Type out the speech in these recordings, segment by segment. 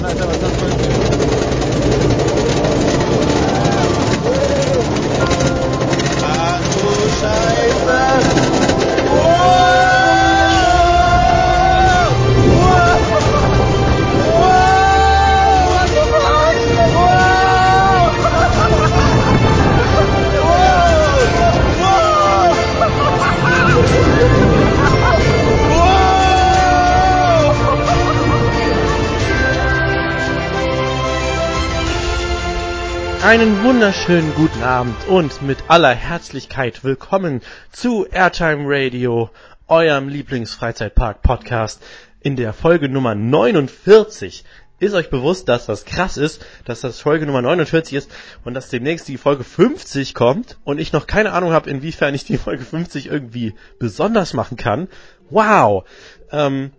schon, Alter, Einen wunderschönen guten Abend und mit aller Herzlichkeit willkommen zu Airtime Radio, eurem Lieblingsfreizeitpark-Podcast in der Folge Nummer 49. Ist euch bewusst, dass das krass ist, dass das Folge Nummer 49 ist und dass demnächst die Folge 50 kommt und ich noch keine Ahnung habe, inwiefern ich die Folge 50 irgendwie besonders machen kann? Wow! Ähm,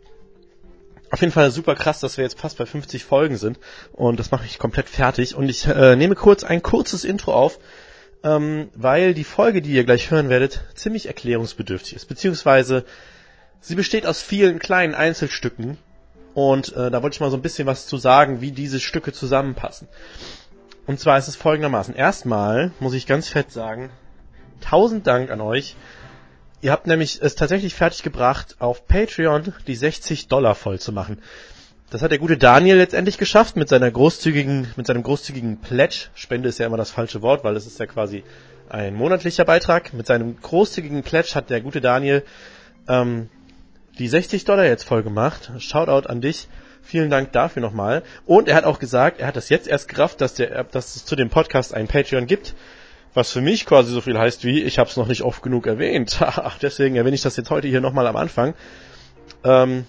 auf jeden Fall super krass, dass wir jetzt fast bei 50 Folgen sind und das mache ich komplett fertig und ich äh, nehme kurz ein kurzes Intro auf, ähm, weil die Folge, die ihr gleich hören werdet, ziemlich erklärungsbedürftig ist, beziehungsweise sie besteht aus vielen kleinen Einzelstücken und äh, da wollte ich mal so ein bisschen was zu sagen, wie diese Stücke zusammenpassen. Und zwar ist es folgendermaßen. Erstmal muss ich ganz fett sagen, tausend Dank an euch, Ihr habt nämlich es tatsächlich fertiggebracht, auf Patreon die 60 Dollar voll zu machen. Das hat der gute Daniel letztendlich geschafft mit seiner großzügigen, mit seinem großzügigen Pledge. Spende ist ja immer das falsche Wort, weil es ist ja quasi ein monatlicher Beitrag. Mit seinem großzügigen Pledge hat der gute Daniel ähm, die 60 Dollar jetzt voll gemacht. Shoutout an dich. Vielen Dank dafür nochmal. Und er hat auch gesagt, er hat das jetzt erst gerafft, dass, der, dass es zu dem Podcast ein Patreon gibt. Was für mich quasi so viel heißt wie, ich habe es noch nicht oft genug erwähnt. Deswegen erwähne ich das jetzt heute hier nochmal am Anfang. Ähm,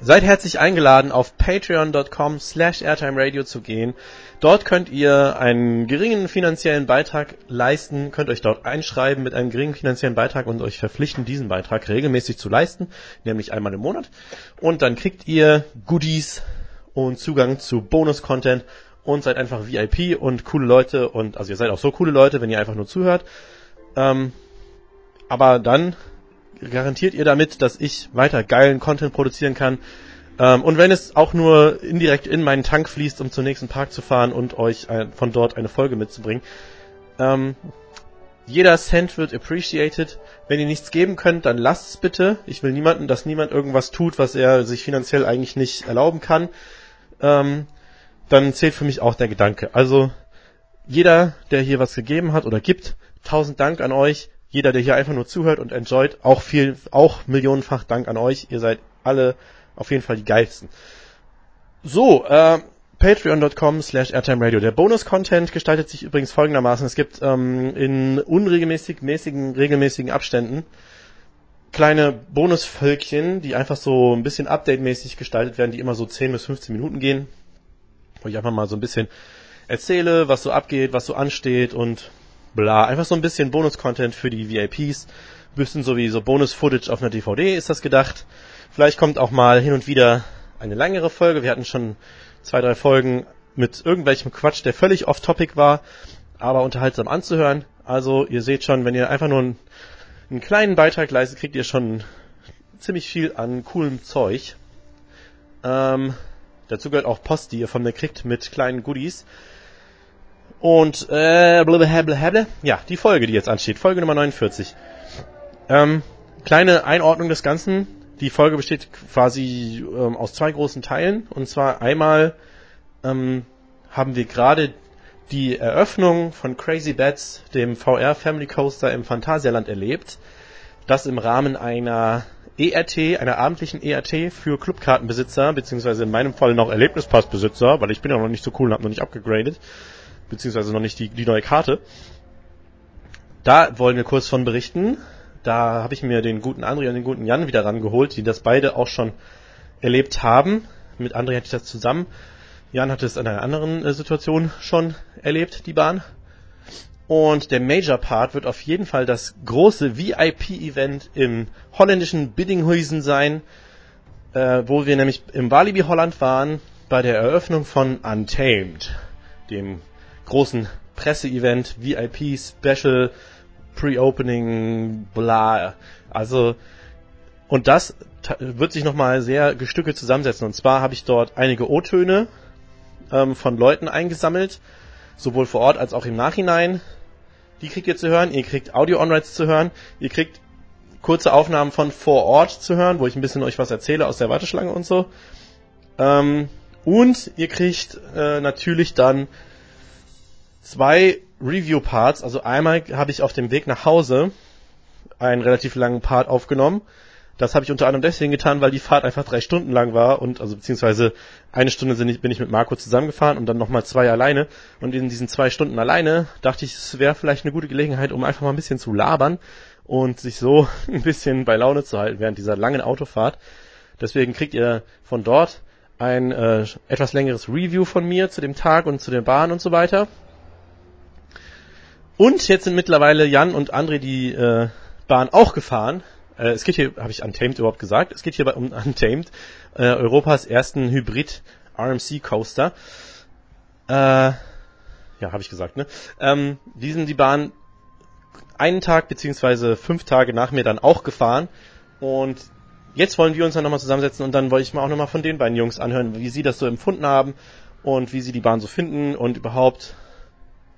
seid herzlich eingeladen, auf patreon.com slash airtimeradio zu gehen. Dort könnt ihr einen geringen finanziellen Beitrag leisten, könnt euch dort einschreiben mit einem geringen finanziellen Beitrag und euch verpflichten, diesen Beitrag regelmäßig zu leisten, nämlich einmal im Monat. Und dann kriegt ihr Goodies und Zugang zu Bonus-Content und seid einfach VIP und coole Leute und also ihr seid auch so coole Leute, wenn ihr einfach nur zuhört. Ähm, aber dann garantiert ihr damit, dass ich weiter geilen Content produzieren kann. Ähm, und wenn es auch nur indirekt in meinen Tank fließt, um zum nächsten Park zu fahren und euch ein, von dort eine Folge mitzubringen. Ähm, jeder Cent wird appreciated. Wenn ihr nichts geben könnt, dann lasst es bitte. Ich will niemanden, dass niemand irgendwas tut, was er sich finanziell eigentlich nicht erlauben kann. Ähm, dann zählt für mich auch der Gedanke. Also jeder, der hier was gegeben hat oder gibt, tausend Dank an euch. Jeder, der hier einfach nur zuhört und enjoyt, auch viel, auch millionenfach Dank an euch. Ihr seid alle auf jeden Fall die geilsten. So, äh, patreon.com slash airtimeradio. Der Bonus-Content gestaltet sich übrigens folgendermaßen. Es gibt ähm, in unregelmäßig, mäßigen, regelmäßigen Abständen kleine Bonusvölkchen, die einfach so ein bisschen update-mäßig gestaltet werden, die immer so 10 bis 15 Minuten gehen wo ich einfach mal so ein bisschen erzähle, was so abgeht, was so ansteht und bla. Einfach so ein bisschen Bonus-Content für die VIPs. Bisschen so wie so Bonus-Footage auf einer DVD ist das gedacht. Vielleicht kommt auch mal hin und wieder eine längere Folge. Wir hatten schon zwei, drei Folgen mit irgendwelchem Quatsch, der völlig off-topic war, aber unterhaltsam anzuhören. Also ihr seht schon, wenn ihr einfach nur einen, einen kleinen Beitrag leistet, kriegt ihr schon ziemlich viel an coolem Zeug. Ähm, Dazu gehört auch Post, die ihr von mir kriegt mit kleinen Goodies. Und äh, blablabla. ja, die Folge, die jetzt ansteht, Folge Nummer 49. Ähm, kleine Einordnung des Ganzen. Die Folge besteht quasi ähm, aus zwei großen Teilen. Und zwar einmal ähm, haben wir gerade die Eröffnung von Crazy Bats, dem VR Family Coaster im Phantasialand erlebt. Das im Rahmen einer ERT, einer abendlichen ERT für Clubkartenbesitzer, beziehungsweise in meinem Fall noch Erlebnispassbesitzer, weil ich bin ja noch nicht so cool und habe noch nicht abgegradet, beziehungsweise noch nicht die, die neue Karte. Da wollen wir kurz von berichten. Da habe ich mir den guten André und den guten Jan wieder rangeholt, die das beide auch schon erlebt haben. Mit André hatte ich das zusammen. Jan hatte es in einer anderen äh, Situation schon erlebt, die Bahn. Und der Major Part wird auf jeden Fall das große VIP-Event im holländischen Biddinghuizen sein, äh, wo wir nämlich im Walibi Holland waren bei der Eröffnung von Untamed, dem großen Presseevent, VIP Special, Pre-Opening, bla. Also, und das wird sich nochmal sehr gestückelt zusammensetzen. Und zwar habe ich dort einige O-Töne ähm, von Leuten eingesammelt, sowohl vor Ort als auch im Nachhinein. Die kriegt ihr zu hören. Ihr kriegt Audio-Onrights zu hören. Ihr kriegt kurze Aufnahmen von vor Ort zu hören, wo ich ein bisschen euch was erzähle aus der Warteschlange und so. Ähm, und ihr kriegt äh, natürlich dann zwei Review-Parts. Also einmal habe ich auf dem Weg nach Hause einen relativ langen Part aufgenommen. Das habe ich unter anderem deswegen getan, weil die Fahrt einfach drei Stunden lang war und also beziehungsweise eine Stunde bin ich mit Marco zusammengefahren und dann nochmal zwei alleine. Und in diesen zwei Stunden alleine dachte ich, es wäre vielleicht eine gute Gelegenheit, um einfach mal ein bisschen zu labern und sich so ein bisschen bei Laune zu halten während dieser langen Autofahrt. Deswegen kriegt ihr von dort ein äh, etwas längeres Review von mir zu dem Tag und zu der Bahn und so weiter. Und jetzt sind mittlerweile Jan und André die äh, Bahn auch gefahren. Äh, es geht hier, habe ich Untamed überhaupt gesagt? Es geht hier um Untamed, äh, Europas ersten Hybrid RMC Coaster. Äh, ja, habe ich gesagt, ne? Ähm, die sind die Bahn einen Tag beziehungsweise fünf Tage nach mir dann auch gefahren. Und jetzt wollen wir uns dann nochmal zusammensetzen und dann wollte ich mal auch nochmal von den beiden Jungs anhören, wie sie das so empfunden haben und wie sie die Bahn so finden und überhaupt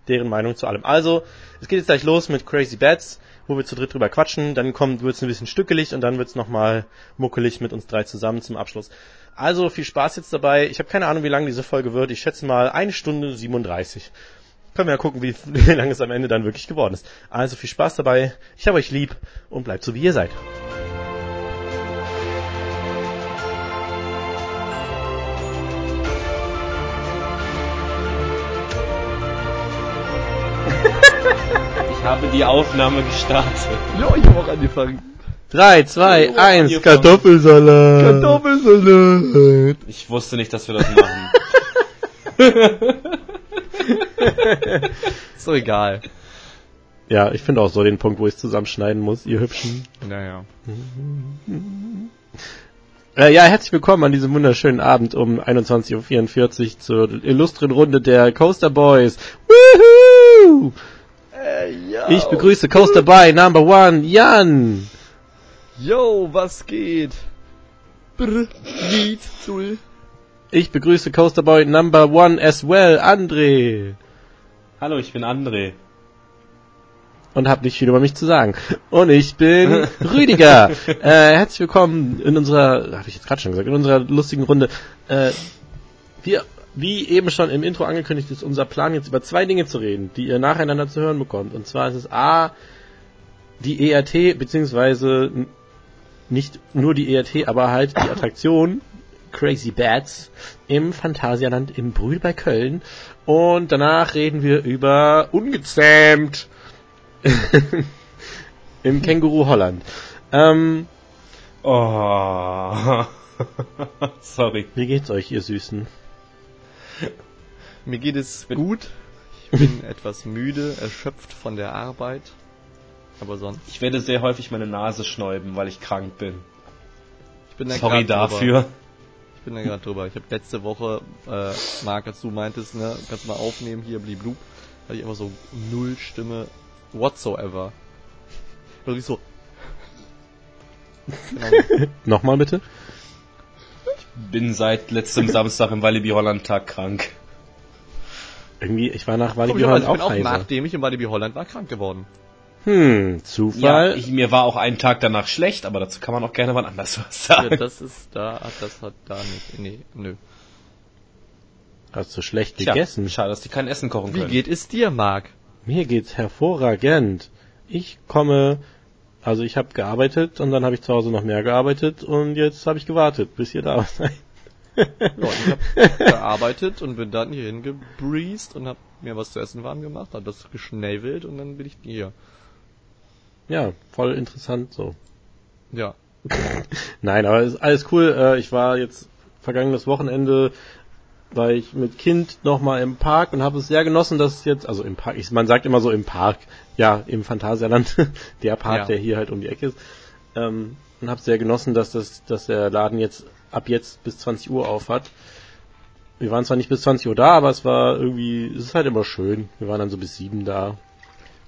deren Meinung zu allem. Also, es geht jetzt gleich los mit Crazy Bats, wo wir zu dritt drüber quatschen, dann kommt, wird's ein bisschen stückelig und dann wird's nochmal muckelig mit uns drei zusammen zum Abschluss. Also, viel Spaß jetzt dabei. Ich habe keine Ahnung, wie lang diese Folge wird. Ich schätze mal eine Stunde 37. Können wir ja gucken, wie, wie lange es am Ende dann wirklich geworden ist. Also, viel Spaß dabei. Ich habe euch lieb und bleibt so, wie ihr seid. Habe die Aufnahme gestartet. Ja, ich habe auch angefangen. 3, 2, Oh, 1, angefangen. Kartoffelsalat. Kartoffelsalat. Ich wusste nicht, dass wir das machen. Ist doch egal. Ja, ich finde auch so den Punkt, wo ich zusammenschneiden muss, ihr Hübschen. Naja. Äh, ja, herzlich willkommen an diesem wunderschönen Abend um 21.44 Uhr zur illustren Runde der Coaster Boys. Woohoo! Äh, ja. Ich begrüße Coaster Boy Number One, Jan. Yo, was geht? Brr, geht, Zul. Ich begrüße Coaster Boy Number One as well, André. Hallo, ich bin André. Und hab nicht viel über mich zu sagen. Und ich bin Rüdiger. äh, herzlich willkommen in unserer, habe ich jetzt gerade schon gesagt, in unserer lustigen Runde. Äh, wir, wie eben schon im Intro angekündigt, ist unser Plan jetzt über zwei Dinge zu reden, die ihr nacheinander zu hören bekommt. Und zwar ist es A, die ERT, beziehungsweise nicht nur die ERT, aber halt die Attraktion Crazy Bats im Phantasialand im Brühl bei Köln. Und danach reden wir über Ungezähmt im Känguru Holland. Ähm, Oh. Sorry. wie geht's euch, ihr Süßen? Mir geht es gut. Ich bin etwas müde, erschöpft von der Arbeit. Aber sonst. Ich werde sehr häufig meine Nase schnäuben, weil ich krank bin. Ich bin da Sorry dafür. Drüber. Ich bin da gerade drüber. Ich habe letzte Woche, äh, Marc, als du meintest, ne, kannst du mal aufnehmen, hier bliblub, hatte ich immer so null Stimme whatsoever. Wirklich so. Genau. Nochmal bitte? Bin seit letztem Samstag im Walibi Holland Tag krank. Irgendwie, ich war nach Walibi Holland ich bin auch heiser. nachdem ich im Walibi Holland war, krank geworden. Hm, Ja, Zufall. ich, mir war auch einen Tag danach schlecht, aber dazu kann man auch gerne wann anders was Ja, sagen. das ist da, das hat da nicht. Nee, nö. Hast du schlecht Tja, gegessen? schade, dass die kein Essen kochen Wie können. geht es dir, Marc? Mir geht's hervorragend. Ich komme, also ich habe gearbeitet und dann habe ich zu Hause noch mehr gearbeitet und jetzt habe ich gewartet, bis ihr da seid. Ja, ich habe gearbeitet und bin dann hierhin gebreezed und habe mir was zu essen warm gemacht, hab das geschnävelt und dann bin ich hier. ja, voll interessant so. Ja. Nein, aber ist alles cool. Äh, Ich war jetzt vergangenes Wochenende, war ich mit Kind nochmal im Park und habe es sehr genossen, dass jetzt, also im Park, ich, man sagt immer so im Park, ja, im Phantasialand, der Park, Ja. der hier halt um die Ecke ist, ähm, und habe sehr genossen, dass das, dass der Laden jetzt ab jetzt bis 20 Uhr auf hat. Wir waren zwar nicht bis 20 Uhr da, aber es war irgendwie, es ist halt immer schön. Wir waren dann so bis sieben da.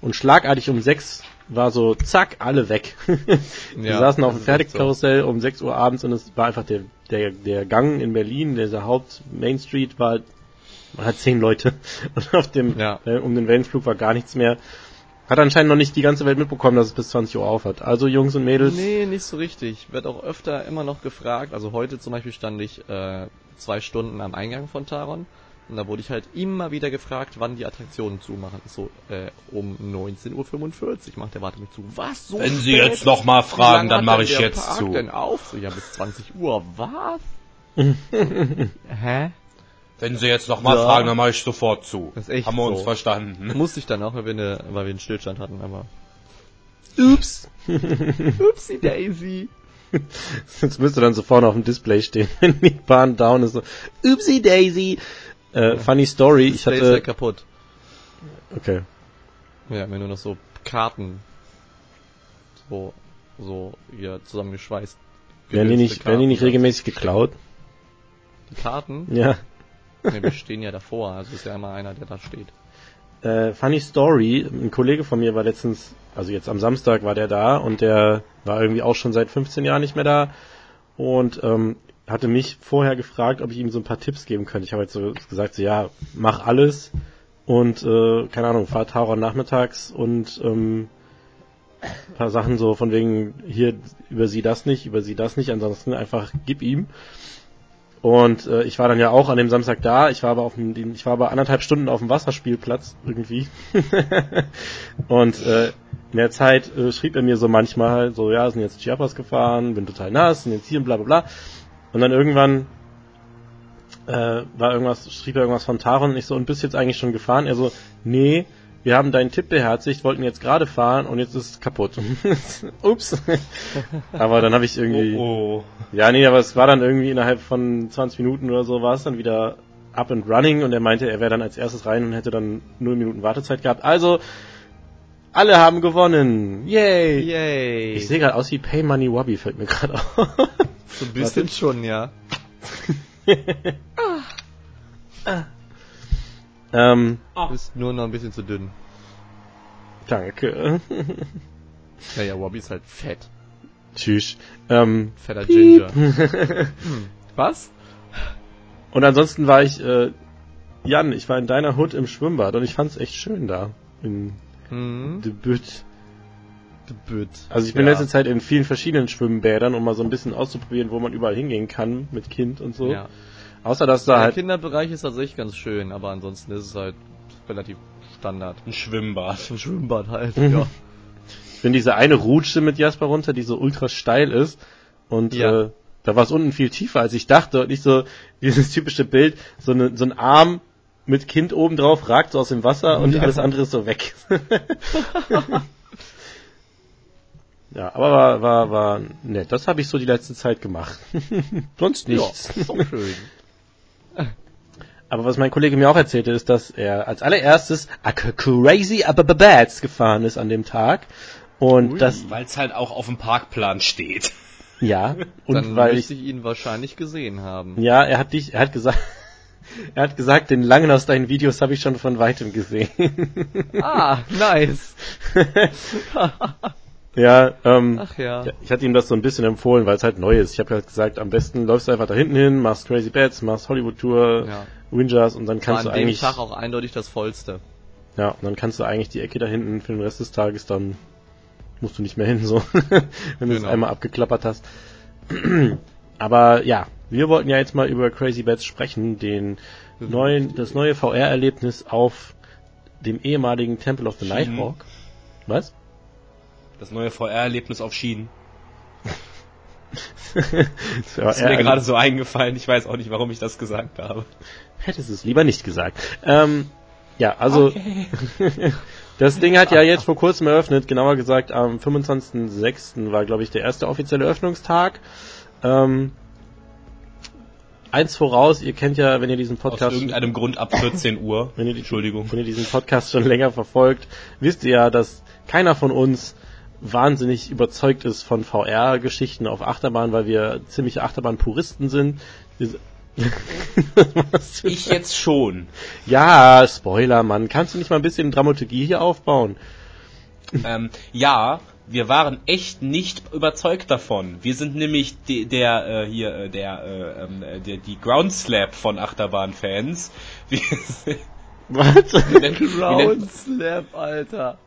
Und schlagartig um sechs war so, zack, alle weg. Wir Ja, saßen auf dem Fertigkarussell um 6 Uhr abends und es war einfach der, der, der Gang in Berlin, dieser Haupt Main Street war, man hat zehn Leute und auf dem, Ja. äh, um den Wellenflug war gar nichts mehr. Hat anscheinend noch nicht die ganze Welt mitbekommen, dass es bis 20 Uhr auf hat. Also Jungs und Mädels, Nee, nicht so richtig. Wird auch öfter immer noch gefragt. Also heute zum Beispiel stand ich äh, zwei Stunden am Eingang von Taron. Und da wurde ich halt immer wieder gefragt, wann die Attraktionen zumachen. So, äh, um 19.45 Uhr macht der Warte mit zu. Was? So Wenn Sie spät? jetzt noch mal Wie fragen, dann mache ich jetzt Park zu. denn auf? So, ja, bis 20 Uhr. Was? Hä? Wenn Sie jetzt noch mal Ja. fragen, dann mache ich sofort zu. Das ist echt Haben wir uns so. verstanden. Musste ich dann auch, weil wir, eine, weil wir einen Stillstand hatten, aber... ups, Upsi Daisy. jetzt müsste dann so vorne auf dem Display stehen, wenn die Bahn down ist, so, oopsie daisy. Äh, funny Story, ich Display ist ja hatte, kaputt. okay, Ja, mir nur noch so Karten. So, so hier zusammengeschweißt. werden die nicht, werden die nicht Karten. regelmäßig geklaut? Die Karten? Ja. Ne, wir stehen ja davor, also ist ja immer einer, der da steht. Äh, funny Story, ein Kollege von mir war letztens, also jetzt am Samstag war der da und der war irgendwie auch schon seit 15 Jahren nicht mehr da und ähm, hatte mich vorher gefragt, ob ich ihm so ein paar Tipps geben könnte. Ich habe halt so gesagt, so ja, mach alles und äh, keine Ahnung, fahr Taron nachmittags und ähm, paar Sachen so von wegen hier über sie das nicht, über sie das nicht, ansonsten einfach gib ihm. Und äh, ich war dann ja auch an dem Samstag da. Ich war aber auf dem, ich war aber anderthalb Stunden auf dem Wasserspielplatz irgendwie. und äh, in der Zeit äh, schrieb er mir so manchmal so, ja, sind jetzt Chiapas gefahren, bin total nass, sind jetzt hier und bla bla bla. Und dann irgendwann äh, war irgendwas, schrieb er irgendwas von Taron und ich so, und bist jetzt eigentlich schon gefahren? Er so, nee, wir haben deinen Tipp beherzigt, wollten jetzt gerade fahren und jetzt ist es kaputt. Ups. aber dann habe ich irgendwie. Oh, Ja, nee, aber es war dann irgendwie innerhalb von 20 Minuten oder so war es dann wieder up and running und er meinte, er wäre dann als erstes rein und hätte dann 0 Minuten Wartezeit gehabt. Also, alle haben gewonnen. Yay! Yay! Ich sehe gerade aus wie Pay Money Wobby, fällt mir gerade auf. so ein bisschen schon, ja. ähm, Du bist nur noch ein bisschen zu dünn. danke. Naja, Wobby ist halt fett. Tschüss. Ähm, Fetter Ginger. hm. Was? und ansonsten war ich, äh, Jan, ich war in deiner Hut im Schwimmbad und ich fand's echt schön da. In Debüt. Debüt. Also ich bin ja. letzte Zeit in vielen verschiedenen Schwimmbädern, um mal so ein bisschen auszuprobieren, wo man überall hingehen kann mit Kind und so. Ja. Außer dass da Der halt Kinderbereich ist tatsächlich ganz schön, aber ansonsten ist es halt relativ Standard. ein Schwimmbad. Ein Schwimmbad halt, Mhm. ja. ich bin diese eine Rutsche mit Jasper runter, die so ultra steil ist und Ja. äh, da war es unten viel tiefer als ich dachte und nicht so dieses typische Bild, so, eine, so ein Arm mit Kind oben drauf ragt so aus dem Wasser und Ja. alles andere ist so weg. ja, aber war, war, war nett. Das habe ich so die letzte Zeit gemacht. Sonst nichts. Ja, ist auch schön. Aber was mein Kollege mir auch erzählte, ist, dass er als allererstes a Crazy Abababats gefahren ist an dem Tag. Und Ui. das, Weil es halt auch auf dem Parkplan steht. ja, und Dann weil ich ihn wahrscheinlich gesehen haben. ja, er hat dich, er hat gesagt, er hat gesagt, den langen aus deinen Videos habe ich schon von weitem gesehen. Ah, nice. ja, ähm, Ach ja. ich hatte ihm das so ein bisschen empfohlen, weil es halt neu ist. Ich habe halt gesagt, am besten läufst du einfach da hinten hin, machst Crazy Bats, machst Hollywood Tour, Ja. Windjars und dann War kannst an du dem eigentlich, Tag auch eindeutig das vollste. ja, und dann kannst du eigentlich die Ecke da hinten für den Rest des Tages dann musst du nicht mehr hin, so, wenn du es Genau. einmal abgeklappert hast. Aber ja, wir wollten ja jetzt mal über Crazy Bats sprechen, den neuen, das neue VR-Erlebnis auf dem ehemaligen Temple of the Schienen. Nighthawk. Was? Das neue VR-Erlebnis auf Schienen. Das Ist mir gerade so eingefallen. Ich weiß auch nicht, warum ich das gesagt habe. Hättest es lieber nicht gesagt. Ähm, ja, also das Ding hat ja jetzt vor kurzem eröffnet, genauer gesagt am 25.06. war, glaube ich, der erste offizielle Öffnungstag. Ähm, eins voraus, ihr kennt ja, wenn ihr diesen Aus Podcast irgendeinem Grund ab 14 Uhr. wenn ihr, die- Entschuldigung. wenn ihr diesen Podcast schon länger verfolgt, wisst ihr ja, dass keiner von uns wahnsinnig überzeugt ist von VR-Geschichten auf Achterbahn, weil wir ziemliche Achterbahn-Puristen sind. Ich jetzt schon. Ja, Spoiler, Mann. Kannst du nicht mal ein bisschen Dramaturgie hier aufbauen? Ähm, ja, wir waren echt nicht überzeugt davon. Wir sind nämlich de, der äh, hier äh, der, äh, ähm, äh, der die Ground Slap von Achterbahn-Fans. Wir- Was? Ground Slap, Alter.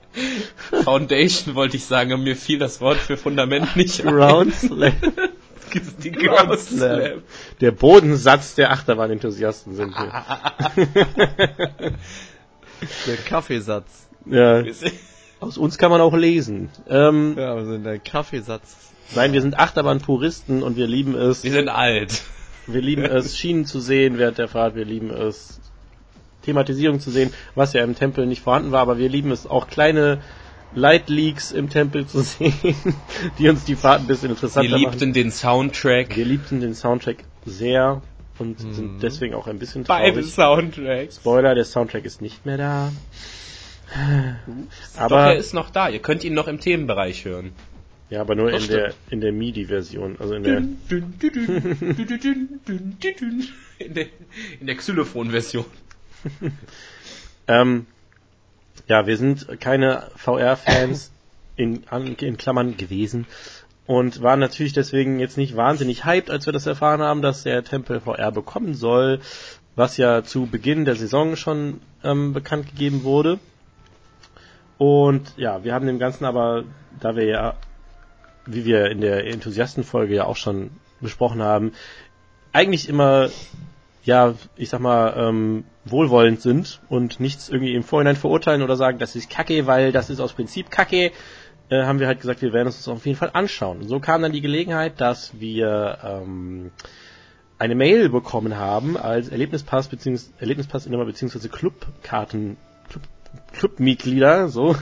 Foundation wollte ich sagen, aber mir fiel das Wort für Fundament nicht ein. Ground Slap. Die Ground Slap. Der Bodensatz der Achterbahn-Enthusiasten sind wir. Der Kaffeesatz. ja, aus uns kann man auch lesen. Ähm, Ja, wir sind der Kaffeesatz. Nein, wir sind Achterbahn-Puristen und wir lieben es. Wir sind alt. Wir lieben es, Schienen zu sehen während der Fahrt. Wir lieben es, Thematisierung zu sehen, was ja im Tempel nicht vorhanden war. Aber wir lieben es auch kleine Light Leaks im Tempel zu sehen, die uns die Fahrt ein bisschen Wir interessanter machen. liebten den Soundtrack. Wir liebten den Soundtrack sehr und sind deswegen auch ein bisschen Beide traurig. Soundtracks. Spoiler, der Soundtrack ist nicht mehr da. Aber Doch, er ist noch da. Ihr könnt ihn noch im Themenbereich hören. Ja, aber nur in der, in der MIDI-Version. Also in der. in der, in der Xylophon-Version. ähm, ja, wir sind keine VR-Fans in, in Klammern gewesen und waren natürlich deswegen jetzt nicht wahnsinnig hyped, als wir das erfahren haben, dass der Tempel VR bekommen soll, was ja zu Beginn der Saison schon ähm, bekannt gegeben wurde. Und ja, wir haben dem Ganzen aber, da wir ja, wie wir in der Enthusiastenfolge ja auch schon besprochen haben, eigentlich immer ja, ich sag mal, ähm, wohlwollend sind und nichts irgendwie im Vorhinein verurteilen oder sagen, das ist Kacke, weil das ist aus Prinzip Kacke, äh, haben wir halt gesagt, wir werden uns das auf jeden Fall anschauen. Und so kam dann die Gelegenheit, dass wir ähm, eine Mail bekommen haben als Erlebnispass beziehungsweise Erlebnispassinhaber beziehungsweise Clubkarten Club, Clubmitglieder, so,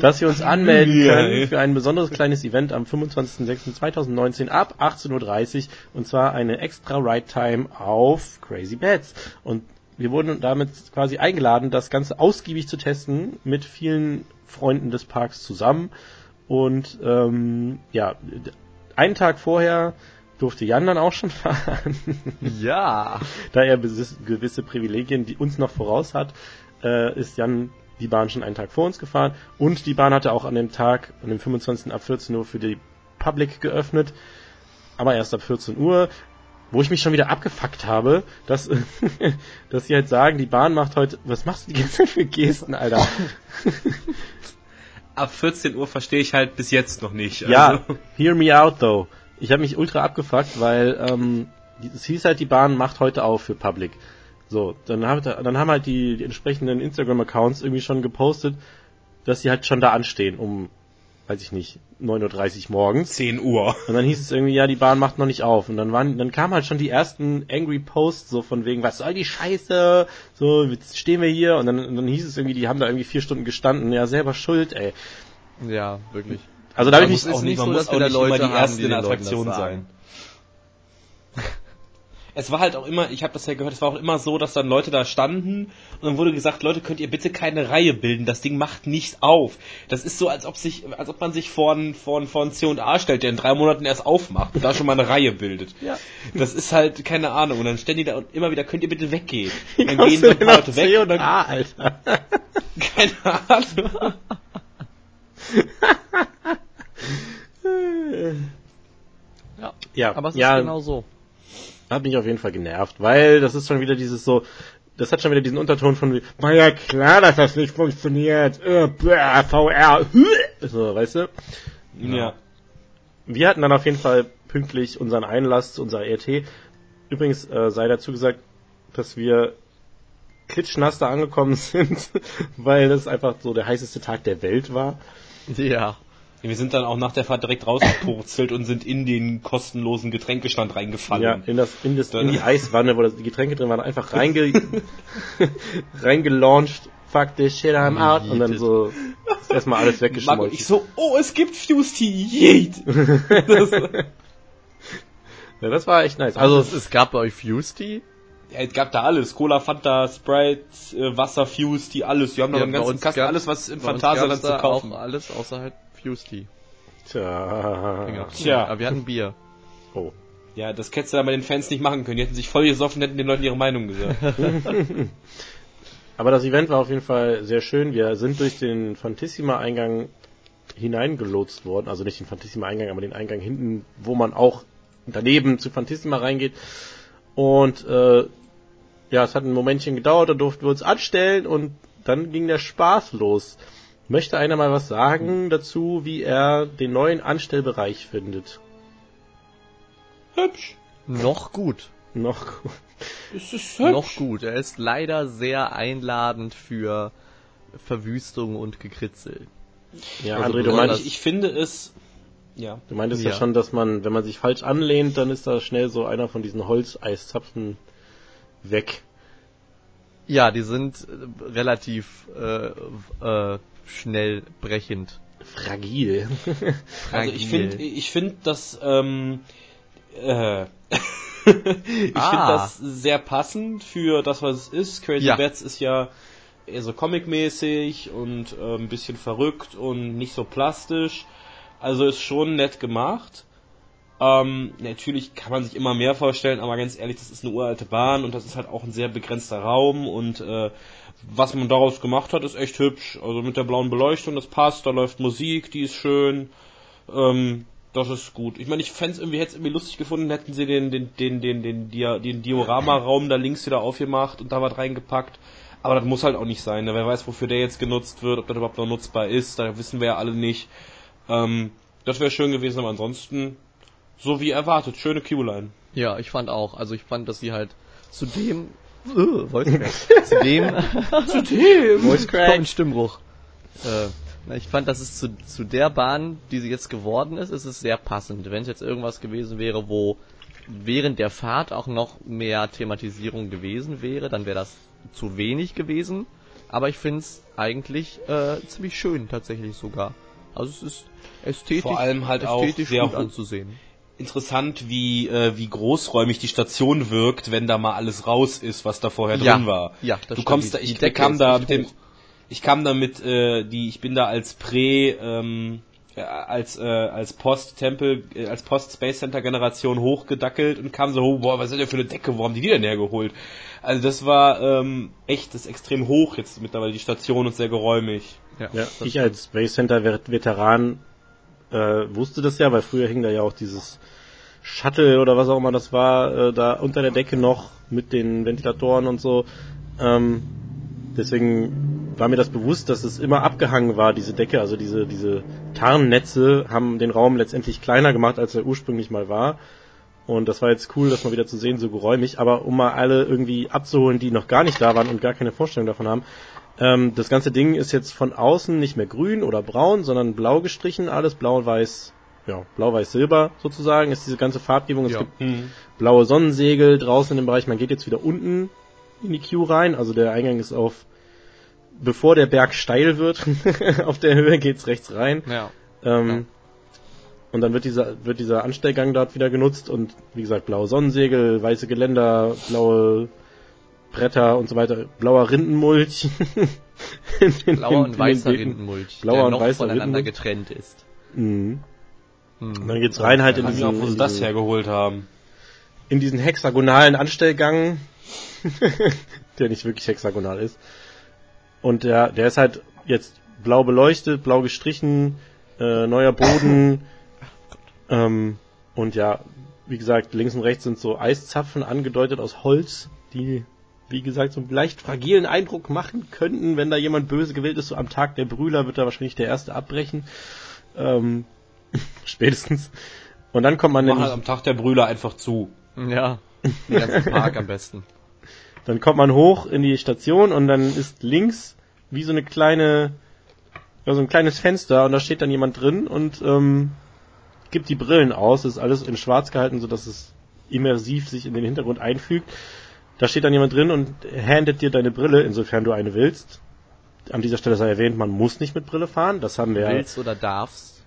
dass wir uns anmelden können für ein besonderes kleines Event am 25.06.2019 ab 18.30 Uhr und zwar eine extra Ride Time auf Crazy Bats. Und wir wurden damit quasi eingeladen, das Ganze ausgiebig zu testen mit vielen Freunden des Parks zusammen. Und ähm, ja, einen Tag vorher durfte Jan dann auch schon fahren, Ja. da er gewisse Privilegien, die uns noch voraus hat, äh, ist Jan die Bahn schon einen Tag vor uns gefahren und die Bahn hatte auch an dem Tag, an dem 25. ab 14 Uhr für die Public geöffnet, aber erst ab 14 Uhr, wo ich mich schon wieder abgefuckt habe, dass, dass sie halt sagen, die Bahn macht heute, was machst du die ganze Zeit für Gesten, Alter? Ab 14 Uhr verstehe ich halt bis jetzt noch nicht. Ja, Also, hear me out though. Ich habe mich ultra abgefuckt, weil ähm, es hieß halt, die Bahn macht heute auf für Public. So, dann, hab, dann haben halt die, die entsprechenden Instagram-Accounts irgendwie schon gepostet, dass sie halt schon da anstehen um, weiß ich nicht, 9.30 Uhr morgens. 10 Uhr. Und dann hieß es irgendwie, ja, die Bahn macht noch nicht auf. Und dann waren, dann kamen halt schon die ersten angry Posts so von wegen, was soll die Scheiße? So, jetzt stehen wir hier. Und dann, und dann hieß es irgendwie, die haben da irgendwie vier Stunden gestanden. Ja, selber schuld, ey. Ja, wirklich. Also da habe ich mich auch nicht, man so, muss dass auch nicht immer Leute die haben, Ersten die in Attraktion sein. Es war halt auch immer, ich habe das ja gehört, es war auch immer so, dass dann Leute da standen und dann wurde gesagt, Leute, könnt ihr bitte keine Reihe bilden, das Ding macht nicht auf. Das ist so, als ob sich, als ob man sich vor ein, vor ein, vor ein C&A stellt, der in drei Monaten erst aufmacht und da schon mal eine Reihe bildet. Ja. Das ist halt, keine Ahnung, und dann stehen die da und immer wieder, könnt ihr bitte weggehen. Wie Dann gehen so ein paar Leute weg C und und dann, A, Alter? keine Ahnung. Ja. Ja, Aber es ja, ist genau so. Hat mich auf jeden Fall genervt, weil das ist schon wieder dieses so, das hat schon wieder diesen Unterton von, wie, war ja klar, dass das nicht funktioniert, äh, bäh, VR, so, weißt du? Ja. Wir hatten dann auf jeden Fall pünktlich unseren Einlass zu unserer ERT. Übrigens äh, sei dazu gesagt, dass wir klitschnass da angekommen sind, weil das einfach so der heißeste Tag der Welt war. Ja. Wir sind dann auch nach der Fahrt direkt rausgepurzelt und sind in den kostenlosen Getränkestand reingefallen. Ja, in, das, in, das, Dann- in die Eiswanne, wo das, die Getränke drin waren, einfach reinge, reingelauncht, fuck this shit, I'm out, und dann so erstmal alles weggeschmolzen. ich so, oh, es gibt Fuse Tea, yeet. Das, Ja, das war echt nice. Also Also, es, gab bei euch Fuse Tea? ja, es gab da alles. Cola, Fanta, Sprite, äh, Wasser, Fuse Tea, alles. Wir haben noch Ja, einen bei ganzen Kasten, gab- alles, was im Phantasialand zu kaufen. Auch alles außer halt Fuse Tea. tja. Tja. Aber wir hatten Bier. Oh. Ja, das hättest du dann bei den Fans nicht machen können. Die hätten sich voll gesoffen, hätten den Leuten ihre Meinung gesagt. Aber das Event war auf jeden Fall sehr schön. Wir sind durch den Fantissima-Eingang hineingelotst worden. Also nicht den Fantissima-Eingang, aber den Eingang hinten, wo man auch daneben zu Fantissima reingeht. Und äh, ja, es hat ein Momentchen gedauert, da durften wir uns anstellen und dann ging der Spaß los. Möchte einer mal was sagen dazu, wie er den neuen Anstellbereich findet? Hübsch. Noch gut. Noch. Es ist hübsch. Noch gut. Er ist leider sehr einladend für Verwüstung und Gekritzel. Ja, Also André, du meinst, ich, ich finde es. Ja. du meintest ja. Ja. schon, dass man, wenn man sich falsch anlehnt, dann ist da schnell so einer von diesen Holzeiszapfen weg. Ja, die sind äh, relativ äh, äh, schnell brechend. Fragil. Also ich Fragil. finde, ich finde das, ähm, äh, ich finde Ah. das sehr passend für das, was es ist. Crazy Ja. Bats ist ja eher so comic-mäßig und äh, ein bisschen verrückt und nicht so plastisch. Also ist schon nett gemacht. Ähm, natürlich kann man sich immer mehr vorstellen, aber ganz ehrlich, das ist eine uralte Bahn und das ist halt auch ein sehr begrenzter Raum und äh, was man daraus gemacht hat, ist echt hübsch. Also mit der blauen Beleuchtung, das passt, da läuft Musik, die ist schön. Ähm, das ist gut. Ich meine, ich fände es irgendwie, hätte es irgendwie lustig gefunden, hätten sie den, den, den, den, den, Dia, den Diorama-Raum da links wieder aufgemacht und da was reingepackt. Aber das muss halt auch nicht sein. Ne? Wer weiß, wofür der jetzt genutzt wird, ob das überhaupt noch nutzbar ist, da wissen wir ja alle nicht. Ähm, das wäre schön gewesen, aber ansonsten, so wie erwartet, schöne Q-Line. Ja, ich fand auch. Also ich fand, dass sie halt zu dem äh, Voice Crack. zu dem Zu dem! Voice Komm, ein Stimmbruch. Äh, ich fand, dass es zu, zu der Bahn, die sie jetzt geworden ist, ist es sehr passend. Wenn es jetzt irgendwas gewesen wäre, wo während der Fahrt auch noch mehr Thematisierung gewesen wäre, dann wäre das zu wenig gewesen. Aber ich finde es eigentlich äh, ziemlich schön tatsächlich sogar. Also es ist ästhetisch, Vor allem halt auch ästhetisch sehr gut anzusehen. Interessant, wie, äh, wie großräumig die Station wirkt, wenn da mal alles raus ist, was da vorher Ja, drin war. ja, das du stimmt. kommst da, ich kam da mit dem, ich kam da mit, äh, die, ich bin da als Prä, ähm, äh, als, äh, als Post-Tempel, äh, als Post-Space-Center-Generation hochgedackelt und kam so, oh, boah, was ist denn für eine Decke, wo haben die die denn hergeholt? Also das war, ähm, echt, das ist extrem hoch jetzt mittlerweile, die Station und sehr geräumig. Ja, das ich als Space Center Vet- Veteran äh, wusste das ja, weil früher hing da ja auch dieses Shuttle oder was auch immer das war, äh, da unter der Decke noch mit den Ventilatoren und so. Ähm, deswegen war mir das bewusst, dass es immer abgehangen war, diese Decke, also diese, diese Tarnnetze haben den Raum letztendlich kleiner gemacht, als er ursprünglich mal war. Und das war jetzt cool, das mal wieder zu sehen, so geräumig. Aber um mal alle irgendwie abzuholen, die noch gar nicht da waren und gar keine Vorstellung davon haben, ähm, das ganze Ding ist jetzt von außen nicht mehr grün oder braun, sondern blau gestrichen, alles blau, weiß, ja, blau, weiß, silber sozusagen ist diese ganze Farbgebung. Es Ja. gibt blaue Sonnensegel draußen im Bereich. Man geht jetzt wieder unten in die Queue rein. Also der Eingang ist auf, bevor der Berg steil wird, auf der Höhe geht's rechts rein. Ja. Ähm, Ja. Und dann wird dieser, wird dieser Anstellgang dort wieder genutzt und wie gesagt, blaue Sonnensegel, weiße Geländer, blaue Bretter und so weiter, blauer Rindenmulch. In den- Blauer und weißer. Rindenmulch, Blauer der und noch weißer voneinander Rindenmulch. getrennt ist. Mhm. Hm. Und dann geht's rein halt in Weiß nicht diesen, auch, wo sie das hergeholt haben. in diesen hexagonalen Anstellgang, der nicht wirklich hexagonal ist. Und der, der ist halt jetzt blau beleuchtet, blau gestrichen, äh, neuer Boden. ähm, und ja, wie gesagt, links und rechts sind so Eiszapfen angedeutet aus Holz, die, wie gesagt, so einen leicht fragilen Eindruck machen könnten, wenn da jemand böse gewählt ist. So am Tag der Brüder wird da wahrscheinlich der erste abbrechen. Ähm, spätestens. Und dann kommt man nämlich halt am Tag der Brüder einfach zu. Ja, den ganzen Park am besten. Dann kommt man hoch in die Station und dann ist links wie so eine kleine, ja, so ein kleines Fenster und da steht dann jemand drin und ähm, gibt die Brillen aus. Das ist alles in schwarz gehalten, so dass es immersiv sich in den Hintergrund einfügt. Da steht dann jemand drin und handet dir deine Brille, insofern du eine willst. An dieser Stelle sei erwähnt, man muss nicht mit Brille fahren. Das haben wir Willst oder darfst.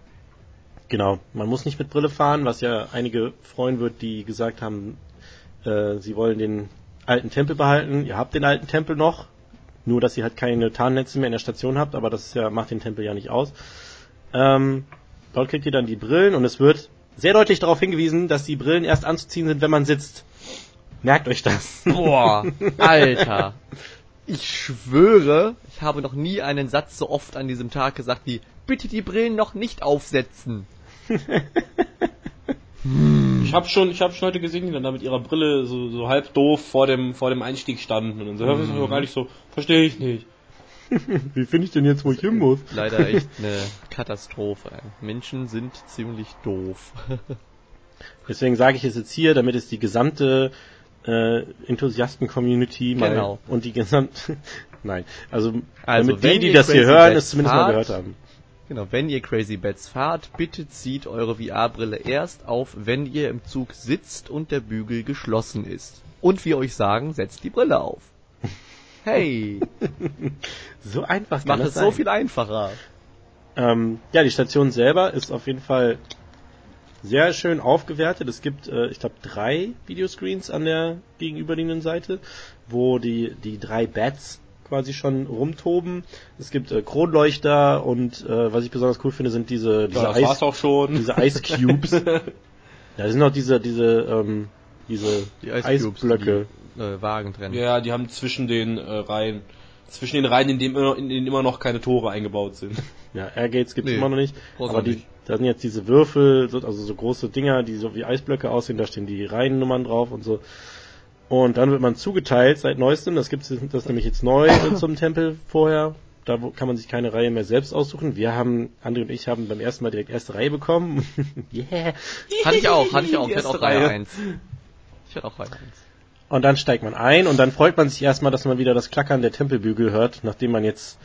Genau, man muss nicht mit Brille fahren, was ja einige freuen wird, die gesagt haben, äh, sie wollen den alten Tempel behalten. Ihr habt den alten Tempel noch, nur dass ihr halt keine Tarnnetze mehr in der Station habt, aber das ja, macht den Tempel ja nicht aus. Ähm, dort kriegt ihr dann die Brillen und es wird sehr deutlich darauf hingewiesen, dass die Brillen erst anzuziehen sind, wenn man sitzt. Merkt euch das. Boah, Alter. Ich schwöre, ich habe noch nie einen Satz so oft an diesem Tag gesagt wie, bitte die Brillen noch nicht aufsetzen. Ich habe schon, ich habe schon heute gesehen, die dann da mit ihrer Brille so, so halb doof vor dem, vor dem Einstieg standen und dann so, das ist doch gar nicht so, verstehe ich nicht. Wie finde ich denn jetzt, wo ich hin muss? Leider echt eine Katastrophe. Menschen sind ziemlich doof. Deswegen sage ich es jetzt hier, damit es die gesamte äh, Enthusiasten-Community mal Genau. und die gesamte Nein, also, Also, damit die, die das hier hören, Bats es zumindest mal fahrt, gehört haben. Genau, wenn ihr Crazy Bats fahrt, bitte zieht eure VR-Brille erst auf, wenn ihr im Zug sitzt und der Bügel geschlossen ist. Und wir euch sagen, setzt die Brille auf. Hey, So einfach kann macht es so sein. viel einfacher. Ähm, ja, die Station selber ist auf jeden Fall sehr schön aufgewertet. Es gibt, äh, ich glaube, drei Videoscreens an der gegenüberliegenden Seite, wo die, die drei Bats quasi schon rumtoben. Es gibt äh, Kronleuchter und äh, was ich besonders cool finde, sind diese, diese Ja, das Eis, war's auch schon. diese Ice Cubes. ja, da sind auch diese, diese, ähm, diese Die Ice Cubes, Eisblöcke. die äh, Wagen trennen. Ja, die haben zwischen den äh, Reihen, zwischen den Reihen, in, dem, in denen immer noch keine Tore eingebaut sind. Ja, Airgates gibt's Nee, immer noch nicht. Aber die, nicht. Da sind jetzt diese Würfel, so, also so große Dinger, die so wie Eisblöcke aussehen, da stehen die Reihennummern drauf und so. Und dann wird man zugeteilt seit neuestem, das gibt's das ist nämlich jetzt neu zum Tempel vorher. Da kann man sich keine Reihe mehr selbst aussuchen. Wir haben, André und ich haben beim ersten Mal direkt erste Reihe bekommen. yeah. Hatte ich auch, hatte ich auch. Ich hatte auch erste Reihe Reihe. 1. Ich hatte auch Reihe 1. Und dann steigt man ein und dann freut man sich erstmal, dass man wieder das Klackern der Tempelbügel hört, nachdem man jetzt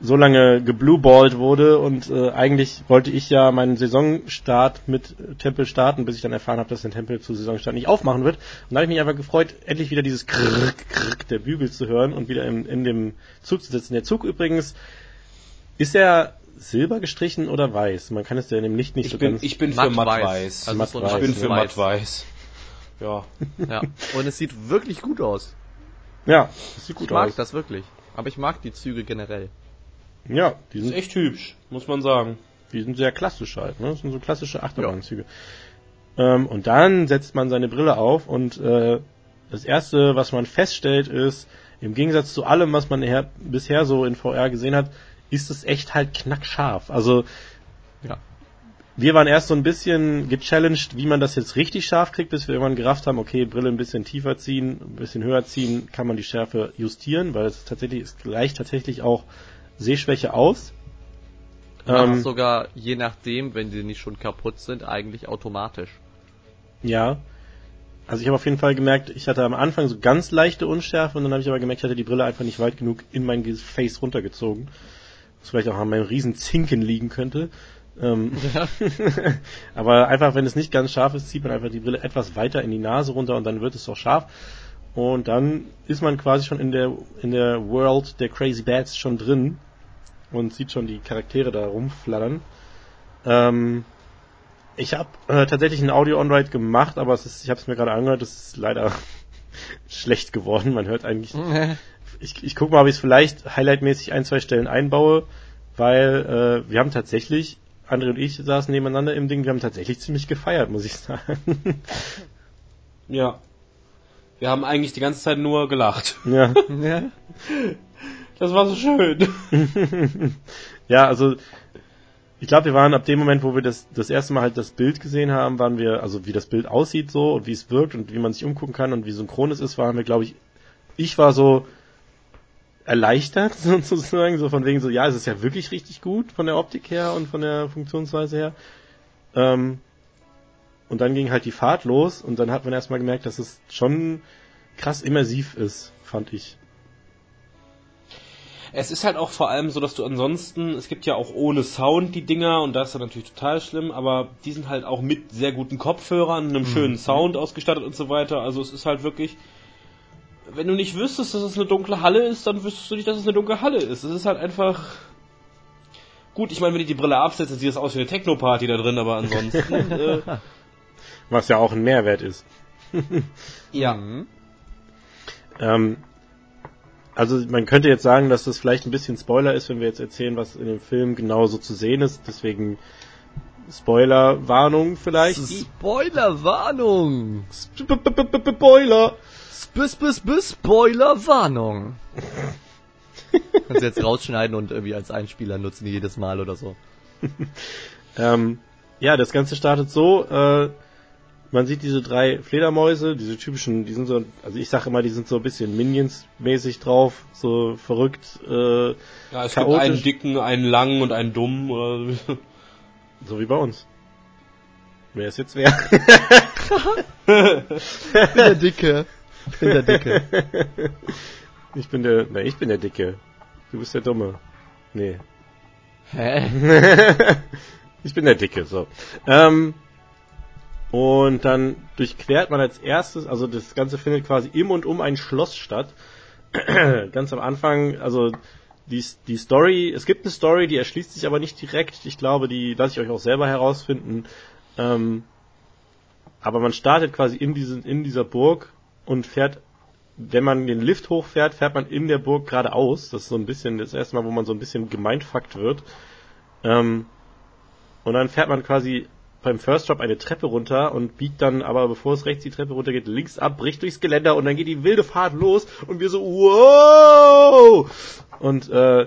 so lange geblueballt wurde und äh, eigentlich wollte ich ja meinen Saisonstart mit Tempel starten, bis ich dann erfahren habe, dass der Tempel zu Saisonstart nicht aufmachen wird. Und da habe ich mich einfach gefreut, endlich wieder dieses Krrrk, Krrrk der Bügel zu hören und wieder in, in dem Zug zu sitzen. Der Zug übrigens, ist er silber gestrichen oder weiß? Man kann es ja in dem Licht nicht Ich so bin, ganz... ich bin für Matt weiß. matt-weiß. Also Matt so ein weiß, ich bin weiß. für matt-weiß. Ja. Ja. Und es sieht wirklich gut aus. ja, das sieht gut ich mag aus. das wirklich. Aber ich mag die Züge generell. Ja, die Ist sind echt hübsch, muss man sagen. Die sind sehr klassisch halt, ne? Das sind so klassische Achterbahnzüge. Ähm, und dann setzt man seine Brille auf und äh, das erste, was man feststellt, ist, im Gegensatz zu allem, was man her bisher so in VR gesehen hat, ist es echt halt knackscharf. Also Ja. wir waren erst so ein bisschen gechallenged, wie man das jetzt richtig scharf kriegt, bis wir irgendwann gerafft haben, okay, Brille ein bisschen tiefer ziehen, ein bisschen höher ziehen, kann man die Schärfe justieren, weil es tatsächlich, es gleicht tatsächlich auch Sehschwäche aus. Ähm, sogar, je nachdem, wenn sie nicht schon kaputt sind, eigentlich automatisch. Ja. Also ich habe auf jeden Fall gemerkt, ich hatte am Anfang so ganz leichte Unschärfe und dann habe ich aber gemerkt, ich hatte die Brille einfach nicht weit genug in mein Face runtergezogen. Was vielleicht auch an meinem riesen Zinken liegen könnte. Ähm, aber einfach, wenn es nicht ganz scharf ist, zieht man einfach die Brille etwas weiter in die Nase runter und dann wird es auch scharf. Und dann ist man quasi schon in der in der World der Crazy Bats schon drin und sieht schon die Charaktere da rumflattern. Ähm, ich habe äh, tatsächlich ein Audio-On-Ride gemacht, aber es ist, ich habe es mir gerade angehört, es ist leider schlecht geworden. Man hört eigentlich. Ich, ich gucke mal, ob ich es vielleicht highlightmäßig ein, zwei Stellen einbaue, weil äh, wir haben tatsächlich, André und ich saßen nebeneinander im Ding, wir haben tatsächlich ziemlich gefeiert, muss ich sagen. Ja. Wir haben eigentlich die ganze Zeit nur gelacht. ja. ja. Das war so schön. ja, also ich glaube, wir waren ab dem Moment, wo wir das das erste Mal halt das Bild gesehen haben, waren wir, also wie das Bild aussieht so und wie es wirkt und wie man sich umgucken kann und wie synchron es ist, waren wir, glaube ich, ich war so erleichtert sozusagen, so von wegen so, ja, es ist ja wirklich richtig gut von der Optik her und von der Funktionsweise her. Ähm, und dann ging halt die Fahrt los und dann hat man erstmal gemerkt, dass es schon krass immersiv ist, fand ich. Es ist halt auch vor allem so, dass du ansonsten, es gibt ja auch ohne Sound die Dinger und das ist dann natürlich total schlimm, aber die sind halt auch mit sehr guten Kopfhörern, einem schönen Sound ausgestattet und so weiter. Also es ist halt wirklich, wenn du nicht wüsstest, dass es eine dunkle Halle ist, dann wüsstest du nicht, dass es eine dunkle Halle ist. Es ist halt einfach. Gut, ich meine, wenn ich die Brille absetze, sieht es aus wie eine Techno-Party da drin, aber ansonsten. äh, Was ja auch ein Mehrwert ist. ja. Mhm. Ähm, also man könnte jetzt sagen, dass das vielleicht ein bisschen Spoiler ist, wenn wir jetzt erzählen, was in dem Film genau so zu sehen ist. Deswegen Spoiler-Warnung vielleicht. Spoilerwarnung! Spoiler! Spoiler-Warnung. Kannst du jetzt rausschneiden und irgendwie als Einspieler nutzen jedes Mal oder so. Ähm, ja, das Ganze startet so, äh, man sieht diese drei Fledermäuse, diese typischen, die sind so, also ich sage immer, die sind so ein bisschen Minions-mäßig drauf, so verrückt, äh, Ja, es Chaotisch. gibt einen dicken, einen langen und einen dummen. Oder so wie bei uns. Wer ist jetzt wer? Ich bin der Dicke. Ich bin der Dicke. Ich bin der, ne, ich bin der Dicke. Du bist der Dumme. Nee. Hä? ich bin der Dicke, so. Ähm, und dann durchquert man als erstes, also das Ganze findet quasi im und um ein Schloss statt. Ganz am Anfang, also die, die Story, es gibt eine Story, die erschließt sich aber nicht direkt. Ich glaube, die lasse ich euch auch selber herausfinden. Ähm, aber man startet quasi in, diesen, in dieser Burg und fährt, wenn man den Lift hochfährt, fährt man in der Burg geradeaus. Das ist so ein bisschen das erste Mal, wo man so ein bisschen gemeinfuckt wird. Ähm, und dann fährt man quasi beim First Drop eine Treppe runter und biegt dann aber, bevor es rechts die Treppe runter geht, links ab, bricht durchs Geländer und dann geht die wilde Fahrt los und wir so, wow! Und, äh,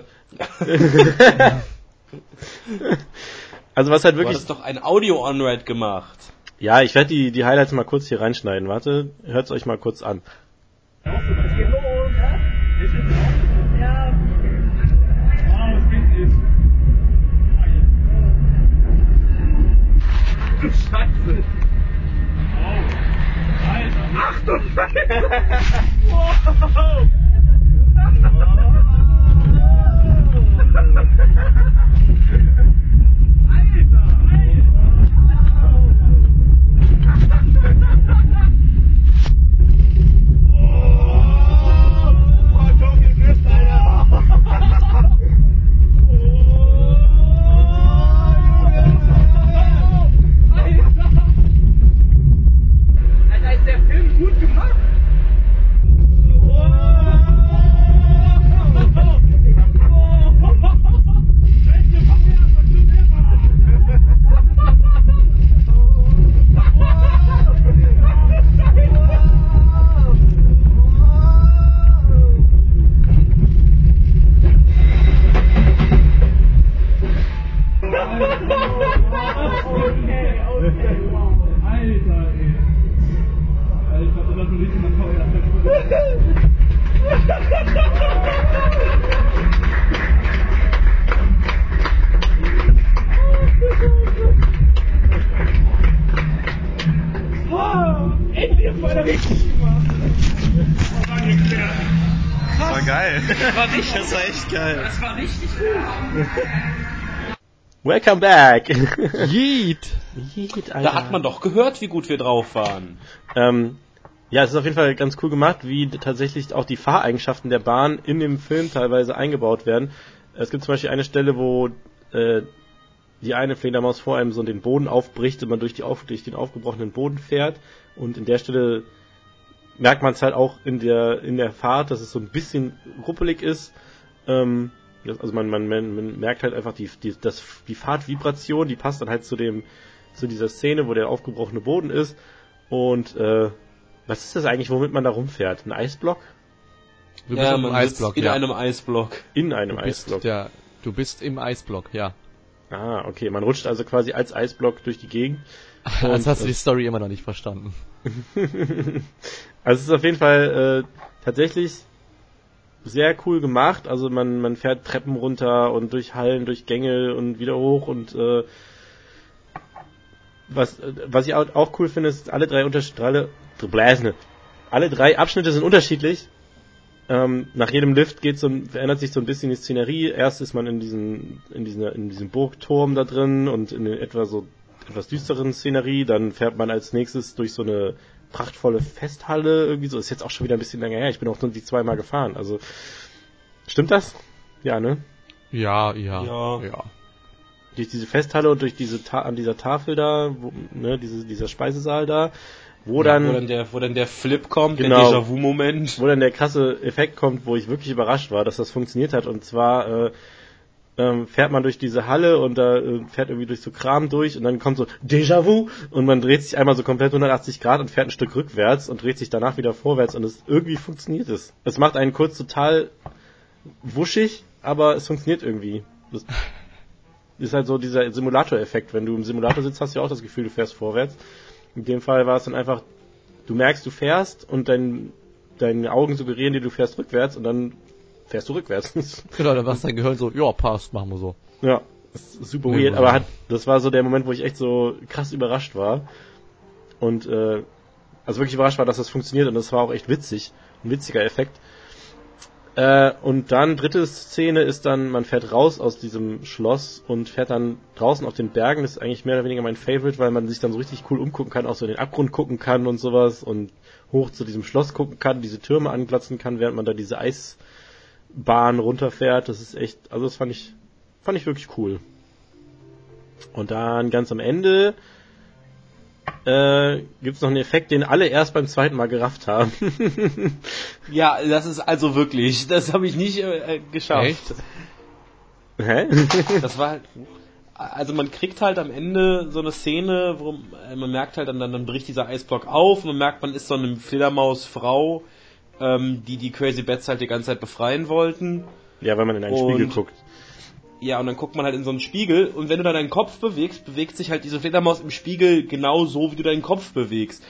also was halt du wirklich, hattest doch ein Audio-On-Ride gemacht. ja, ich werde die, die Highlights mal kurz hier reinschneiden. Warte, hört's euch mal kurz an. Scheiße. Alter. Ach du Scheiße. Wow. Alter, Welcome back. Yeet! Yeet, Da hat man doch gehört, wie gut wir drauf waren. Ähm, ja, es ist auf jeden Fall ganz cool gemacht, wie tatsächlich auch die Fahreigenschaften der Bahn in dem Film teilweise eingebaut werden. Es gibt zum Beispiel eine Stelle, wo äh, die eine Fledermaus vor einem so den Boden aufbricht und man durch, die auf, durch den aufgebrochenen Boden fährt. Und in der Stelle merkt man es halt auch in der, in der Fahrt, dass es so ein bisschen ruppelig ist. Ähm, also man, man, man, man merkt halt einfach die, die, das, die Fahrtvibration, die passt dann halt zu dem, zu dieser Szene, wo der aufgebrochene Boden ist. Und äh, was ist das eigentlich, womit man da rumfährt? Ein Eisblock? Du bist ja, man Eisblock, in ja. einem Eisblock. In einem du bist, Eisblock. ja, du bist im Eisblock, ja. Ah, okay. Man rutscht also quasi als Eisblock durch die Gegend. Also hast du äh, die Story immer noch nicht verstanden. Also es ist auf jeden Fall äh, tatsächlich sehr cool gemacht. Also man, man fährt Treppen runter und durch Hallen, durch Gänge und wieder hoch und äh, was, was ich auch, cool finde, ist, alle drei Unterstrahle. Alle drei Abschnitte sind unterschiedlich. Ähm, nach jedem Lift geht so, verändert sich so ein bisschen die Szenerie. Erst ist man in diesem, in dieser, in diesem Burgturm da drin und in etwa so etwas düsteren Szenerie. Dann fährt man als nächstes durch so eine prachtvolle Festhalle irgendwie so. Ist jetzt auch schon wieder ein bisschen länger her. Ich bin auch nur die zweimal gefahren. Also stimmt das? Ja, ne? Ja, ja, Ja. ja. Durch diese Festhalle und durch diese Ta an dieser Tafel da, wo, ne, diese, dieser Speisesaal da, wo dann, wo dann der, wo dann der Flip kommt, Genau. der Déjà-vu-Moment. wo dann der krasse Effekt kommt, wo ich wirklich überrascht war, dass das funktioniert hat. Und zwar, äh, ähm, fährt man durch diese Halle und da äh, fährt irgendwie durch so Kram durch und dann kommt so Déjà-vu und man dreht sich einmal so komplett 180 Grad und fährt ein Stück rückwärts und dreht sich danach wieder vorwärts und es irgendwie funktioniert es. Es macht einen kurz total wuschig, aber es funktioniert irgendwie. Das ist halt so dieser Simulator-Effekt. Wenn du im Simulator sitzt, hast du ja auch das Gefühl, du fährst vorwärts. In dem Fall war es dann einfach, du merkst, du fährst und dein, deine Augen suggerieren dir, du fährst rückwärts und dann fährst du rückwärts. Genau, dann war dein Gehirn so, ja, passt, machen wir so. ja, super Nee, weird, aber hat, das war so der Moment, wo ich echt so krass überrascht war. Und, äh, also wirklich überrascht war, dass das funktioniert und das war auch echt witzig. Ein witziger Effekt. Äh, und dann, dritte Szene ist dann, man fährt raus aus diesem Schloss und fährt dann draußen auf den Bergen. Das ist eigentlich mehr oder weniger mein Favorite, weil man sich dann so richtig cool umgucken kann, auch so in den Abgrund gucken kann und sowas und hoch zu diesem Schloss gucken kann, diese Türme anglatzen kann, während man da diese Eisbahn runterfährt. Das ist echt, also das fand ich, fand ich wirklich cool. Und dann ganz am Ende äh, gibt es noch einen Effekt, den alle erst beim zweiten Mal gerafft haben. Ja, das ist also wirklich, das habe ich nicht äh, geschafft. Echt? Hä? Das war halt. Also man kriegt halt am Ende so eine Szene, wo äh, man merkt halt dann, dann, dann bricht dieser Eisblock auf und man merkt, man ist so eine Fledermausfrau, ähm, die die Crazy Bats halt die ganze Zeit befreien wollten. ja, wenn man in einen Und- Spiegel guckt. Ja, und dann guckt man halt in so einen Spiegel und wenn du dann deinen Kopf bewegst, bewegt sich halt diese Fledermaus im Spiegel genau so, wie du deinen Kopf bewegst.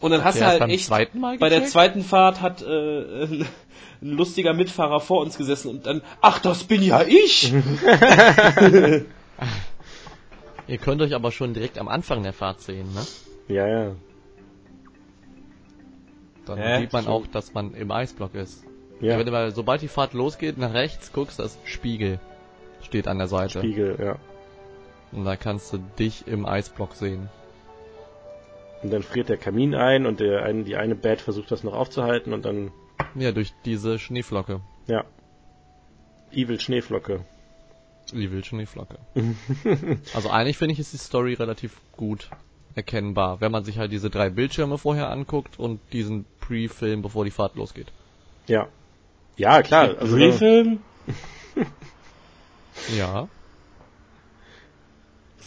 Und dann hast der du halt echt, zweiten Mal bei der zweiten Fahrt hat äh, ein lustiger Mitfahrer vor uns gesessen und dann, ach, das bin ja ich! Ihr könnt euch aber schon direkt am Anfang der Fahrt sehen, ne? Ja, ja. Dann Hä? sieht man auch, dass man im Eisblock ist. Ja, Wenn du mal, sobald die Fahrt losgeht, nach rechts guckst, das Spiegel steht an der Seite. Spiegel, ja. Und da kannst du dich im Eisblock sehen. Und dann friert der Kamin ein und der eine, die eine Bad versucht das noch aufzuhalten und dann, Ja, durch diese Schneeflocke. ja. Evil Schneeflocke. Evil Schneeflocke. also eigentlich finde ich, ist die Story relativ gut erkennbar, wenn man sich halt diese drei Bildschirme vorher anguckt und diesen Pre-Film, bevor die Fahrt losgeht. Ja. Ja, klar. Also, Pre-Film? Ja.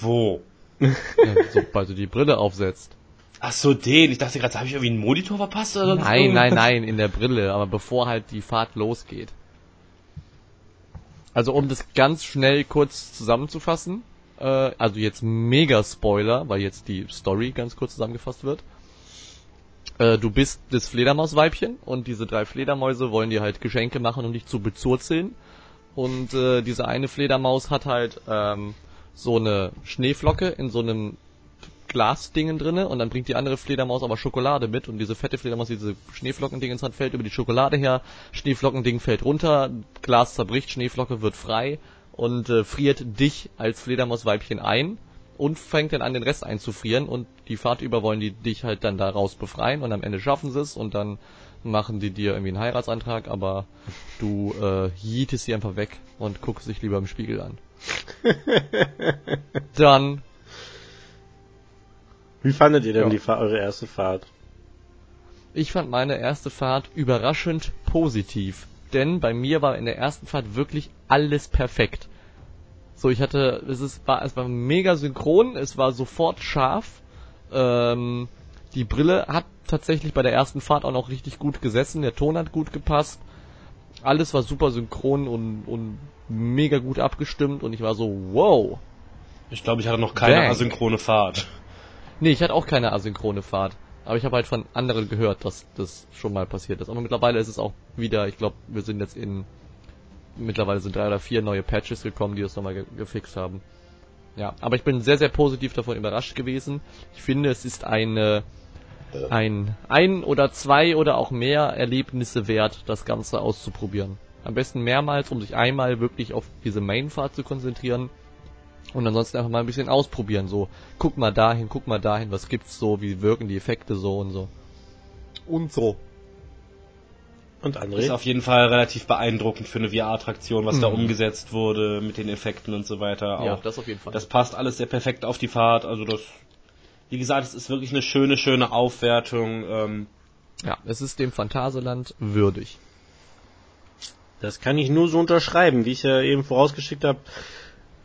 Wo? ja sobald du die Brille aufsetzt. Ach so, den. Ich dachte gerade, habe ich irgendwie einen Monitor verpasst oder Nein, irgendwas? nein, nein, in der Brille, aber bevor halt die Fahrt losgeht. Also um das ganz schnell kurz zusammenzufassen, äh, also jetzt mega Spoiler, weil jetzt die Story ganz kurz zusammengefasst wird. Äh, du bist das Fledermausweibchen und diese drei Fledermäuse wollen dir halt Geschenke machen, um dich zu bezurzeln. Und äh, diese eine Fledermaus hat halt ähm, so eine Schneeflocke in so einem Glasdingen drinne und dann bringt die andere Fledermaus aber Schokolade mit und diese fette Fledermaus, die diese Schneeflockending ins Hand fällt über die Schokolade her, Schneeflockending fällt runter, Glas zerbricht, Schneeflocke wird frei und äh, friert dich als Fledermausweibchen ein und fängt dann an den Rest einzufrieren und die Fahrt über wollen die dich halt dann daraus befreien und am Ende schaffen sie es und dann machen die dir irgendwie einen Heiratsantrag, aber du äh, jietest sie einfach weg und guckst dich lieber im Spiegel an. dann Wie fandet ihr denn Ja. die eure erste Fahrt? Ich fand meine erste Fahrt überraschend positiv, denn bei mir war in der ersten Fahrt wirklich alles perfekt. So, ich hatte, es ist, war, es war mega synchron, es war sofort scharf. Ähm, die Brille hat tatsächlich bei der ersten Fahrt auch noch richtig gut gesessen, der Ton hat gut gepasst. Alles war super synchron und, und mega gut abgestimmt und ich war so, wow. Ich glaube, ich hatte noch keine Dang. asynchrone Fahrt. Nee, ich hatte auch keine asynchrone Fahrt. Aber ich habe halt von anderen gehört, dass das schon mal passiert ist. Aber mittlerweile ist es auch wieder, ich glaube, wir sind jetzt in, mittlerweile sind drei oder vier neue Patches gekommen, die das nochmal ge gefixt haben. Ja, aber ich bin sehr, sehr positiv davon überrascht gewesen. Ich finde, es ist eine, ein, ein oder zwei oder auch mehr Erlebnisse wert, das Ganze auszuprobieren. Am besten mehrmals, um sich einmal wirklich auf diese Mainfahrt zu konzentrieren und ansonsten einfach mal ein bisschen ausprobieren. So, guck mal dahin, guck mal dahin, was gibt's so, wie wirken die Effekte so und so. Und so. Und Ist André? auf jeden Fall relativ beeindruckend für eine VR-Attraktion, was da Mhm. umgesetzt wurde mit den Effekten und so weiter. Ja, Auch das auf jeden Fall. Das passt alles sehr perfekt auf die Fahrt. Also das, wie gesagt, es ist wirklich eine schöne, schöne Aufwertung. Ähm, ja, es ist dem Phantasialand würdig. Das kann ich nur so unterschreiben, wie ich ja eben vorausgeschickt habe.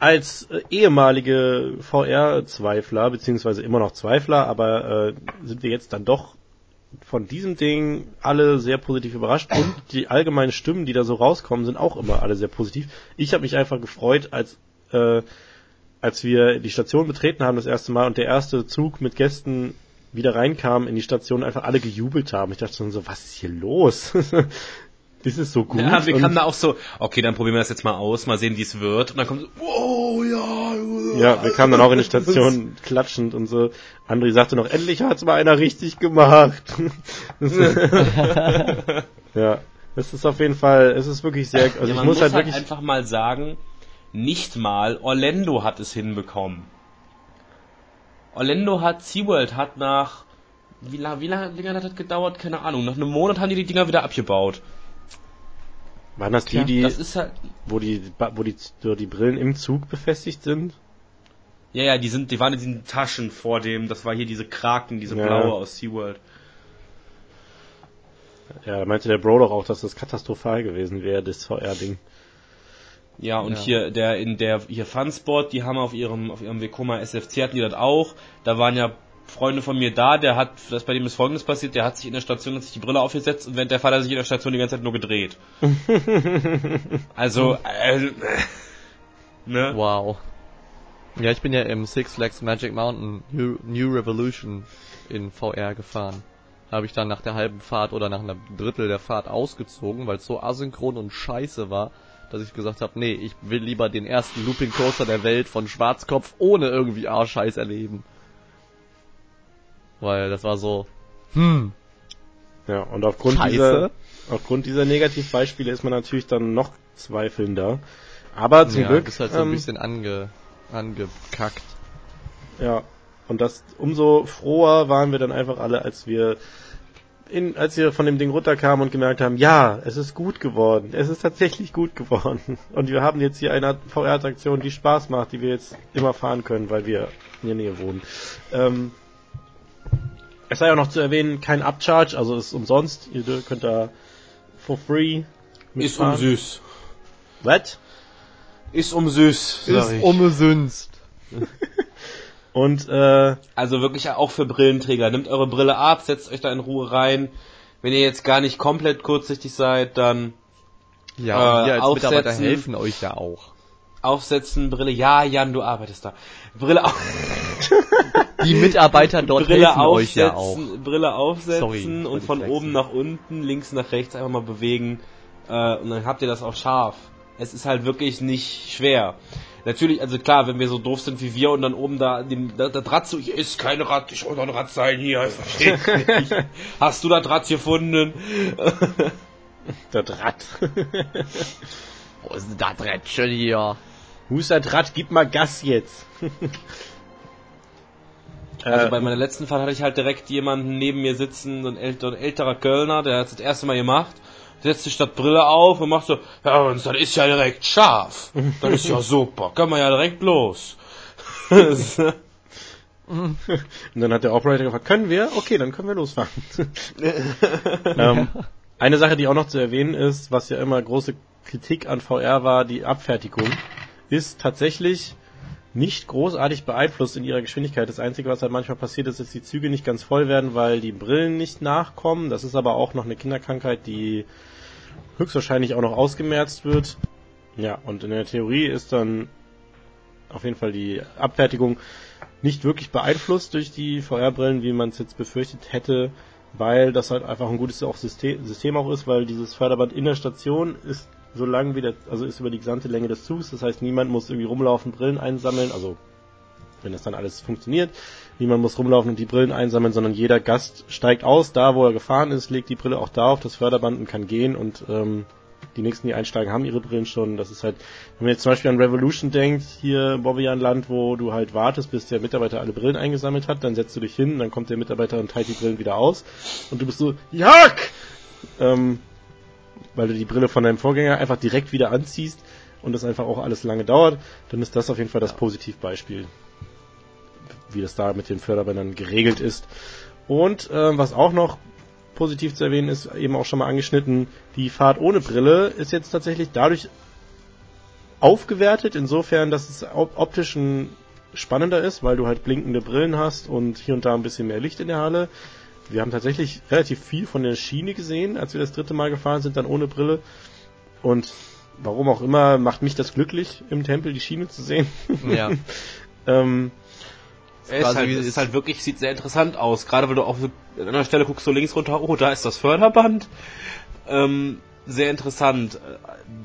Als äh, ehemalige VR-Zweifler, beziehungsweise immer noch Zweifler, aber äh, sind wir jetzt dann doch von diesem Ding alle sehr positiv überrascht und die allgemeinen Stimmen, die da so rauskommen, sind auch immer alle sehr positiv. Ich habe mich einfach gefreut, als äh, als wir die Station betreten haben das erste Mal und der erste Zug mit Gästen wieder reinkam in die Station, einfach alle gejubelt haben. Ich dachte schon so, was ist hier los? Das ist so gut. Ja, wir kamen da auch so, okay, dann probieren wir das jetzt mal aus, mal sehen, wie es wird. Und dann kommt so, oh ja. Ja, wir kamen dann auch in die Station klatschend und so. André sagte noch, endlich hat's mal einer richtig gemacht. Ja, es ist auf jeden Fall, es ist wirklich sehr, also ja, ich man muss, halt halt wirklich, einfach mal sagen, nicht mal Orlando hat es hinbekommen. Orlando hat, SeaWorld hat nach, wie lange, wie lange, wie lange hat das gedauert? Keine Ahnung. Nach einem Monat haben die die Dinger wieder abgebaut. Waren das die, Tja, die, Das ist halt, wo die, wo die, wo die Brillen im Zug befestigt sind? ja, ja, die sind, die waren in diesen Taschen vor dem, das war hier diese Kraken, diese Ja. blaue aus SeaWorld. Ja, da meinte der Bro doch auch, dass das katastrophal gewesen wäre, das VR-Ding. Ja, und Ja. hier, der, in der, hier Funspot, die haben auf ihrem, auf ihrem Vekoma SFC hatten die das auch. Da waren ja Freunde von mir da, der hat, das bei dem ist folgendes passiert, der hat sich in der Station, hat sich die Brille aufgesetzt und während der Vater sich in der Station die ganze Zeit nur gedreht. also, äh, ne? Wow. Ja, ich bin ja im Six Flags Magic Mountain New, New Revolution in VR gefahren. Habe ich dann nach der halben Fahrt oder nach einem Drittel der Fahrt ausgezogen, weil es so asynchron und scheiße war, dass ich gesagt habe, nee, ich will lieber den ersten Looping Coaster der Welt von Schwarzkopf ohne irgendwie A-Scheiß erleben. Weil das war so, hm, Ja, und aufgrund Scheiße. dieser, aufgrund dieser Negativbeispiele ist man natürlich dann noch zweifelnder. Aber zum ja, Glück, ist halt so ein ähm, bisschen ange, angekackt. Ja, und das umso froher waren wir dann einfach alle, als wir in, als wir von dem Ding runterkamen und gemerkt haben, ja, es ist gut geworden. Es ist tatsächlich gut geworden. Und wir haben jetzt hier eine VR-Attraktion, die Spaß macht, die wir jetzt immer fahren können, weil wir in der Nähe wohnen. Ähm, es sei auch noch zu erwähnen, kein Upcharge, also ist umsonst. Ihr könnt da for free Ist mitfahren. umsüß. What? Ist umsüß, sag ich. umsünst. Und äh, Also wirklich auch für Brillenträger. Nehmt eure Brille ab, setzt euch da in Ruhe rein. Wenn ihr jetzt gar nicht komplett kurzsichtig seid, dann Ja, Äh, wir als Mitarbeiter aufsetzen. helfen euch ja auch. aufsetzen, Brille. Ja, Jan, du arbeitest da. Brille auf. Die Mitarbeiter dort Brille helfen euch ja auch. aufsetzen, Brille aufsetzen Sorry und von oben nach unten, links nach rechts einfach mal bewegen äh, und dann habt ihr das auch scharf. Es ist halt wirklich nicht schwer. Natürlich, also klar, wenn wir so doof sind wie wir und dann oben da, dem, da, da Draht so, hier ist kein Rad, ich soll doch ein Rad sein hier, ich verstehe nicht. Hast du da Draht gefunden? der Draht. Wo ist denn das Rädchen hier? Draht? Gib mal Gas jetzt. Also Äh, bei meiner letzten Fahrt hatte ich halt direkt jemanden neben mir sitzen, so ein, älter, ein älterer Kölner, der hat es das erste Mal gemacht, setzt sich statt Brille auf und macht so, ja, und das ist ja direkt scharf. Das ist ja super, können wir ja direkt los. Und dann hat der Operator gefragt, können wir? Okay, dann können wir losfahren. ähm, eine Sache, die auch noch zu erwähnen ist, was ja immer große Kritik an VR war, die Abfertigung, ist tatsächlich nicht großartig beeinflusst in ihrer Geschwindigkeit. Das Einzige, was halt manchmal passiert ist, dass die Züge nicht ganz voll werden, weil die Brillen nicht nachkommen. Das ist aber auch noch eine Kinderkrankheit, die höchstwahrscheinlich auch noch ausgemerzt wird. Ja, und in der Theorie ist dann auf jeden Fall die Abfertigung nicht wirklich beeinflusst durch die VR-Brillen, wie man es jetzt befürchtet hätte, weil das halt einfach ein gutes auch System, System auch ist, weil dieses Förderband in der Station ist so lang wie der, also ist über die gesamte Länge des Zugs, das heißt niemand muss irgendwie rumlaufen, Brillen einsammeln, also wenn das dann alles funktioniert, niemand muss rumlaufen und die Brillen einsammeln, sondern jeder Gast steigt aus, da wo er gefahren ist, legt die Brille auch da auf. Das Förderband und kann gehen und ähm, die nächsten, die einsteigen, haben ihre Brillen schon. Das ist halt, wenn man jetzt zum Beispiel an Revolution denkt, hier Bobbian Land, wo du halt wartest, bis der Mitarbeiter alle Brillen eingesammelt hat, dann setzt du dich hin, dann kommt der Mitarbeiter und teilt die Brillen wieder aus. Und du bist so, Jack! Ähm, weil du die Brille von deinem Vorgänger einfach direkt wieder anziehst und das einfach auch alles lange dauert, dann ist das auf jeden Fall das Positivbeispiel, wie das da mit den Förderbändern geregelt ist. Und ähm, was auch noch positiv zu erwähnen ist, eben auch schon mal angeschnitten, die Fahrt ohne Brille ist jetzt tatsächlich dadurch aufgewertet, insofern, dass es op- optisch spannender ist, weil du halt blinkende Brillen hast und hier und da ein bisschen mehr Licht in der Halle. Wir haben tatsächlich relativ viel von der Schiene gesehen, als wir das dritte Mal gefahren sind, dann ohne Brille. Und warum auch immer, macht mich das glücklich, im Tempel die Schiene zu sehen. Ja. ähm, ist halt, ist halt wirklich, sieht sehr interessant aus. Gerade weil du auch an einer Stelle guckst du links runter, oh, da ist das Förderband. Ähm, sehr interessant, äh,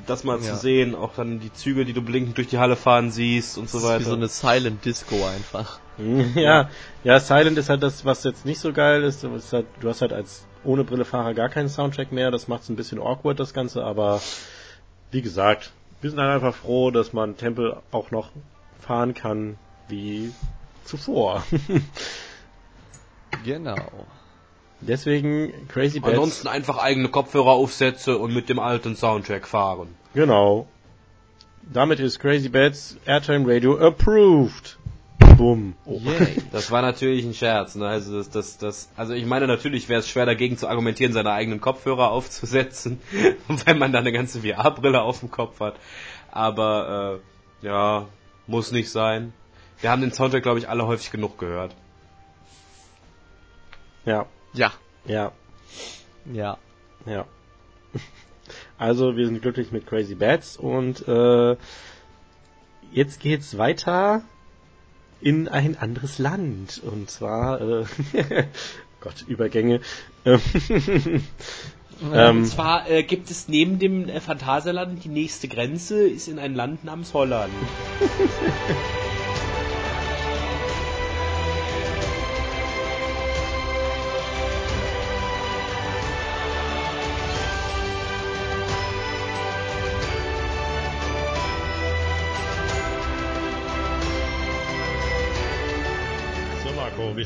das mal Ja. zu sehen. Auch dann die Züge, die du blinkend durch die Halle fahren siehst und so Das ist weiter. wie so eine Silent Disco einfach. ja, ja, Silent ist halt das, was jetzt nicht so geil ist. Du hast halt, du hast halt als ohne Brille Fahrer gar keinen Soundtrack mehr. Das macht es ein bisschen awkward, das Ganze. Aber wie gesagt, wir sind halt einfach froh, dass man Tempel auch noch fahren kann wie zuvor. Genau. Deswegen Crazy Bats. Ansonsten einfach eigene Kopfhörer aufsetze und mit dem alten Soundtrack fahren. Genau. Damit ist Crazy Bats Airtime Radio approved. Bumm. Yay. Das war natürlich ein Scherz. Ne? Also, das, das, das, also ich meine, natürlich wäre es schwer dagegen zu argumentieren, seine eigenen Kopfhörer aufzusetzen, wenn man da eine ganze VR-Brille auf dem Kopf hat. Aber äh, ja, muss nicht sein. Wir haben den Soundtrack, glaube ich, alle häufig genug gehört. Ja, Ja. ja, Ja. ja. Also wir sind glücklich mit Crazy Bats und äh, jetzt geht's weiter in ein anderes Land und zwar äh, Gott Übergänge. Ähm, Und ähm, zwar äh, gibt es neben dem äh, Phantasialand die nächste Grenze, ist in ein Land namens Holland.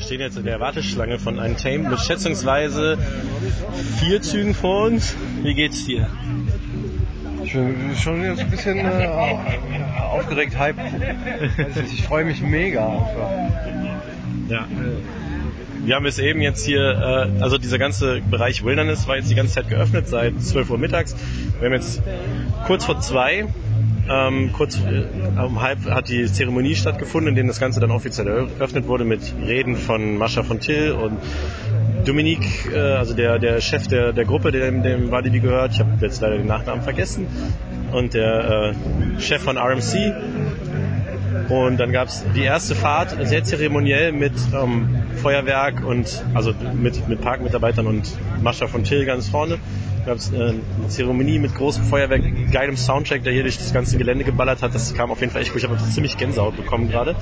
stehen jetzt in der Warteschlange von Untamed mit schätzungsweise vier Zügen vor uns. Wie geht's dir? Ich bin schon jetzt ein bisschen äh, aufgeregt, hype. Weiß nicht, Ich freue mich mega einfach. Ja. Wir haben es eben jetzt hier, äh, also dieser ganze Bereich Wilderness war jetzt die ganze Zeit geöffnet seit 12 Uhr mittags. Wir haben jetzt kurz vor zwei, ähm, kurz äh, um halb hat die Zeremonie stattgefunden, in der das Ganze dann offiziell eröffnet wurde mit Reden von Mascha von Till und Dominique, äh, also der, der Chef der, der Gruppe, dem, dem Walibi gehört. Ich habe jetzt leider den Nachnamen vergessen. Und der äh, Chef von RMC, und dann gab es die erste Fahrt, sehr zeremoniell mit ähm, Feuerwerk und also mit, mit Parkmitarbeitern und Mascha von Till ganz vorne. Gab es äh, eine Zeremonie mit großem Feuerwerk, geilem Soundtrack, der hier durch das ganze Gelände geballert hat. Das kam auf jeden Fall echt gut. Ich habe ziemlich Gänsehaut bekommen gerade.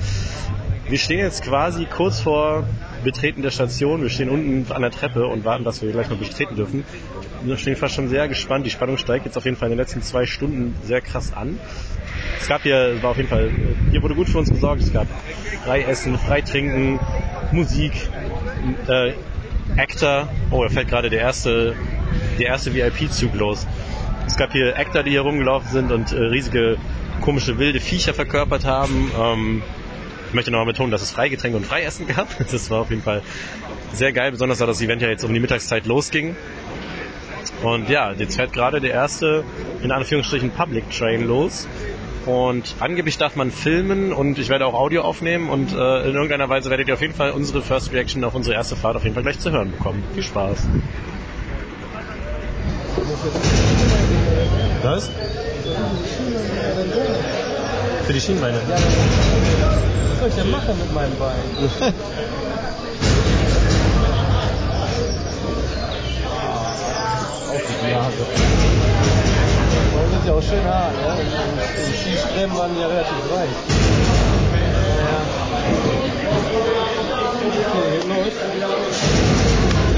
Wir stehen jetzt quasi kurz vor Betreten der Station. Wir stehen unten an der Treppe und warten, dass wir gleich noch betreten dürfen. Wir stehen fast schon sehr gespannt. Die Spannung steigt jetzt auf jeden Fall in den letzten zwei Stunden sehr krass an. Es gab hier, es war auf jeden Fall, hier wurde gut für uns gesorgt. Es gab frei essen, frei trinken, Musik, äh, Actor. Oh, da fällt gerade der erste, der erste VIP-Zug los. Es gab hier Actor, die hier rumgelaufen sind und äh, riesige, komische, wilde Viecher verkörpert haben. Ähm, ich möchte nochmal betonen, dass es Freigetränke und Freiessen gab. Das war auf jeden Fall sehr geil, besonders da das Event ja jetzt um die Mittagszeit losging. Und ja, jetzt fährt gerade der erste, in Anführungsstrichen, Public Train los. Und angeblich darf man filmen und ich werde auch Audio aufnehmen und äh, in irgendeiner Weise werdet ihr auf jeden Fall unsere First Reaction auf unsere erste Fahrt auf jeden Fall gleich zu hören bekommen. Viel Spaß. Was? Für die Schienbeine. Was soll ich denn machen mit meinem Bein? Auf die Nase. Das sind ja auch schön hart, ne? Im, Skistreben waren die ja relativ weich. Ja. Okay, los.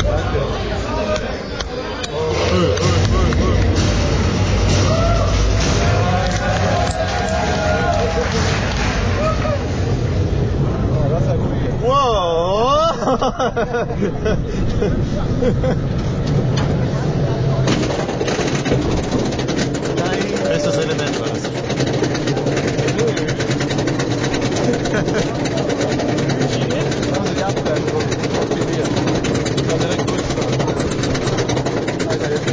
Danke. Oh, das ist ja gut hier. Bestes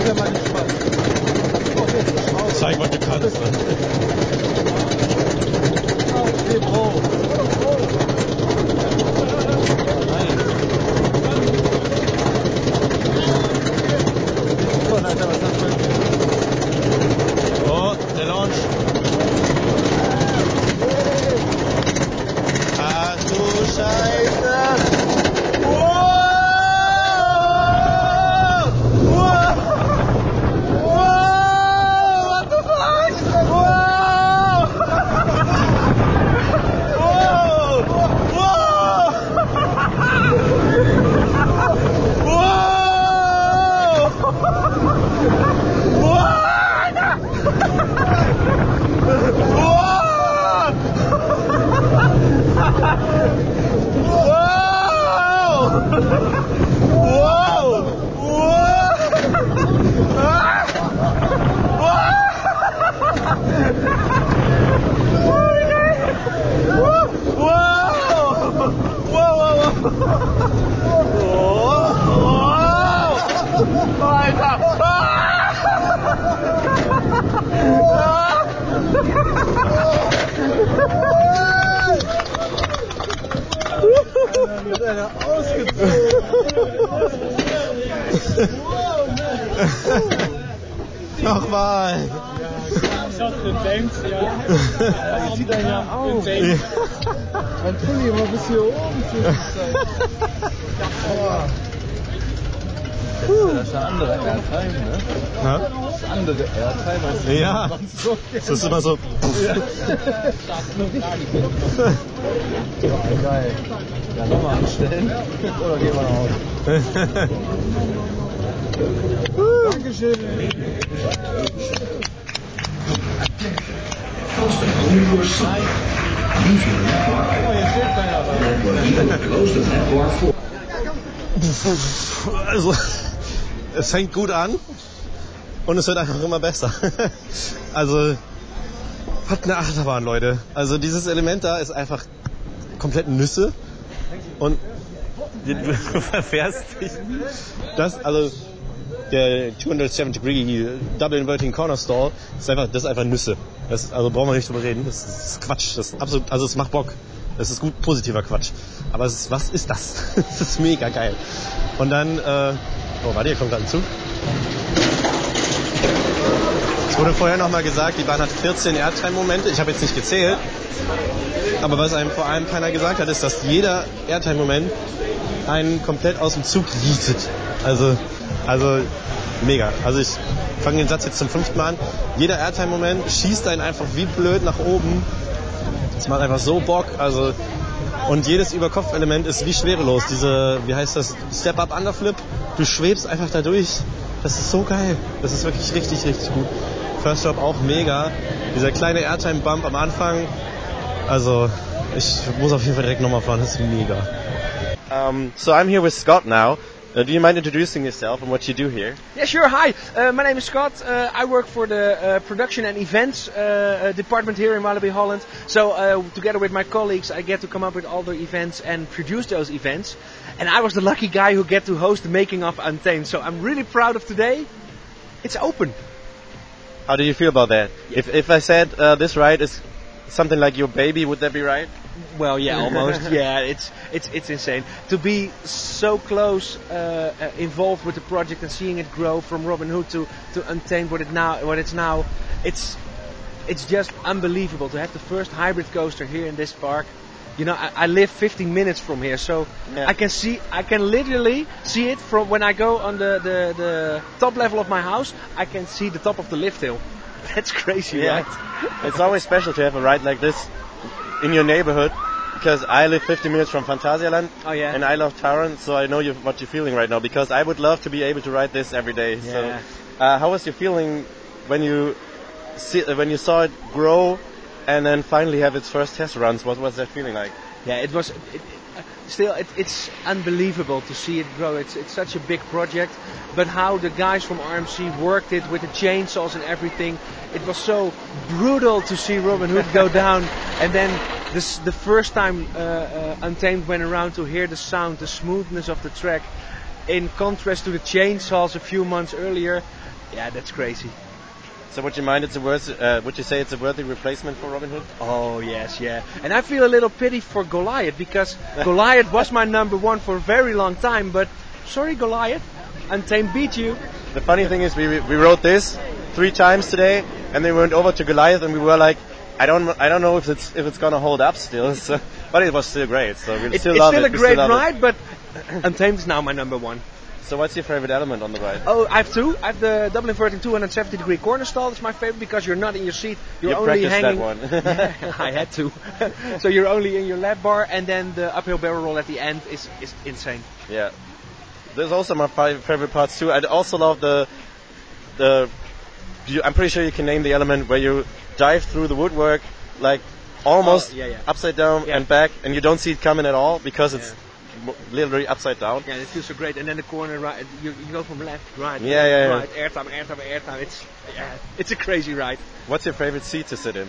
sind wir mal gespannt. Zeig mal, du kannst. Auf dem Hof. Andere Airtime, ne? Na? Das andere Airtime als Ja. so. Das ist immer so. Ja, geil. Ja, nochmal anstellen. Oder gehen wir nach Hause? Dankeschön. Oh, hier steht keiner da. Also, es fängt gut an und es wird einfach immer besser. Also, hat eine Achterbahn, Leute. Also, dieses Element da ist einfach komplett Nüsse und du verfährst dich. Das, also, der 270 Degree Double Inverting Corner Stall ist einfach, das ist einfach Nüsse. Das also brauchen wir nicht drüber reden. Das ist, Quatsch. Das ist absolut, also es macht Bock. Das ist gut positiver Quatsch. Aber ist, was ist das? Das ist mega geil. Und dann, äh, oh, warte, hier kommt gerade ein Zug. Es wurde vorher nochmal gesagt, die Bahn hat 14 Airtime-Momente. Ich habe jetzt nicht gezählt. Aber was einem vor allem keiner gesagt hat, ist, dass jeder Airtime-Moment einen komplett aus dem Zug jietet. Also, also mega. Also ich fange den Satz jetzt zum fünften Mal an. Jeder Airtime-Moment schießt einen einfach wie blöd nach oben. Das macht einfach so Bock. Also und jedes Überkopfelement ist wie schwerelos. Diese, wie heißt das, Step-Up Underflip. Du schwebst einfach da durch. Das ist so geil. Das ist wirklich richtig, richtig gut. First Drop auch mega. Dieser kleine Airtime-Bump am Anfang. Also, ich muss auf jeden Fall direkt nochmal fahren. Das ist mega. Um, so I'm here with Scott now. Uh, do you mind introducing yourself and what you do here? Yeah, sure. Hi, uh, my name is Scott. Uh, I work for the uh, production and events uh, uh, department here in Walibi, Holland. So, uh, together with my colleagues, I get to come up with all the events and produce those events. And I was the lucky guy who get to host the making of Untamed. So, I'm really proud of today. It's open. How do you feel about that? If, if I said uh, this ride is something like your baby, would that be right? Well, yeah, almost. yeah, it's it's it's insane to be so close uh, uh, involved with the project and seeing it grow from Robin Hood to to Untamed what it now what it's now. It's it's just unbelievable to have the first hybrid coaster here in this park. You know, I, I live 15 minutes from here, so Yeah. I can see, I can literally see it from when I go on the, the, the top level of my house. I can see the top of the lift hill. That's crazy, right? It's always special to have a ride like this in your neighborhood because I live 50 minutes from Phantasialand Oh yeah. and I love Taron, so I know you, what you're feeling right now because I would love to be able to ride this every day. Yeah. So, uh, how was your feeling when you see, uh, when you saw it grow and then finally have its first test runs? What was that feeling like? Yeah, it was. It, still, it, it's unbelievable to see it grow. It's it's such a big project, but how the guys from RMC worked it with the chainsaws and everything. It was so brutal to see Robin Hood go down, and then this the first time uh, uh, Untamed went around to hear the sound, the smoothness of the track, in contrast to the chainsaws a few months earlier. Yeah, that's crazy. So would you mind? It's a worth, uh, would you say it's a worthy replacement for Robin Hood? Oh yes, yeah. And I feel a little pity for Goliath because Goliath was my number one for a very long time. But sorry, Goliath, Untamed beat you. The funny thing is, we we wrote this three times today, and then we went over to Goliath, and we were like, I don't I don't know if it's if it's gonna hold up still. So, but it was still great. So we It's, still it's love still it. a great still love it. ride, but Untamed is now my number one. So what's your favorite element on the ride? Oh, I have two. I have the double inverting 270 degree corner stall. It's my favorite because you're not in your seat. You're you only hanging. that one. I had to. so you're only in your lap bar, and then the uphill barrel roll at the end is, is insane. Yeah. There's also my favorite parts too. I also love the the. I'm pretty sure you can name the element where you dive through the woodwork like almost Oh, yeah, yeah. upside down Yeah. and back, and you don't see it coming at all because it's literally upside down. Yeah, it feels so great. And then the corner right, you, you go from left, right, Yeah, yeah, yeah. right, airtime, airtime, airtime. It's yeah, it's a crazy ride. What's your favorite seat to sit in?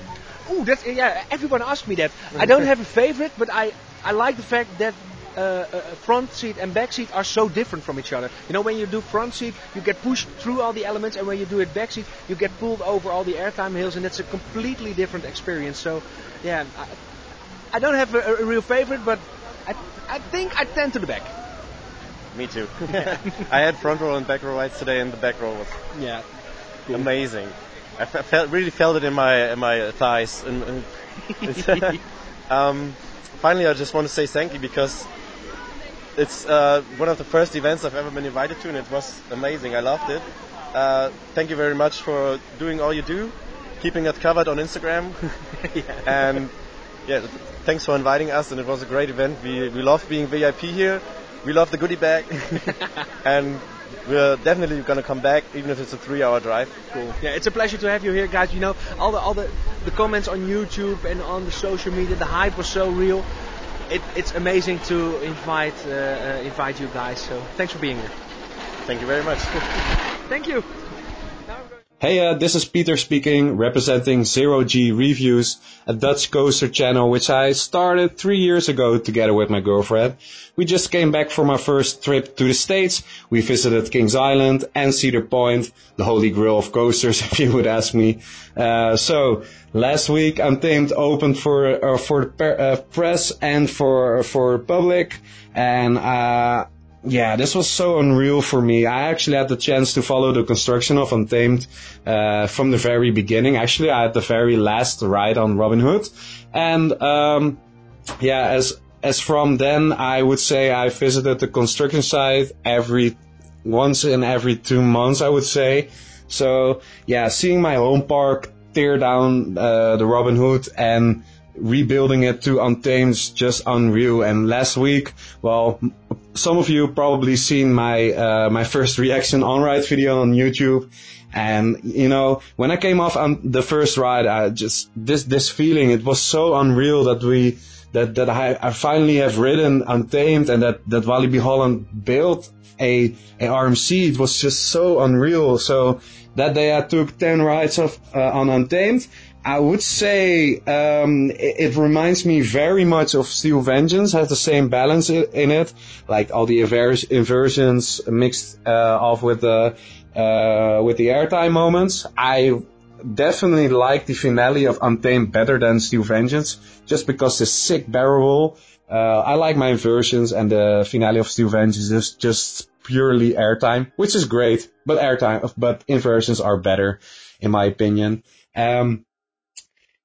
Oh, that's yeah. Everyone asks me that. I don't have a favorite, but I I like the fact that. Uh, uh, front seat and back seat are so different from each other. You know, when you do front seat, you get pushed through all the elements, and when you do it back seat, you get pulled over all the airtime hills, and it's a completely different experience. So, yeah, I, I don't have a, a real favorite, but I, I think I tend to the back. Me too. I had front row and back row rides today, and the back row was Yeah. amazing. I felt, really felt it in my in my thighs. Um, finally, I just want to say thank you because it's uh, one of the first events I've ever been invited to, and it was amazing. I loved it. Uh, thank you very much for doing all you do, keeping us covered on Instagram, and yeah, thanks for inviting us. And it was a great event. We we love being VIP here. We love the goodie bag, and we're definitely going to come back, even if it's a three-hour drive. Cool. Yeah, it's a pleasure to have you here, guys. You know, all the all the, the comments on YouTube and on the social media, the hype was so real. It, it's amazing to invite uh, uh, invite you guys. So thanks for being here. Thank you very much. Thank you. Hey, uh, this is Peter speaking, representing Zero G Reviews, a Dutch coaster channel which I started three years ago together with my girlfriend. We just came back from our first trip to the States. We visited Kings Island and Cedar Point, the holy grail of coasters, if you would ask me. Uh, so last week, Untamed opened for uh, for the uh, press and for for public, and uh, yeah, this was so unreal for me. I actually had the chance to follow the construction of Untamed uh, from the very beginning. Actually, I had the very last ride on Robin Hood, and um, yeah, as as from then, I would say I visited the construction site every once in every two months. I would say. So yeah, seeing my home park tear down uh, the Robin Hood and rebuilding it to Untamed is just unreal. And last week, well, some of you probably seen my uh, my first reaction on ride video on YouTube. And you know, when I came off on the first ride, I just this this feeling it was so unreal that we that that I, I finally have ridden Untamed and that that Walibi Holland built a a RMC. It was just so unreal. So that day I took ten rides of uh, on Untamed. I would say um, it, it reminds me very much of Steel Vengeance. Has the same balance i- in it, like all the invers- inversions mixed uh, off with the uh, with the airtime moments. I definitely like the finale of Untamed better than Steel Vengeance, just because the sick barrel roll. Uh, I like my inversions, and the finale of Steel Vengeance is just purely airtime, which is great. But airtime, but inversions are better, in my opinion. Um,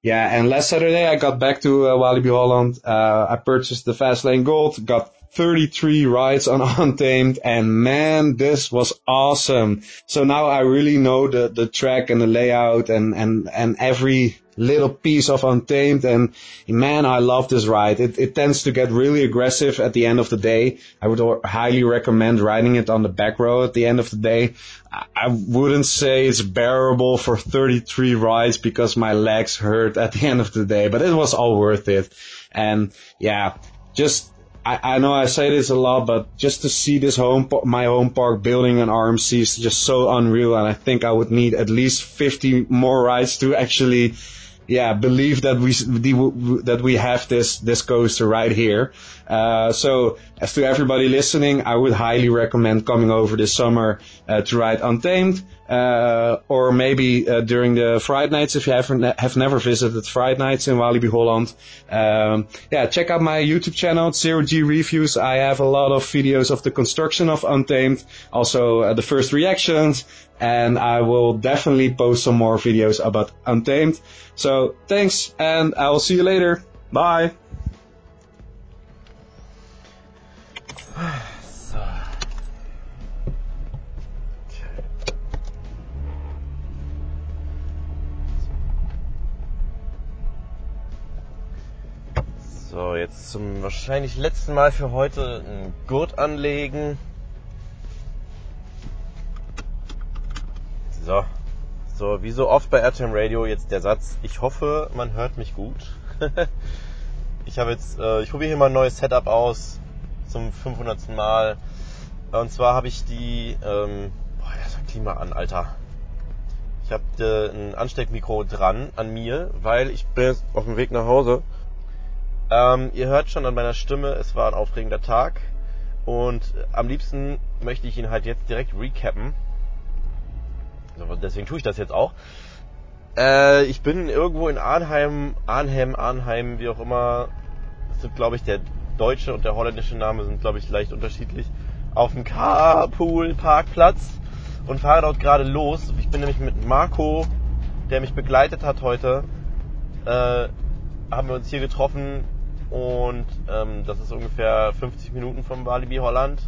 yeah, and last Saturday I got back to uh, Walibi Holland. Uh, I purchased the Fastlane Gold, got 33 rides on Untamed, and man, this was awesome. So now I really know the, the track and the layout and, and, and every little piece of Untamed, and man, I love this ride. It, it tends to get really aggressive at the end of the day. I would highly recommend riding it on the back row at the end of the day. I- wouldn't say it's bearable for 33 rides because my legs hurt at the end of the day, but it was all worth it. And yeah, just I, I know I say this a lot, but just to see this home, my home park building an RMC is just so unreal. And I think I would need at least 50 more rides to actually, yeah, believe that we, that we have this, this coaster right here. Uh, so, as to everybody listening, I would highly recommend coming over this summer uh, to ride Untamed, uh, or maybe uh, during the Friday nights if you haven't have never visited Friday nights in Walibi Holland. Um, yeah, check out my YouTube channel, Zero G Reviews. I have a lot of videos of the construction of Untamed, also uh, the first reactions, and I will definitely post some more videos about Untamed. So thanks, and I will see you later. Bye. So, jetzt zum wahrscheinlich letzten Mal für heute einen Gurt anlegen. So. So, wie so oft bei Airtime Radio jetzt der Satz, ich hoffe, man hört mich gut. ich habe jetzt, äh, ich probiere hier mal ein neues Setup aus zum 500. Mal. Und zwar habe ich die, ähm, boah, ja, sag Klima an, Alter. Ich habe äh, ein Ansteckmikro dran an mir, weil ich bin jetzt auf dem Weg nach Hause. Ähm, ihr hört schon an meiner Stimme, es war ein aufregender Tag. Und am liebsten möchte ich ihn halt jetzt direkt recappen. Deswegen tue ich das jetzt auch. Äh, ich bin irgendwo in Arnheim, Arnhem, Arnheim, wie auch immer. Das sind, glaube ich, der deutsche und der holländische Name sind, glaube ich, leicht unterschiedlich. Auf dem Carpool-Parkplatz und fahre dort gerade los. Ich bin nämlich mit Marco, der mich begleitet hat heute, äh, haben wir uns hier getroffen und ähm, das ist ungefähr 50 Minuten vom Walibi Holland.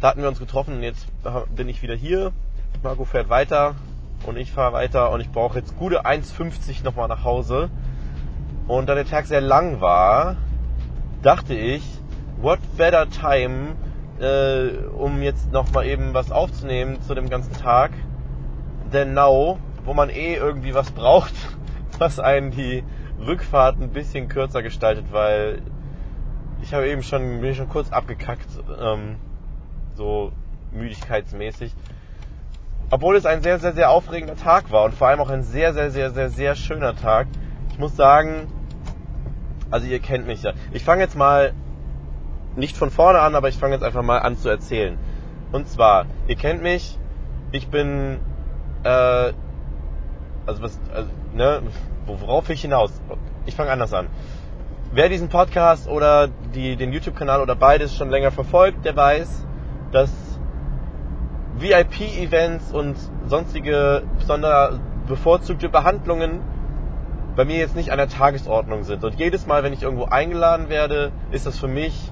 Da hatten wir uns getroffen und jetzt bin ich wieder hier. Marco fährt weiter und ich fahre weiter und ich brauche jetzt gute 1,50 nochmal nach Hause. Und da der Tag sehr lang war, dachte ich, what better time, äh, um jetzt nochmal eben was aufzunehmen zu dem ganzen Tag, denn now, wo man eh irgendwie was braucht, was einen die Rückfahrt ein bisschen kürzer gestaltet, weil ich habe eben schon, bin schon kurz abgekackt, ähm, so müdigkeitsmäßig. Obwohl es ein sehr, sehr, sehr aufregender Tag war und vor allem auch ein sehr, sehr, sehr, sehr, sehr schöner Tag. Ich muss sagen, also ihr kennt mich ja. Ich fange jetzt mal nicht von vorne an, aber ich fange jetzt einfach mal an zu erzählen. Und zwar, ihr kennt mich, ich bin, äh, also was, also, ne, worauf ich hinaus? Ich fange anders an. Wer diesen Podcast oder die, den YouTube-Kanal oder beides schon länger verfolgt, der weiß, dass VIP-Events und sonstige besondere bevorzugte Behandlungen bei mir jetzt nicht an der Tagesordnung sind. Und jedes Mal, wenn ich irgendwo eingeladen werde, ist das für mich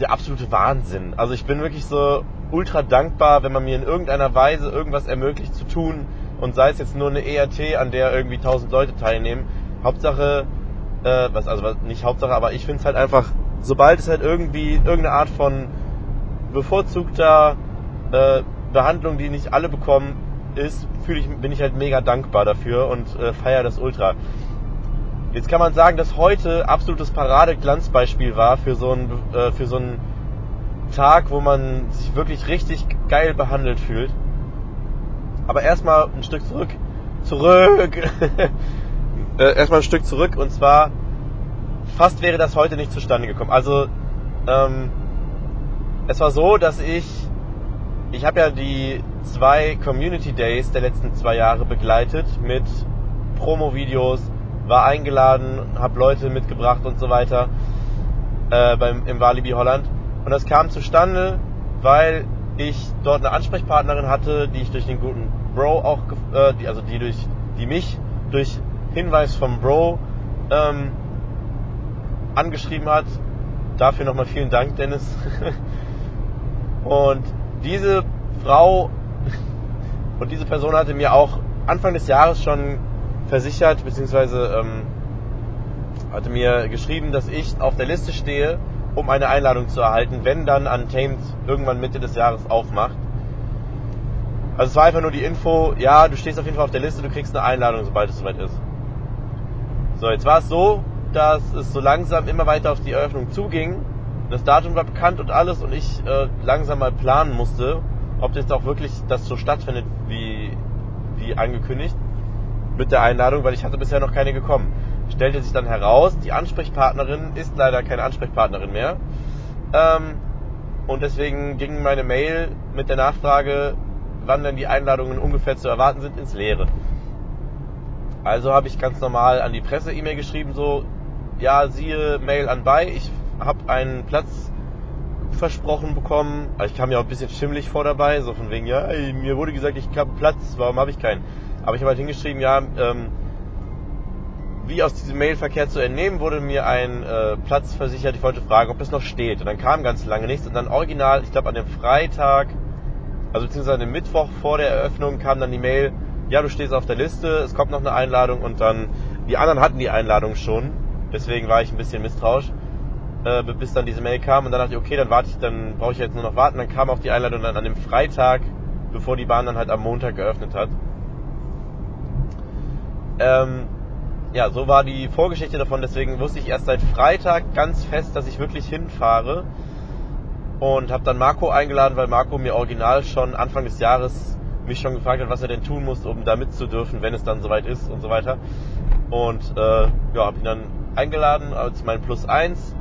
der absolute Wahnsinn. Also ich bin wirklich so ultra dankbar, wenn man mir in irgendeiner Weise irgendwas ermöglicht zu tun und sei es jetzt nur eine ERT, an der irgendwie 1000 Leute teilnehmen. Hauptsache, äh, was also nicht Hauptsache, aber ich finde es halt einfach, sobald es halt irgendwie irgendeine Art von bevorzugter äh, Behandlung, die nicht alle bekommen, ist, fühle ich, bin ich halt mega dankbar dafür und äh, feiere das ultra. Jetzt kann man sagen, dass heute absolutes Parade-Glanzbeispiel war für so einen äh, für so einen Tag, wo man sich wirklich richtig geil behandelt fühlt. Aber erstmal ein Stück zurück. Zurück! äh, erstmal ein Stück zurück und zwar fast wäre das heute nicht zustande gekommen. Also ähm, es war so, dass ich ich habe ja die zwei Community Days der letzten zwei Jahre begleitet mit Promo-Videos, war eingeladen, habe Leute mitgebracht und so weiter äh, beim, im Walibi Holland. Und das kam zustande, weil ich dort eine Ansprechpartnerin hatte, die ich durch den guten Bro auch, äh, die, also die durch, die mich durch Hinweis vom Bro ähm, angeschrieben hat. Dafür nochmal vielen Dank, Dennis. und diese Frau und diese Person hatte mir auch Anfang des Jahres schon versichert, beziehungsweise ähm, hatte mir geschrieben, dass ich auf der Liste stehe, um eine Einladung zu erhalten, wenn dann Untamed irgendwann Mitte des Jahres aufmacht. Also es war einfach nur die Info, ja, du stehst auf jeden Fall auf der Liste, du kriegst eine Einladung, sobald es soweit ist. So, jetzt war es so, dass es so langsam immer weiter auf die Eröffnung zuging. Das Datum war bekannt und alles und ich äh, langsam mal planen musste, ob das auch wirklich das so stattfindet, wie, wie angekündigt mit der Einladung, weil ich hatte bisher noch keine gekommen. Stellte sich dann heraus, die Ansprechpartnerin ist leider keine Ansprechpartnerin mehr. Ähm, und deswegen ging meine Mail mit der Nachfrage, wann denn die Einladungen ungefähr zu erwarten sind, ins Leere. Also habe ich ganz normal an die Presse E-Mail geschrieben, so, ja, siehe Mail anbei, ich habe einen Platz versprochen bekommen. Also ich kam mir auch ein bisschen schimmelig vor dabei, so von wegen, ja, mir wurde gesagt, ich habe Platz, warum habe ich keinen? Aber ich habe halt hingeschrieben, ja, ähm, wie aus diesem Mailverkehr zu entnehmen, wurde mir ein äh, Platz versichert. Ich wollte fragen, ob es noch steht. Und dann kam ganz lange nichts. Und dann original, ich glaube an dem Freitag, also beziehungsweise an dem Mittwoch vor der Eröffnung kam dann die Mail, ja, du stehst auf der Liste, es kommt noch eine Einladung und dann, die anderen hatten die Einladung schon. Deswegen war ich ein bisschen misstrauisch, äh, bis dann diese Mail kam. Und dann dachte ich, okay, dann warte ich, dann brauche ich jetzt nur noch warten. Dann kam auch die Einladung dann an dem Freitag, bevor die Bahn dann halt am Montag geöffnet hat. Ähm, ja, so war die Vorgeschichte davon. Deswegen wusste ich erst seit Freitag ganz fest, dass ich wirklich hinfahre. Und habe dann Marco eingeladen, weil Marco mir original schon Anfang des Jahres mich schon gefragt hat, was er denn tun muss, um da mitzudürfen, wenn es dann soweit ist und so weiter. Und äh, ja, habe ihn dann eingeladen als mein Plus eins.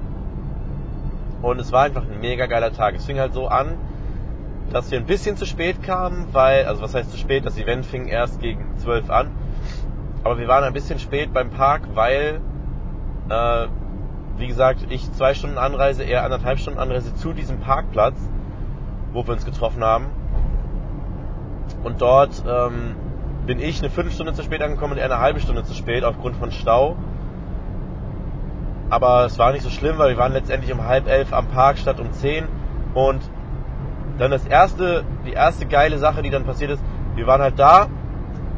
Und es war einfach ein mega geiler Tag. Es fing halt so an, dass wir ein bisschen zu spät kamen, weil, also was heißt zu spät, das Event fing erst gegen 12 an. Aber wir waren ein bisschen spät beim Park, weil, äh, wie gesagt, ich zwei Stunden Anreise, er anderthalb Stunden Anreise zu diesem Parkplatz, wo wir uns getroffen haben. Und dort ähm, bin ich eine Viertelstunde zu spät angekommen und er eine halbe Stunde zu spät aufgrund von Stau. Aber es war nicht so schlimm, weil wir waren letztendlich um halb elf am Park statt um zehn. Und dann das erste, die erste geile Sache, die dann passiert ist, wir waren halt da,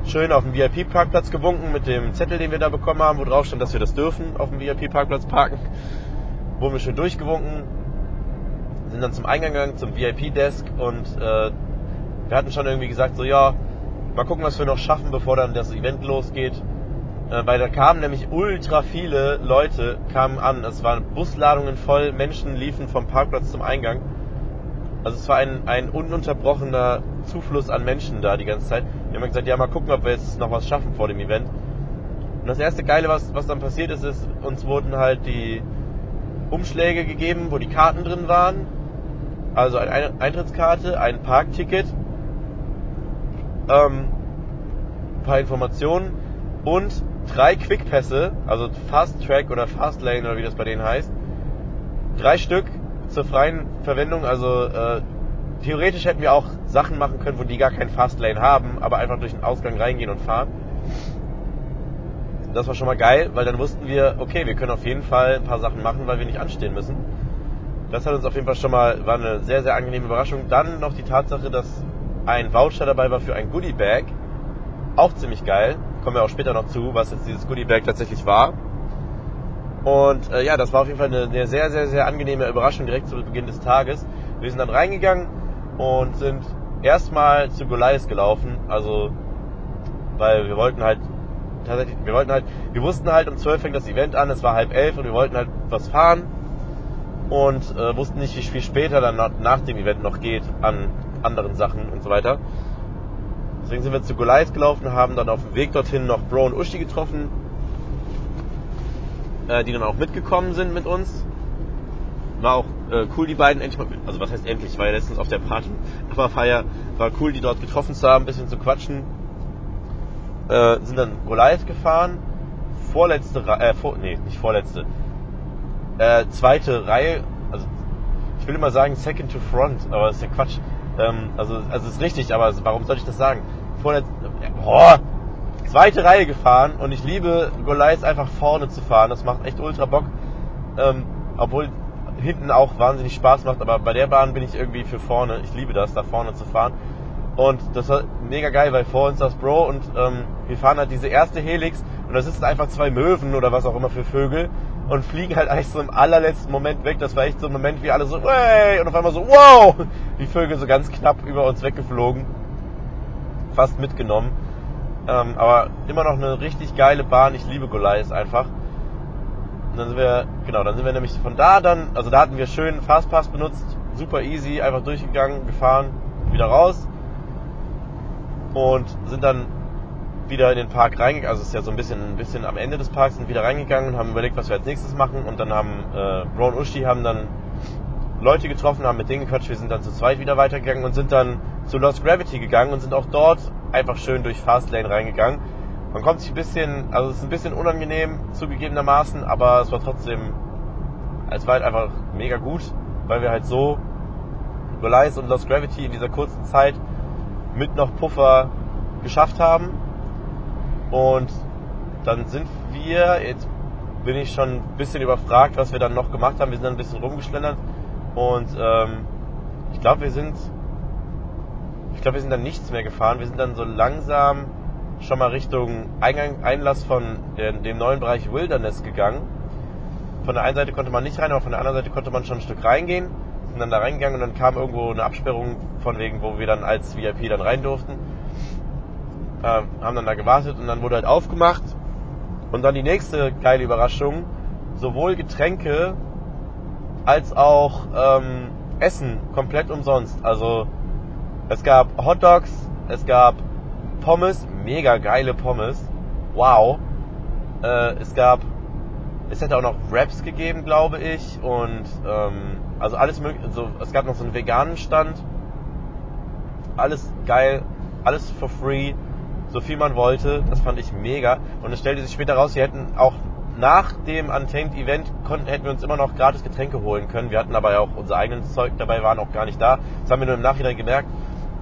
schön auf dem VIP-Parkplatz gewunken mit dem Zettel, den wir da bekommen haben, wo drauf stand, dass wir das dürfen, auf dem VIP-Parkplatz parken. Wurden wir schön durchgewunken, sind dann zum Eingang gegangen, zum VIP-Desk und äh, wir hatten schon irgendwie gesagt, so ja, mal gucken, was wir noch schaffen, bevor dann das Event losgeht. Äh, weil da kamen nämlich ultra viele Leute, kamen an. Es waren Busladungen voll, Menschen liefen vom Parkplatz zum Eingang. Also es war ein, ein ununterbrochener Zufluss an Menschen da die ganze Zeit. Wir haben gesagt, ja, mal gucken, ob wir jetzt noch was schaffen vor dem Event. Und das erste Geile, was, was dann passiert ist, ist, uns wurden halt die Umschläge gegeben, wo die Karten drin waren. Also eine Eintrittskarte, ein Parkticket, ähm, ein paar Informationen und drei Quickpässe, also Fast Track oder Fast Lane oder wie das bei denen heißt. Drei Stück zur freien Verwendung, also äh, theoretisch hätten wir auch Sachen machen können, wo die gar kein Fastlane haben, aber einfach durch den Ausgang reingehen und fahren. Das war schon mal geil, weil dann wussten wir, okay, wir können auf jeden Fall ein paar Sachen machen, weil wir nicht anstehen müssen. Das hat uns auf jeden Fall schon mal, war eine sehr, sehr angenehme Überraschung. Dann noch die Tatsache, dass ein Voucher dabei war für ein Goodie Bag. Auch ziemlich geil. Kommen wir auch später noch zu, was jetzt dieses Goodie Bag tatsächlich war. Und äh, ja, das war auf jeden Fall eine, eine sehr, sehr, sehr angenehme Überraschung direkt zu Beginn des Tages. Wir sind dann reingegangen und sind erstmal zu Goliath gelaufen. Also, weil wir wollten halt tatsächlich, wir wollten halt, wir wussten halt, um 12 fängt das Event an, es war halb elf und wir wollten halt was fahren und äh, wussten nicht, wie viel später dann nach, nach dem Event noch geht an anderen Sachen und so weiter. Deswegen sind wir zu Goliath gelaufen, haben dann auf dem Weg dorthin noch Bro und Uschi getroffen, äh, die dann auch mitgekommen sind mit uns. War auch äh, cool, die beiden endlich mal, also was heißt endlich, war ja letztens auf der Party, aber Feier, war cool, die dort getroffen zu haben, ein bisschen zu quatschen. Äh, sind dann Goliath gefahren, vorletzte Reihe, äh, vor, nee, nicht vorletzte, äh, zweite Reihe, also ich will immer sagen second to front, aber das ist ja Quatsch. Ähm, also, also ist richtig, aber warum soll ich das sagen? Vorletzte, boah, zweite Reihe gefahren und ich liebe Goliath einfach vorne zu fahren. Das macht echt ultra Bock. Ähm, obwohl hinten auch wahnsinnig Spaß macht, aber bei der Bahn bin ich irgendwie für vorne. Ich liebe das, da vorne zu fahren. Und das war mega geil, weil vor uns das Bro und ähm, wir fahren halt diese erste Helix und das ist einfach zwei Möwen oder was auch immer für Vögel und fliegen halt eigentlich so im allerletzten Moment weg. Das war echt so ein Moment, wie alle so, hey! und auf einmal so, wow! Die Vögel so ganz knapp über uns weggeflogen. Fast mitgenommen. Ähm, aber immer noch eine richtig geile Bahn. Ich liebe Goliath einfach. Und dann sind wir, genau, dann sind wir nämlich von da dann, also da hatten wir schön Fastpass benutzt, super easy, einfach durchgegangen, gefahren, wieder raus. Und sind dann wieder in den Park reingegangen, also es ist ja so ein bisschen, ein bisschen am Ende des Parks, sind wieder reingegangen und haben überlegt, was wir als nächstes machen. Und dann haben äh, Bro und Uschi haben dann Leute getroffen, haben mit denen gequatscht, wir sind dann zu zweit wieder weitergegangen und sind dann zu Lost Gravity gegangen und sind auch dort einfach schön durch Fastlane reingegangen. Man kommt sich ein bisschen, also es ist ein bisschen unangenehm zugegebenermaßen, aber es war trotzdem, es war halt einfach mega gut, weil wir halt so Reliance und Lost Gravity in dieser kurzen Zeit mit noch Puffer geschafft haben. Und dann sind wir, jetzt bin ich schon ein bisschen überfragt, was wir dann noch gemacht haben. Wir sind dann ein bisschen rumgeschlendert und ähm, ich glaube, wir sind, ich glaube, wir sind dann nichts mehr gefahren. Wir sind dann so langsam schon mal Richtung Eingang, Einlass von dem, dem neuen Bereich Wilderness gegangen. Von der einen Seite konnte man nicht rein, aber von der anderen Seite konnte man schon ein Stück reingehen. Sind dann da reingegangen und dann kam irgendwo eine Absperrung von wegen, wo wir dann als VIP dann rein durften. Ähm, haben dann da gewartet und dann wurde halt aufgemacht. Und dann die nächste geile Überraschung, sowohl Getränke als auch ähm, Essen komplett umsonst. Also es gab Hot Dogs, es gab Pommes, mega geile Pommes. Wow. Äh, es gab, es hätte auch noch Wraps gegeben, glaube ich. Und ähm, also alles mögliche. Also, es gab noch so einen veganen Stand. Alles geil, alles for free, so viel man wollte. Das fand ich mega. Und es stellte sich später raus, wir hätten auch nach dem Untamed Event konnten, hätten wir uns immer noch gratis Getränke holen können. Wir hatten aber ja auch unser eigenes Zeug dabei, waren auch gar nicht da. Das haben wir nur im Nachhinein gemerkt,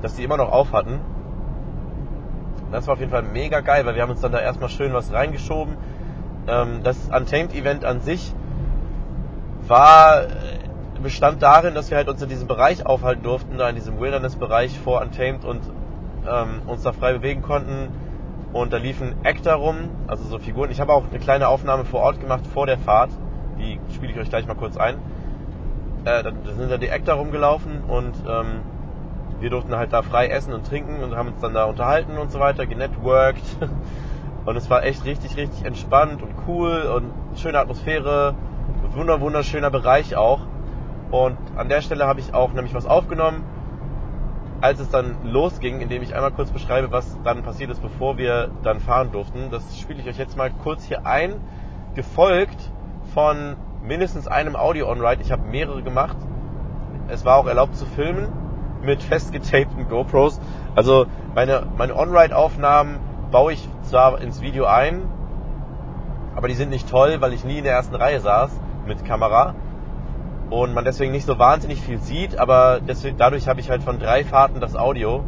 dass die immer noch auf hatten. Das war auf jeden Fall mega geil, weil wir haben uns dann da erstmal schön was reingeschoben. Ähm, das Untamed Event an sich war, bestand darin, dass wir halt uns in diesem Bereich aufhalten durften, da in diesem Wilderness-Bereich vor Untamed und ähm, uns da frei bewegen konnten. Und da liefen Actor rum, also so Figuren. Ich habe auch eine kleine Aufnahme vor Ort gemacht vor der Fahrt. Die spiele ich euch gleich mal kurz ein. Äh, da sind da die Actor rumgelaufen und ähm, wir durften halt da frei essen und trinken und haben uns dann da unterhalten und so weiter, genetworked. Und es war echt richtig, richtig entspannt und cool und schöne Atmosphäre, wunder, wunderschöner Bereich auch. Und an der Stelle habe ich auch nämlich was aufgenommen, als es dann losging, indem ich einmal kurz beschreibe, was dann passiert ist, bevor wir dann fahren durften. Das spiele ich euch jetzt mal kurz hier ein, gefolgt von mindestens einem Audio-On-Ride. Ich habe mehrere gemacht. Es war auch erlaubt zu filmen mit festgetapten GoPros. Also meine, meine On-Ride-Aufnahmen baue ich zwar ins Video ein, aber die sind nicht toll, weil ich nie in der ersten Reihe saß mit Kamera und man deswegen nicht so wahnsinnig viel sieht, aber deswegen, dadurch habe ich halt von drei Fahrten das Audio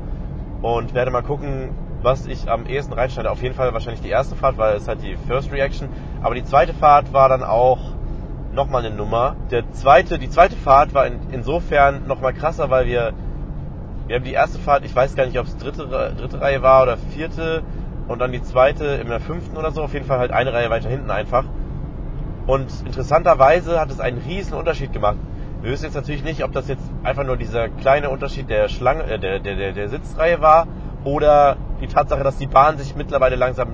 und werde mal gucken, was ich am ehesten reinschneide. Auf jeden Fall wahrscheinlich die erste Fahrt, weil es halt die First Reaction, aber die zweite Fahrt war dann auch nochmal eine Nummer. Der zweite, die zweite Fahrt war in, insofern nochmal krasser, weil wir wir haben die erste Fahrt, ich weiß gar nicht, ob es dritte, dritte Reihe war oder vierte und dann die zweite in der fünften oder so, auf jeden Fall halt eine Reihe weiter hinten einfach. Und interessanterweise hat es einen riesen Unterschied gemacht. Wir wissen jetzt natürlich nicht, ob das jetzt einfach nur dieser kleine Unterschied der Schlange, äh, der, der, der, der Sitzreihe war oder die Tatsache, dass die Bahn sich mittlerweile langsam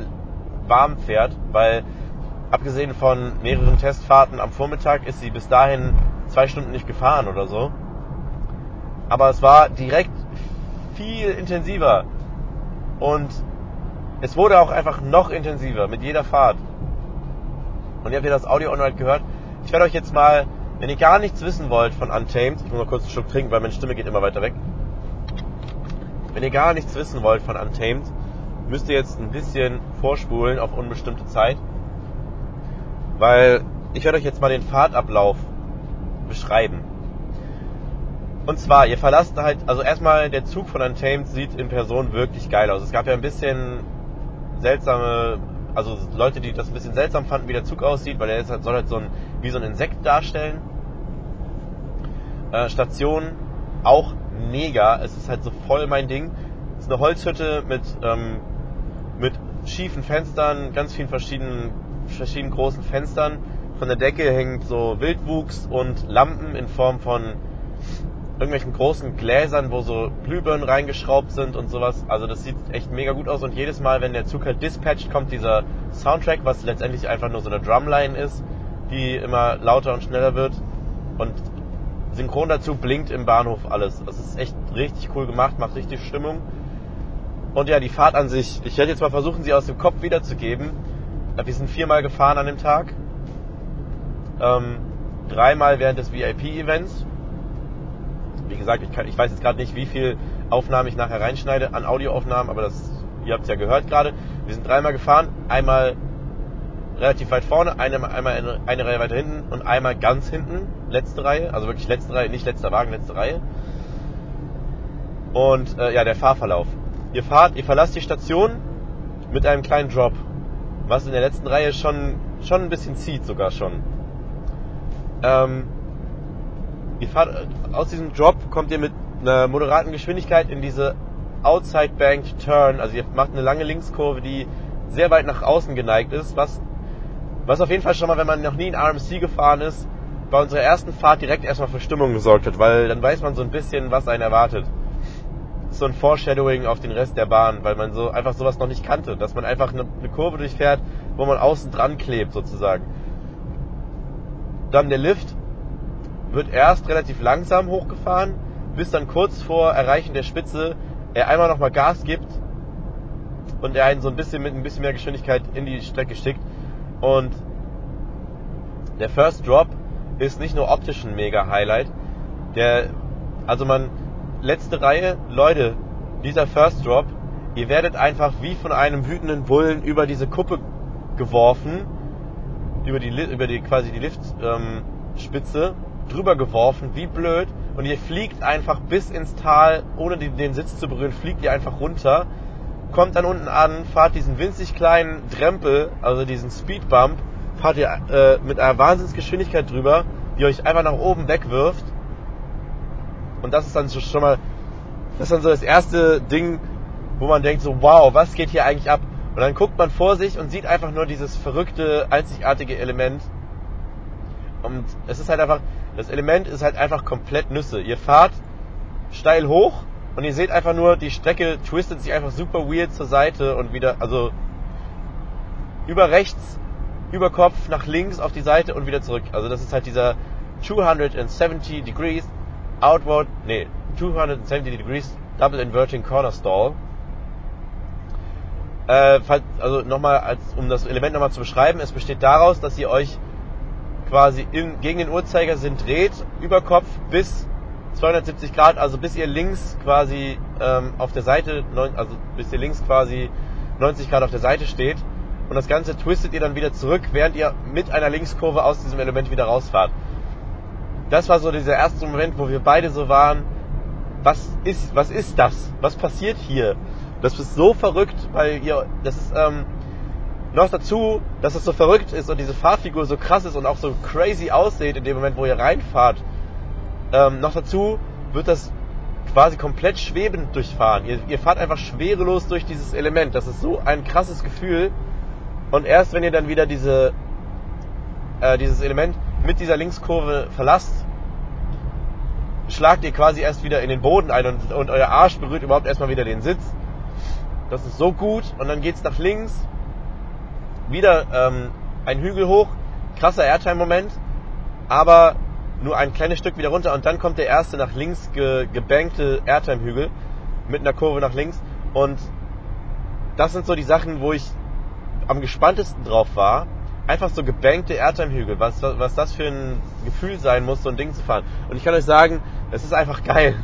warm fährt, weil abgesehen von mehreren Testfahrten am Vormittag ist sie bis dahin zwei Stunden nicht gefahren oder so. Aber es war direkt viel intensiver und es wurde auch einfach noch intensiver mit jeder Fahrt. Und ihr habt ja das Audio online gehört. Ich werde euch jetzt mal, wenn ihr gar nichts wissen wollt von Untamed, ich muss mal kurz einen Schluck trinken, weil meine Stimme geht immer weiter weg. Wenn ihr gar nichts wissen wollt von Untamed, müsst ihr jetzt ein bisschen vorspulen auf unbestimmte Zeit. Weil ich werde euch jetzt mal den Fahrtablauf beschreiben. Und zwar, ihr verlasst halt, also erstmal der Zug von Untamed sieht in Person wirklich geil aus. Es gab ja ein bisschen seltsame, also Leute, die das ein bisschen seltsam fanden, wie der Zug aussieht, weil er halt, soll halt so ein, wie so ein Insekt darstellen. Äh, Station auch mega. Es ist halt so voll mein Ding. Es ist eine Holzhütte mit, ähm, mit schiefen Fenstern, ganz vielen verschiedenen, verschiedenen großen Fenstern. Von der Decke hängt so Wildwuchs und Lampen in Form von irgendwelchen großen Gläsern, wo so Glühbirnen reingeschraubt sind und sowas. Also das sieht echt mega gut aus und jedes Mal, wenn der Zug halt dispatcht, kommt dieser Soundtrack, was letztendlich einfach nur so eine Drumline ist, die immer lauter und schneller wird und synchron dazu blinkt im Bahnhof alles. Das ist echt richtig cool gemacht, macht richtig Stimmung. Und ja, die Fahrt an sich, ich werde jetzt mal versuchen, sie aus dem Kopf wiederzugeben. Wir sind viermal gefahren an dem Tag. Ähm, dreimal während des VIP-Events. Wie gesagt, ich, kann, ich weiß jetzt gerade nicht, wie viel Aufnahmen ich nachher reinschneide an Audioaufnahmen, aber das, ihr habt es ja gehört gerade. Wir sind dreimal gefahren, einmal relativ weit vorne, eine, einmal eine, eine Reihe weiter hinten und einmal ganz hinten, letzte Reihe, also wirklich letzte Reihe, nicht letzter Wagen, letzte Reihe. Und äh, ja, der Fahrverlauf. Ihr fahrt, ihr verlasst die Station mit einem kleinen Drop, was in der letzten Reihe schon, schon ein bisschen zieht sogar schon. Ähm, ihr fahrt aus diesem Drop kommt ihr mit einer moderaten Geschwindigkeit in diese Outside Banked Turn, also ihr macht eine lange Linkskurve, die sehr weit nach außen geneigt ist, was was auf jeden Fall schon mal, wenn man noch nie in RMC gefahren ist, bei unserer ersten Fahrt direkt erstmal für Stimmung gesorgt hat, weil dann weiß man so ein bisschen, was einen erwartet. So ein Foreshadowing auf den Rest der Bahn, weil man so einfach sowas noch nicht kannte, dass man einfach eine, eine Kurve durchfährt, wo man außen dran klebt sozusagen. Dann der Lift wird erst relativ langsam hochgefahren, bis dann kurz vor Erreichen der Spitze er einmal nochmal Gas gibt und er einen so ein bisschen mit ein bisschen mehr Geschwindigkeit in die Strecke schickt. Und der First Drop ist nicht nur optisch ein mega Highlight. Der, also man, letzte Reihe, Leute, dieser First Drop, ihr werdet einfach wie von einem wütenden Bullen über diese Kuppe geworfen, über die, über die quasi die Liftspitze ähm, drüber geworfen, wie blöd. Und ihr fliegt einfach bis ins Tal, ohne den Sitz zu berühren, fliegt ihr einfach runter kommt dann unten an, fahrt diesen winzig kleinen Drempel, also diesen Speedbump, fahrt ihr äh, mit einer Wahnsinnsgeschwindigkeit drüber, die euch einfach nach oben wegwirft. Und das ist dann schon mal, das ist dann so das erste Ding, wo man denkt so, wow, was geht hier eigentlich ab? Und dann guckt man vor sich und sieht einfach nur dieses verrückte, einzigartige Element. Und es ist halt einfach, das Element ist halt einfach komplett Nüsse. Ihr fahrt steil hoch und ihr seht einfach nur, die Strecke twistet sich einfach super weird zur Seite und wieder, also über rechts, über Kopf, nach links auf die Seite und wieder zurück. Also das ist halt dieser 270 degrees outward, nee, 270 degrees double inverting corner stall. Äh, also nochmal, als, um das Element nochmal zu beschreiben, es besteht daraus, dass ihr euch quasi in, gegen den Uhrzeigersinn dreht, über Kopf bis 270 Grad, also bis ihr links quasi ähm, auf der Seite, also bis ihr links quasi 90 Grad auf der Seite steht. Und das Ganze twistet ihr dann wieder zurück, während ihr mit einer Linkskurve aus diesem Element wieder rausfahrt. Das war so dieser erste Moment, wo wir beide so waren, was ist, was ist das? Was passiert hier? Das ist so verrückt, weil ihr, das ist, ähm, noch dazu, dass es so verrückt ist und diese Fahrfigur so krass ist und auch so crazy aussieht in dem Moment, wo ihr reinfahrt ähm, noch dazu wird das quasi komplett schwebend durchfahren. Ihr, ihr fahrt einfach schwerelos durch dieses Element. Das ist so ein krasses Gefühl. Und erst wenn ihr dann wieder diese, äh, dieses Element mit dieser Linkskurve verlasst, schlagt ihr quasi erst wieder in den Boden ein und, und euer Arsch berührt überhaupt erstmal wieder den Sitz. Das ist so gut. Und dann geht's nach links. Wieder ähm, ein Hügel hoch. Krasser Airtime-Moment. Aber nur ein kleines Stück wieder runter und dann kommt der erste nach links ge gebankte Airtime-Hügel mit einer Kurve nach links und das sind so die Sachen, wo ich am gespanntesten drauf war. Einfach so gebankte Airtime-Hügel, was, was das für ein Gefühl sein muss, so ein Ding zu fahren. Und ich kann euch sagen, es ist einfach geil.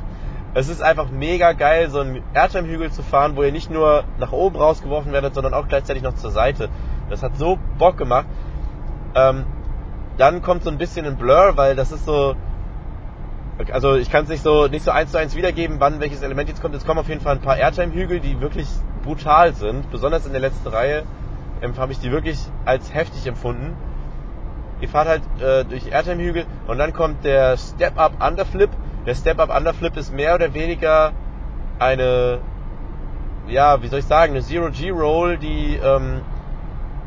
Es ist einfach mega geil, so einen Airtime-Hügel zu fahren, wo ihr nicht nur nach oben rausgeworfen werdet, sondern auch gleichzeitig noch zur Seite. Das hat so Bock gemacht. Ähm, dann kommt so ein bisschen ein Blur, weil das ist so, also ich kann es nicht so nicht so eins zu eins wiedergeben, wann welches Element jetzt kommt. Es kommen auf jeden Fall ein paar Airtime-Hügel, die wirklich brutal sind. Besonders in der letzten Reihe ähm, habe ich die wirklich als heftig empfunden. Ihr fahrt halt äh, durch Airtime-Hügel und dann kommt der Step-Up Underflip. Der Step-Up Underflip ist mehr oder weniger eine, ja, wie soll ich sagen, eine Zero-G-Roll, die ähm,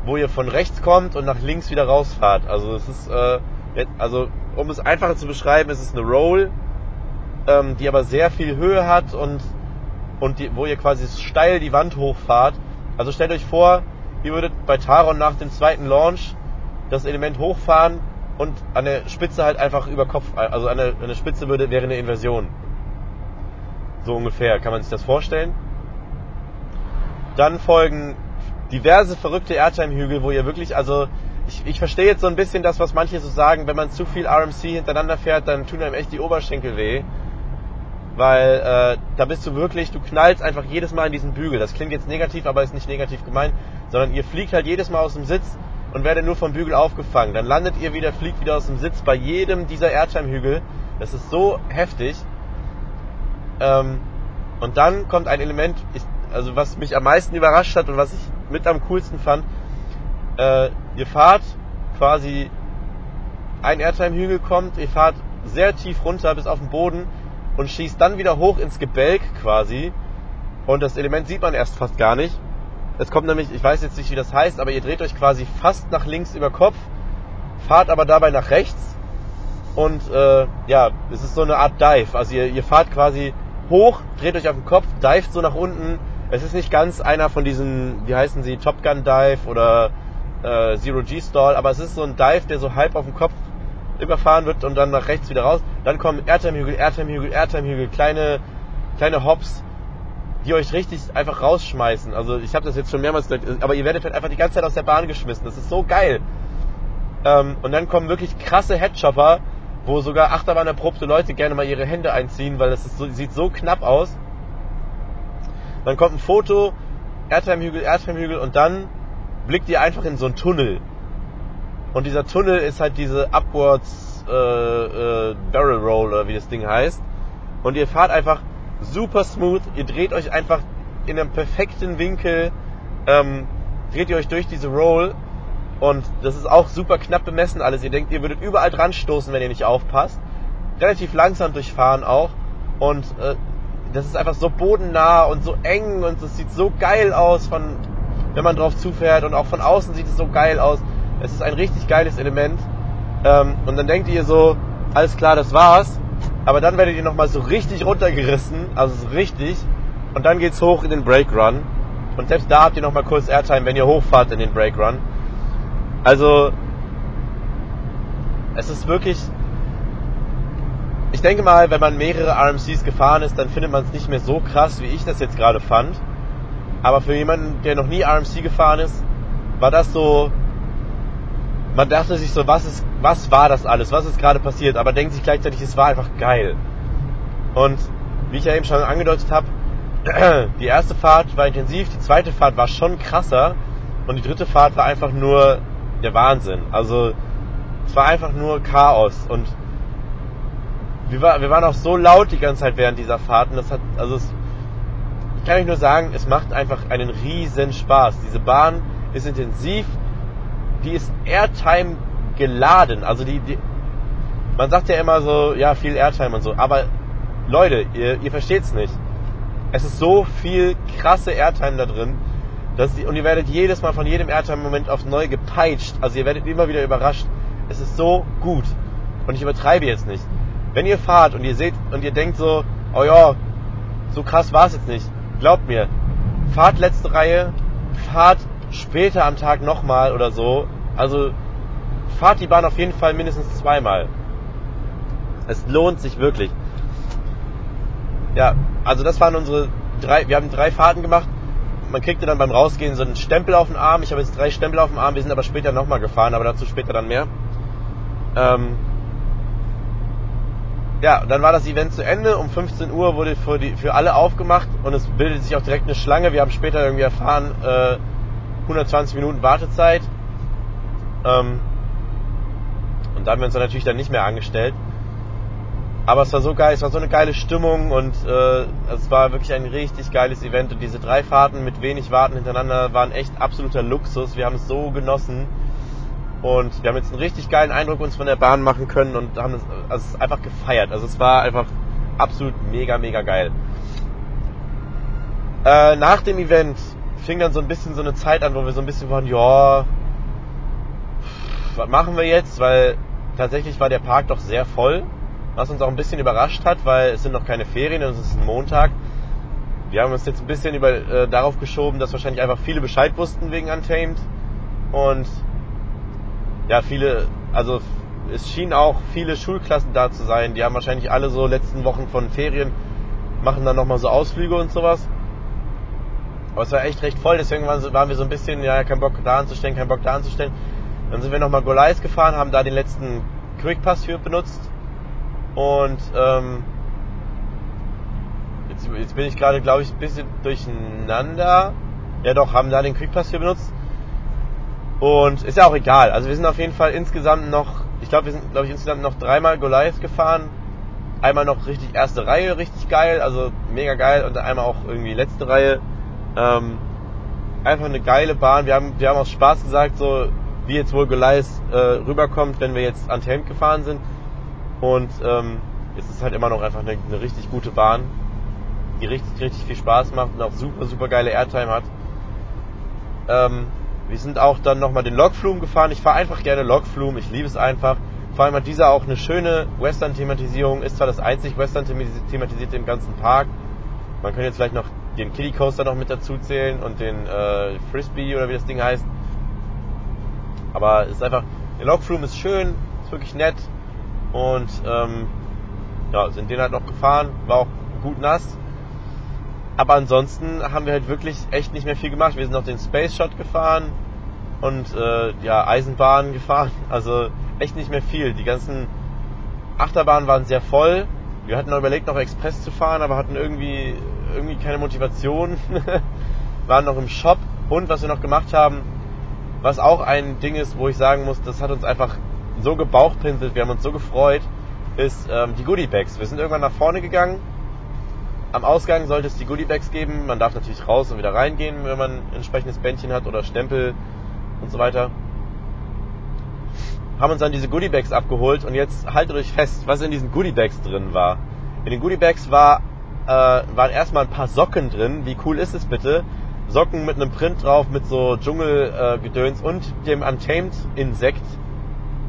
wo ihr von rechts kommt und nach links wieder rausfahrt. Also es ist, äh, also um es einfacher zu beschreiben, es ist eine Roll, ähm, die aber sehr viel Höhe hat und und die, wo ihr quasi steil die Wand hochfahrt. Also stellt euch vor, ihr würdet bei Taron nach dem zweiten Launch das Element hochfahren und an der Spitze halt einfach über Kopf, also an der, an der Spitze würde, wäre eine Inversion. So ungefähr, kann man sich das vorstellen. dann folgen diverse verrückte Airtime-Hügel, wo ihr wirklich, also ich, ich verstehe jetzt so ein bisschen das, was manche so sagen, wenn man zu viel RMC hintereinander fährt, dann tun einem echt die Oberschenkel weh. Weil äh, da bist du wirklich, du knallst einfach jedes Mal in diesen Bügel. Das klingt jetzt negativ, aber ist nicht negativ gemeint, sondern ihr fliegt halt jedes Mal aus dem Sitz und werdet nur vom Bügel aufgefangen. Dann landet ihr wieder, fliegt wieder aus dem Sitz bei jedem dieser Airtime-Hügel. Das ist so heftig. Ähm, und dann kommt ein Element, ich, also was mich am meisten überrascht hat und was ich mit am coolsten fand. Äh, ihr fahrt quasi, ein Airtime-Hügel kommt, ihr fahrt sehr tief runter bis auf den Boden und schießt dann wieder hoch ins Gebälk quasi. Und das Element sieht man erst fast gar nicht. Es kommt nämlich, ich weiß jetzt nicht, wie das heißt, aber ihr dreht euch quasi fast nach links über Kopf, fahrt aber dabei nach rechts. Und äh, ja, es ist so eine Art Dive. Also ihr, ihr fahrt quasi hoch, dreht euch auf den Kopf, dived so nach unten. Es ist nicht ganz einer von diesen, wie heißen sie, Top Gun Dive oder äh, Zero G Stall, aber es ist so ein Dive, der so halb auf dem Kopf überfahren wird und dann nach rechts wieder raus. Dann kommen Airtime-Hügel, Airtime-Hügel, Airtime-Hügel, kleine, kleine Hops, die euch richtig einfach rausschmeißen. Also ich habe das jetzt schon mehrmals gesagt, aber ihr werdet halt einfach die ganze Zeit aus der Bahn geschmissen. Das ist so geil. Ähm, und dann kommen wirklich krasse Headchopper, wo sogar Achterbahn erprobte Leute gerne mal ihre Hände einziehen, weil das so, sieht so knapp aus. Dann kommt ein Foto, Airtime-Hügel, Airtime-Hügel und dann blickt ihr einfach in so einen Tunnel. Und dieser Tunnel ist halt diese Upwards äh, äh, Barrel Roll oder wie das Ding heißt. Und ihr fahrt einfach super smooth. Ihr dreht euch einfach in einem perfekten Winkel, ähm, dreht ihr euch durch diese Roll. Und das ist auch super knapp bemessen alles. Ihr denkt, ihr würdet überall dran stoßen, wenn ihr nicht aufpasst. Relativ langsam durchfahren auch. Und äh, das ist einfach so bodennah und so eng und es sieht so geil aus, von, wenn man drauf zufährt. Und auch von außen sieht es so geil aus. Es ist ein richtig geiles Element. Ähm, und dann denkt ihr so, alles klar, das war's. Aber dann werdet ihr nochmal so richtig runtergerissen, also so richtig. Und dann geht's hoch in den Break Run. Und selbst da habt ihr nochmal kurz Airtime, wenn ihr hochfahrt in den Break Run. Also, es ist wirklich, ich denke mal, wenn man mehrere RMCs gefahren ist, dann findet man es nicht mehr so krass, wie ich das jetzt gerade fand. Aber für jemanden, der noch nie RMC gefahren ist, war das so, man dachte sich so, was ist, was war das alles? Was ist gerade passiert? Aber denkt sich gleichzeitig, es war einfach geil. Und wie ich ja eben schon angedeutet habe, die erste Fahrt war intensiv, die zweite Fahrt war schon krasser und die dritte Fahrt war einfach nur der Wahnsinn. Also es war einfach nur Chaos und wir, war, wir waren auch so laut die ganze Zeit während dieser Fahrten. Das hat, also es, ich kann euch nur sagen, es macht einfach einen riesen Spaß. Diese Bahn ist intensiv, die ist Airtime geladen. Also die, die man sagt ja immer so, ja, viel Airtime und so, aber Leute, ihr, ihr versteht's nicht. Es ist so viel krasse Airtime da drin, dass die, und ihr werdet jedes Mal von jedem Airtime-Moment aufs Neue gepeitscht. Also ihr werdet immer wieder überrascht. Es ist so gut. Und ich übertreibe jetzt nicht. Wenn ihr fahrt und ihr seht und ihr denkt so, oh ja, so krass war es jetzt nicht. Glaubt mir, fahrt letzte Reihe, fahrt später am Tag nochmal oder so. Also fahrt die Bahn auf jeden Fall mindestens zweimal. Es lohnt sich wirklich. Ja, also das waren unsere drei, wir haben drei Fahrten gemacht. Man kriegte dann beim Rausgehen so einen Stempel auf den Arm. Ich habe jetzt drei Stempel auf dem Arm, wir sind aber später nochmal gefahren, aber dazu später dann mehr. Ähm ja, dann war das Event zu Ende. Um 15 Uhr wurde für, die, für alle aufgemacht und es bildete sich auch direkt eine Schlange. Wir haben später irgendwie erfahren, äh, 120 Minuten Wartezeit. Ähm und da haben wir uns dann natürlich dann nicht mehr angestellt. Aber es war so geil, es war so eine geile Stimmung und äh, es war wirklich ein richtig geiles Event. Und diese drei Fahrten mit wenig Warten hintereinander waren echt absoluter Luxus. Wir haben es so genossen. Und wir haben jetzt einen richtig geilen Eindruck uns von der Bahn machen können und haben es, also einfach gefeiert. Also es war einfach absolut mega, mega geil. Äh, nach dem Event fing dann so ein bisschen so eine Zeit an, wo wir so ein bisschen waren, ja, was machen wir jetzt? Weil tatsächlich war der Park doch sehr voll, was uns auch ein bisschen überrascht hat, weil es sind noch keine Ferien und es ist ein Montag. Wir haben uns jetzt ein bisschen über, äh, darauf geschoben, dass wahrscheinlich einfach viele Bescheid wussten wegen Untamed und ja, viele, also es schien auch viele Schulklassen da zu sein. Die haben wahrscheinlich alle so letzten Wochen von Ferien, machen dann nochmal so Ausflüge und sowas. Aber es war echt recht voll, deswegen waren, wir so ein bisschen, ja, kein Bock da anzustellen, kein Bock da anzustellen. Dann sind wir nochmal Golais gefahren, haben da den letzten Quick Pass für benutzt. Und ähm, jetzt, jetzt bin ich gerade, glaube ich, ein bisschen durcheinander. Ja doch, haben da den Quick Pass für benutzt. Und ist ja auch egal. Also wir sind auf jeden Fall insgesamt noch, ich glaube, wir sind, glaube ich, insgesamt noch dreimal Goliath gefahren. Einmal noch richtig erste Reihe, richtig geil, also mega geil. Und einmal auch irgendwie letzte Reihe. Ähm, einfach eine geile Bahn. Wir haben, wir haben aus Spaß gesagt, so wie jetzt wohl Goliath äh, rüberkommt, wenn wir jetzt an Tamed gefahren sind. Und ähm, es ist halt immer noch einfach eine, eine richtig gute Bahn, die richtig, richtig viel Spaß macht und auch super, super geile Airtime hat. Ähm, wir sind auch dann nochmal den Logflume gefahren. Ich fahre einfach gerne Logflume, ich liebe es einfach. Vor allem hat dieser auch eine schöne Western-Thematisierung, ist zwar das einzig Western-thematisierte im ganzen Park. Man könnte jetzt vielleicht noch den Kiddie Coaster noch mit dazu zählen und den äh, Frisbee oder wie das Ding heißt. Aber es ist einfach, der Logflume ist schön, ist wirklich nett und ähm, ja, sind den halt noch gefahren, war auch gut nass. Aber ansonsten haben wir halt wirklich echt nicht mehr viel gemacht. Wir sind noch den Space Shot gefahren und äh, ja, Eisenbahn gefahren. Also echt nicht mehr viel. Die ganzen Achterbahnen waren sehr voll. Wir hatten noch überlegt, noch Express zu fahren, aber hatten irgendwie, irgendwie keine Motivation. waren noch im Shop. Und was wir noch gemacht haben, was auch ein Ding ist, wo ich sagen muss, das hat uns einfach so gebauchpinselt, wir haben uns so gefreut, ist ähm, die Goodie Bags. Wir sind irgendwann nach vorne gegangen. Am Ausgang sollte es die Goodie Bags geben. Man darf natürlich raus und wieder reingehen, wenn man ein entsprechendes Bändchen hat oder Stempel und so weiter. Haben uns dann diese Goodie Bags abgeholt und jetzt haltet euch fest, was in diesen Goodie Bags drin war. In den Goodie Bags war, äh, waren erstmal ein paar Socken drin. Wie cool ist es bitte? Socken mit einem Print drauf, mit so Dschungelgedöns äh, und dem Untamed Insekt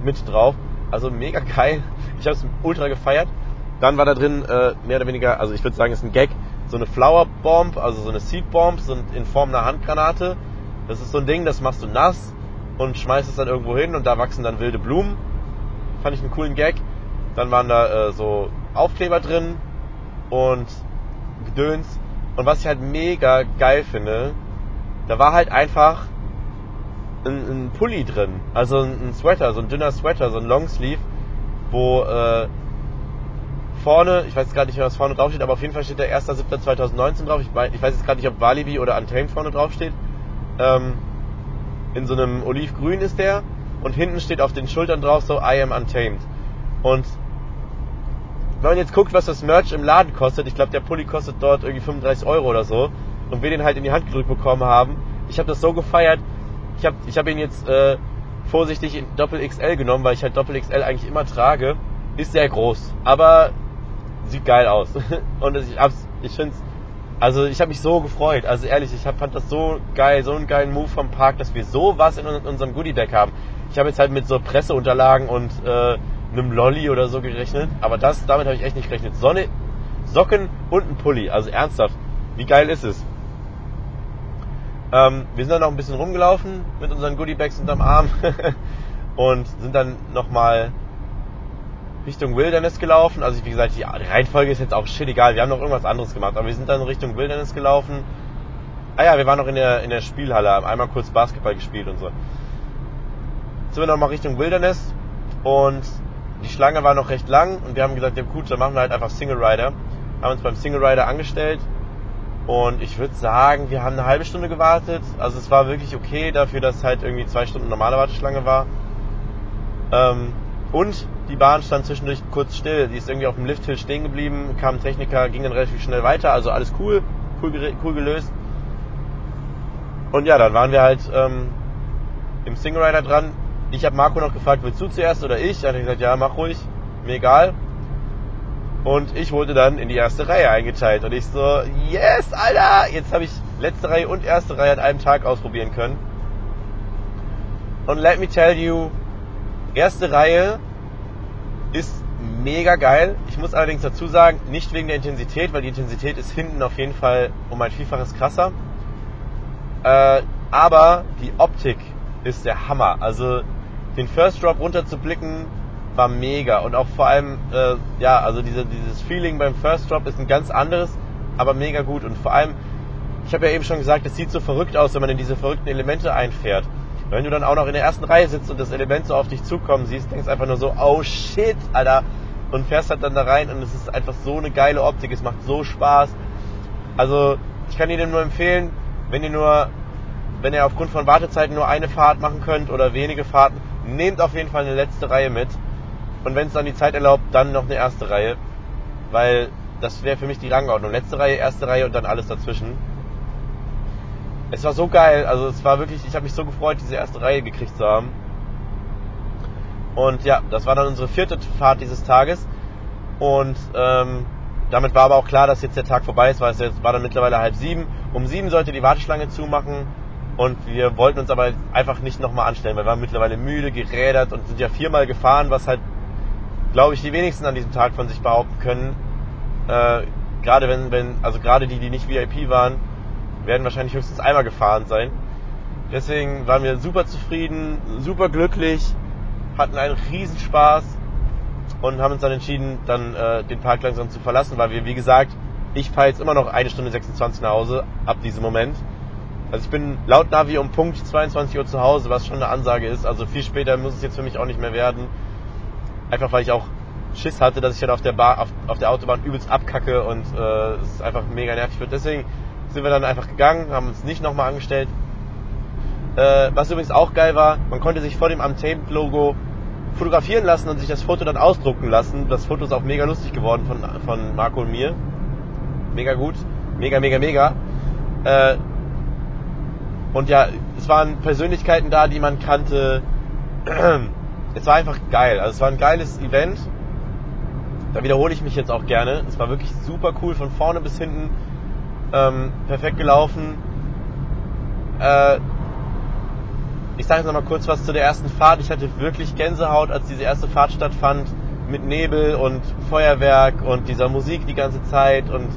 mit drauf. Also mega geil. Ich habe es ultra gefeiert. Dann war da drin äh, mehr oder weniger, also ich würde sagen, ist ein Gag, so eine Flower Bomb, also so eine Seed Bomb, so in Form einer Handgranate. Das ist so ein Ding, das machst du nass und schmeißt es dann irgendwo hin und da wachsen dann wilde Blumen. Fand ich einen coolen Gag. Dann waren da äh, so Aufkleber drin und Gedöns. Und was ich halt mega geil finde, da war halt einfach ein, ein Pulli drin. Also ein Sweater, so ein dünner Sweater, so ein Longsleeve, wo äh, vorne, ich weiß gerade nicht was vorne drauf steht, aber auf jeden Fall steht der 1.7.2019 drauf. Ich, mein, ich weiß jetzt gerade nicht, ob Walibi oder Untamed vorne drauf steht. Ähm, in so einem Olivgrün ist der. Und hinten steht auf den Schultern drauf so I am Untamed. Und wenn man jetzt guckt, was das Merch im Laden kostet, ich glaube, der Pulli kostet dort irgendwie 35 Euro oder so, und wir den halt in die Hand gedrückt bekommen haben, ich habe das so gefeiert. Ich habe ich hab ihn jetzt äh, vorsichtig in Doppel XL genommen, weil ich halt Doppel XL eigentlich immer trage. Ist sehr groß, aber sieht geil aus. und ich, hab's, ich finde also ich habe mich so gefreut. Also ehrlich, ich hab, fand das so geil, so einen geilen Move vom Park, dass wir sowas in unserem Goodie-Bag haben. Ich habe jetzt halt mit so Presseunterlagen und äh, einem Lolli oder so gerechnet, aber das, damit habe ich echt nicht gerechnet. Sonne, Socken und ein Pulli, also ernsthaft. Wie geil ist es? Ähm, wir sind dann noch ein bisschen rumgelaufen mit unseren Goodie-Bags unterm Arm und sind dann nochmal Richtung Wilderness gelaufen. Also wie gesagt, die Reihenfolge ist jetzt auch shit egal. Wir haben noch irgendwas anderes gemacht, aber wir sind dann Richtung Wilderness gelaufen. Ah ja, wir waren noch in der, in der Spielhalle, haben einmal kurz Basketball gespielt und so. Jetzt sind wir nochmal Richtung Wilderness und die Schlange war noch recht lang und wir haben gesagt, ja gut, dann machen wir halt einfach Single Rider. Haben uns beim Single Rider angestellt und ich würde sagen, wir haben eine halbe Stunde gewartet. Also es war wirklich okay dafür, dass halt irgendwie zwei Stunden normale Warteschlange war. Ähm, und die Bahn stand zwischendurch kurz still. Die ist irgendwie auf dem Lifthill stehen geblieben, kam ein Techniker, ging dann relativ schnell weiter. Also alles cool, cool, cool gelöst. Und ja, dann waren wir halt ähm, im Single Rider dran. Ich habe Marco noch gefragt, willst du zuerst oder ich? Er hat gesagt, ja, mach ruhig, mir egal. Und ich wurde dann in die erste Reihe eingeteilt. Und ich so, yes, Alter! Jetzt habe ich letzte Reihe und erste Reihe an einem Tag ausprobieren können. Und let me tell you, erste Reihe ist mega geil. Ich muss allerdings dazu sagen, nicht wegen der Intensität, weil die Intensität ist hinten auf jeden Fall um ein Vielfaches krasser. Äh, aber die Optik ist der Hammer. Also den First Drop runter zu blicken war mega und auch vor allem äh, ja also diese, dieses Feeling beim First Drop ist ein ganz anderes, aber mega gut und vor allem ich habe ja eben schon gesagt, es sieht so verrückt aus, wenn man in diese verrückten Elemente einfährt. Wenn du dann auch noch in der ersten Reihe sitzt und das Element so auf dich zukommen siehst, denkst einfach nur so, oh shit, Alter. Und fährst halt dann da rein und es ist einfach so eine geile Optik, es macht so Spaß. Also, ich kann dir nur empfehlen, wenn ihr nur, wenn ihr aufgrund von Wartezeiten nur eine Fahrt machen könnt oder wenige Fahrten, nehmt auf jeden Fall eine letzte Reihe mit. Und wenn es dann die Zeit erlaubt, dann noch eine erste Reihe. Weil das wäre für mich die Rangordnung. Letzte Reihe, erste Reihe und dann alles dazwischen. Es war so geil, also es war wirklich, ich habe mich so gefreut, diese erste Reihe gekriegt zu haben. Und ja, das war dann unsere vierte Fahrt dieses Tages. Und ähm, damit war aber auch klar, dass jetzt der Tag vorbei ist, weil es jetzt war dann mittlerweile halb sieben. Um sieben sollte die Warteschlange zumachen. Und wir wollten uns aber einfach nicht nochmal anstellen, weil wir waren mittlerweile müde, gerädert und sind ja viermal gefahren, was halt, glaube ich, die wenigsten an diesem Tag von sich behaupten können. Äh, gerade wenn, wenn, also gerade die, die nicht VIP waren, werden wahrscheinlich höchstens einmal gefahren sein. Deswegen waren wir super zufrieden, super glücklich, hatten einen riesen Spaß und haben uns dann entschieden, dann äh, den Park langsam zu verlassen, weil wir, wie gesagt, ich fahre jetzt immer noch eine Stunde 26 nach Hause ab diesem Moment. Also ich bin laut Navi um Punkt 22 Uhr zu Hause, was schon eine Ansage ist. Also viel später muss es jetzt für mich auch nicht mehr werden. Einfach weil ich auch Schiss hatte, dass ich dann auf der, Bar, auf, auf der Autobahn übelst abkacke und äh, es einfach mega nervig wird. Deswegen sind wir dann einfach gegangen, haben uns nicht nochmal angestellt. Äh, was übrigens auch geil war, man konnte sich vor dem Untamed-Logo fotografieren lassen und sich das Foto dann ausdrucken lassen. Das Foto ist auch mega lustig geworden von, von Marco und mir. Mega gut. Mega, mega, mega. Äh, und ja, es waren Persönlichkeiten da, die man kannte. Es war einfach geil. Also es war ein geiles Event. Da wiederhole ich mich jetzt auch gerne. Es war wirklich super cool von vorne bis hinten. Ähm, perfekt gelaufen. Äh, ich sage jetzt noch mal kurz was zu der ersten Fahrt. Ich hatte wirklich Gänsehaut, als diese erste Fahrt stattfand mit Nebel und Feuerwerk und dieser Musik die ganze Zeit und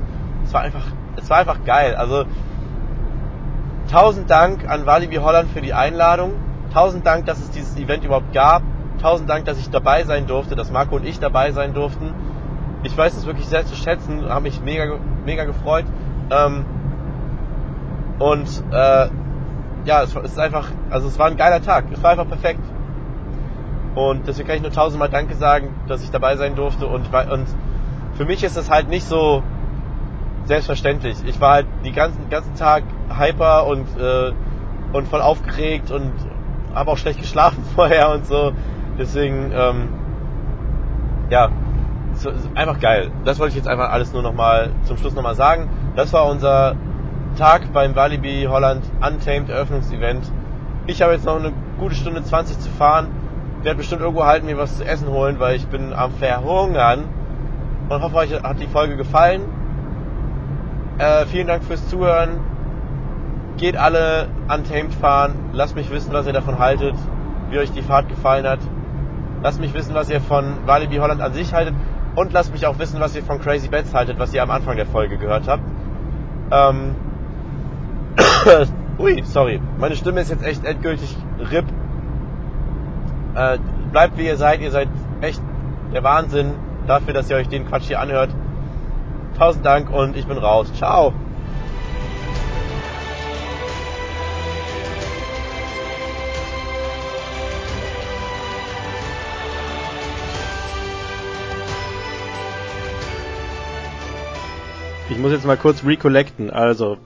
es war einfach, es war einfach geil. Also tausend Dank an Walibi Holland für die Einladung. Tausend Dank, dass es dieses Event überhaupt gab. Tausend Dank, dass ich dabei sein durfte, dass Marco und ich dabei sein durften. Ich weiß es wirklich sehr zu schätzen, habe mich mega, mega gefreut. Ähm, und äh, ja, es ist einfach, also es war ein geiler Tag. Es war einfach perfekt. Und deswegen kann ich nur tausendmal Danke sagen, dass ich dabei sein durfte. Und, und für mich ist es halt nicht so selbstverständlich. Ich war halt den ganzen, ganzen Tag hyper und, äh, und voll aufgeregt und habe auch schlecht geschlafen vorher und so. Deswegen, ähm, ja, so, einfach geil. Das wollte ich jetzt einfach alles nur nochmal zum Schluss nochmal sagen. Das war unser Tag beim Walibi Holland Untamed Eröffnungsevent. Ich habe jetzt noch eine gute Stunde 20 zu fahren. Werde bestimmt irgendwo halten, mir was zu essen holen, weil ich bin am Verhungern. Und hoffe, euch hat die Folge gefallen. Äh, vielen Dank fürs Zuhören. Geht alle Untamed fahren. Lasst mich wissen, was ihr davon haltet, wie euch die Fahrt gefallen hat. Lasst mich wissen, was ihr von Walibi Holland an sich haltet. Und lasst mich auch wissen, was ihr von Crazy Bets haltet, was ihr am Anfang der Folge gehört habt. Ähm, Ui, sorry. Meine Stimme ist jetzt echt endgültig RIP. Äh, bleibt wie ihr seid. Ihr seid echt der Wahnsinn dafür, dass ihr euch den Quatsch hier anhört. Tausend Dank und ich bin raus. Ciao. Ich muss jetzt mal kurz recollecten. Also,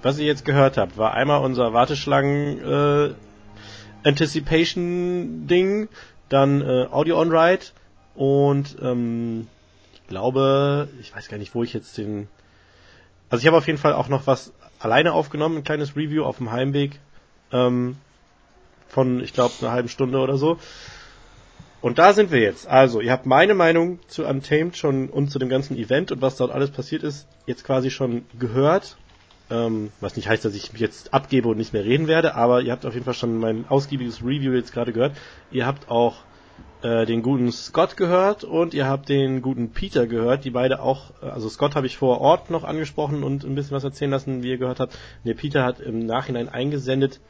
was ihr jetzt gehört habt, war einmal unser Warteschlangen äh, dann äh, Audio on Ride und ähm, glaube, ich weiß gar nicht, wo ich jetzt den. Also ich habe auf jeden Fall auch noch was alleine aufgenommen, ein kleines Review auf dem Heimweg ähm, von, ich glaube, einer halben Stunde oder so. Und da sind wir jetzt. Also, ihr habt meine Meinung zu Untamed schon und zu dem ganzen Event und was dort alles passiert ist, jetzt quasi schon gehört. Ähm, was nicht heißt, dass ich mich jetzt abgebe und nicht mehr reden werde, aber ihr habt auf jeden Fall schon mein ausgiebiges Review jetzt gerade gehört. Ihr habt auch äh, den guten Scott gehört und ihr habt den guten Peter gehört, die beide auch, also Scott habe ich vor Ort noch angesprochen und ein bisschen was erzählen lassen, wie ihr gehört habt. Der Peter hat im Nachhinein eingesendet.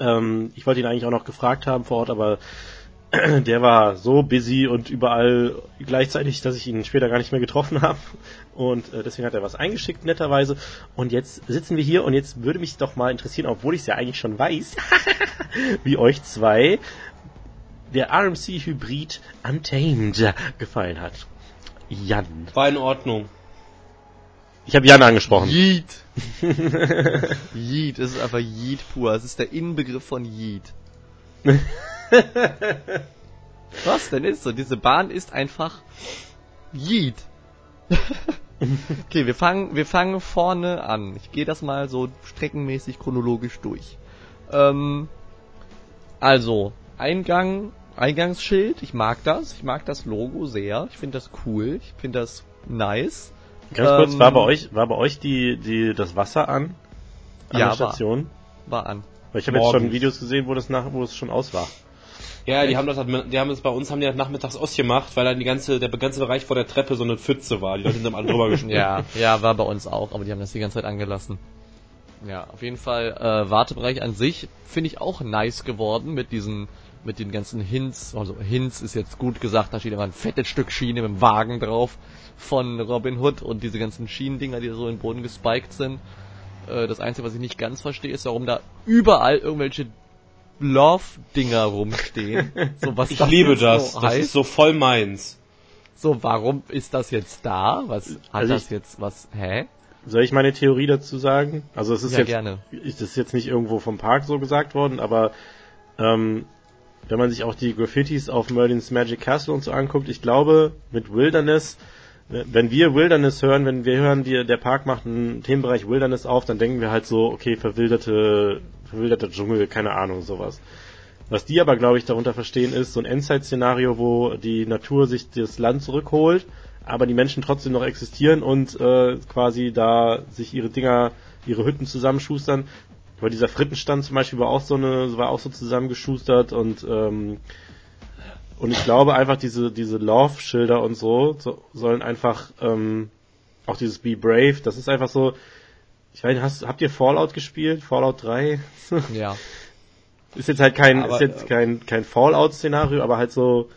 Ähm, ich wollte ihn eigentlich auch noch gefragt haben vor Ort, aber der war so busy und überall gleichzeitig, dass ich ihn später gar nicht mehr getroffen habe. Und äh, deswegen hat er was eingeschickt, netterweise. Und jetzt sitzen wir hier und jetzt würde mich doch mal interessieren, obwohl ich es ja eigentlich schon weiß, wie euch zwei der RMC Hybrid Untamed gefallen hat. Jan. War in Ordnung. Ich habe Jan angesprochen. Yeet. Yeet, es ist einfach Yeet pur. Es ist der Inbegriff von Yeet. Was denn ist so? Diese Bahn ist einfach Yeet. okay, wir fangen, wir fangen vorne an. Ich gehe das mal so streckenmäßig chronologisch durch. Ähm, also, Eingang, Eingangsschild, ich mag das. Ich mag das Logo sehr. Ich finde das cool. Ich finde das nice. Ganz kurz, Ähm, war bei euch, war bei euch die, die, das Wasser an? An Ja, der Station? War an. Weil ich habe jetzt schon. Videos gesehen, wo das nach, wo es schon aus war. Ja, die haben das, die haben es bei uns haben die das nachmittags ausgemacht, weil dann die ganze, der ganze Bereich vor der Treppe so eine Pfütze war. Die Leute sind dann alle drüber gesprungen. Ja, ja, war bei uns auch, aber die haben das die ganze Zeit angelassen. Ja, auf jeden Fall äh, Wartebereich an sich finde ich auch nice geworden mit diesen mit den ganzen Hints. Also Hints ist jetzt gut gesagt, da steht immer ein fettes Stück Schiene mit dem Wagen drauf von Robin Hood und diese ganzen Schienendinger, die so in den Boden gespiked sind. Äh, das Einzige, was ich nicht ganz verstehe, ist, warum da überall irgendwelche Love-Dinger rumstehen. So, was Ich liebe jetzt das. So das heißt. ist so voll meins. So, warum ist das jetzt da? Was hat Also das ich- jetzt was? Hä? Soll ich meine Theorie dazu sagen? Also es ist Ja, jetzt, gerne. ist das jetzt nicht irgendwo vom Park so gesagt worden, aber ähm, wenn man sich auch die Graffitis auf Merlin's Magic Castle und so anguckt, ich glaube mit Wilderness, wenn wir Wilderness hören, wenn wir hören, die, der Park macht einen Themenbereich Wilderness auf, dann denken wir halt so, okay, verwilderte, verwilderter Dschungel, keine Ahnung, sowas. Was die aber, glaube ich, darunter verstehen, ist so ein Endzeit-Szenario, wo die Natur sich das Land zurückholt, aber die Menschen trotzdem noch existieren und äh, quasi da sich ihre Dinger, ihre Hütten zusammenschustern. Weil dieser Frittenstand zum Beispiel war auch so eine, war auch so zusammengeschustert und ähm, und ich glaube einfach diese diese Love-Schilder und so, so sollen einfach ähm, auch dieses Be Brave, das ist einfach so. Ich weiß, nicht, hast, habt ihr Fallout gespielt? Fallout 3? Ja. ist jetzt halt kein, Aber, ist jetzt äh, kein, kein Fallout-Szenario, aber halt so,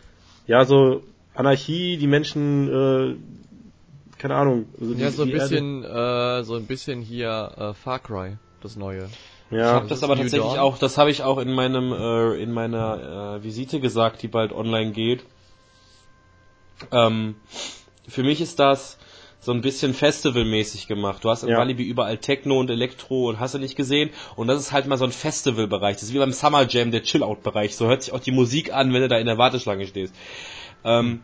ja, so Anarchie, die Menschen, äh, keine Ahnung. Also Ja, die- so ein Erde- bisschen, äh, so ein bisschen hier äh, Far Cry, das neue. Ich Ja, habe das aber New tatsächlich Dawn. auch, das habe ich auch in meinem äh, in meiner äh, Visite gesagt, die bald online geht. Ähm, für mich ist das so ein bisschen festivalmäßig gemacht. Du hast in Ja. Walibi überall Techno und Elektro und hast du nicht gesehen. Und das ist halt mal so ein Festivalbereich. Das ist wie beim Summer Jam, der Chill-Out-Bereich. So hört sich auch die Musik an, wenn du da in der Warteschlange stehst. Ähm,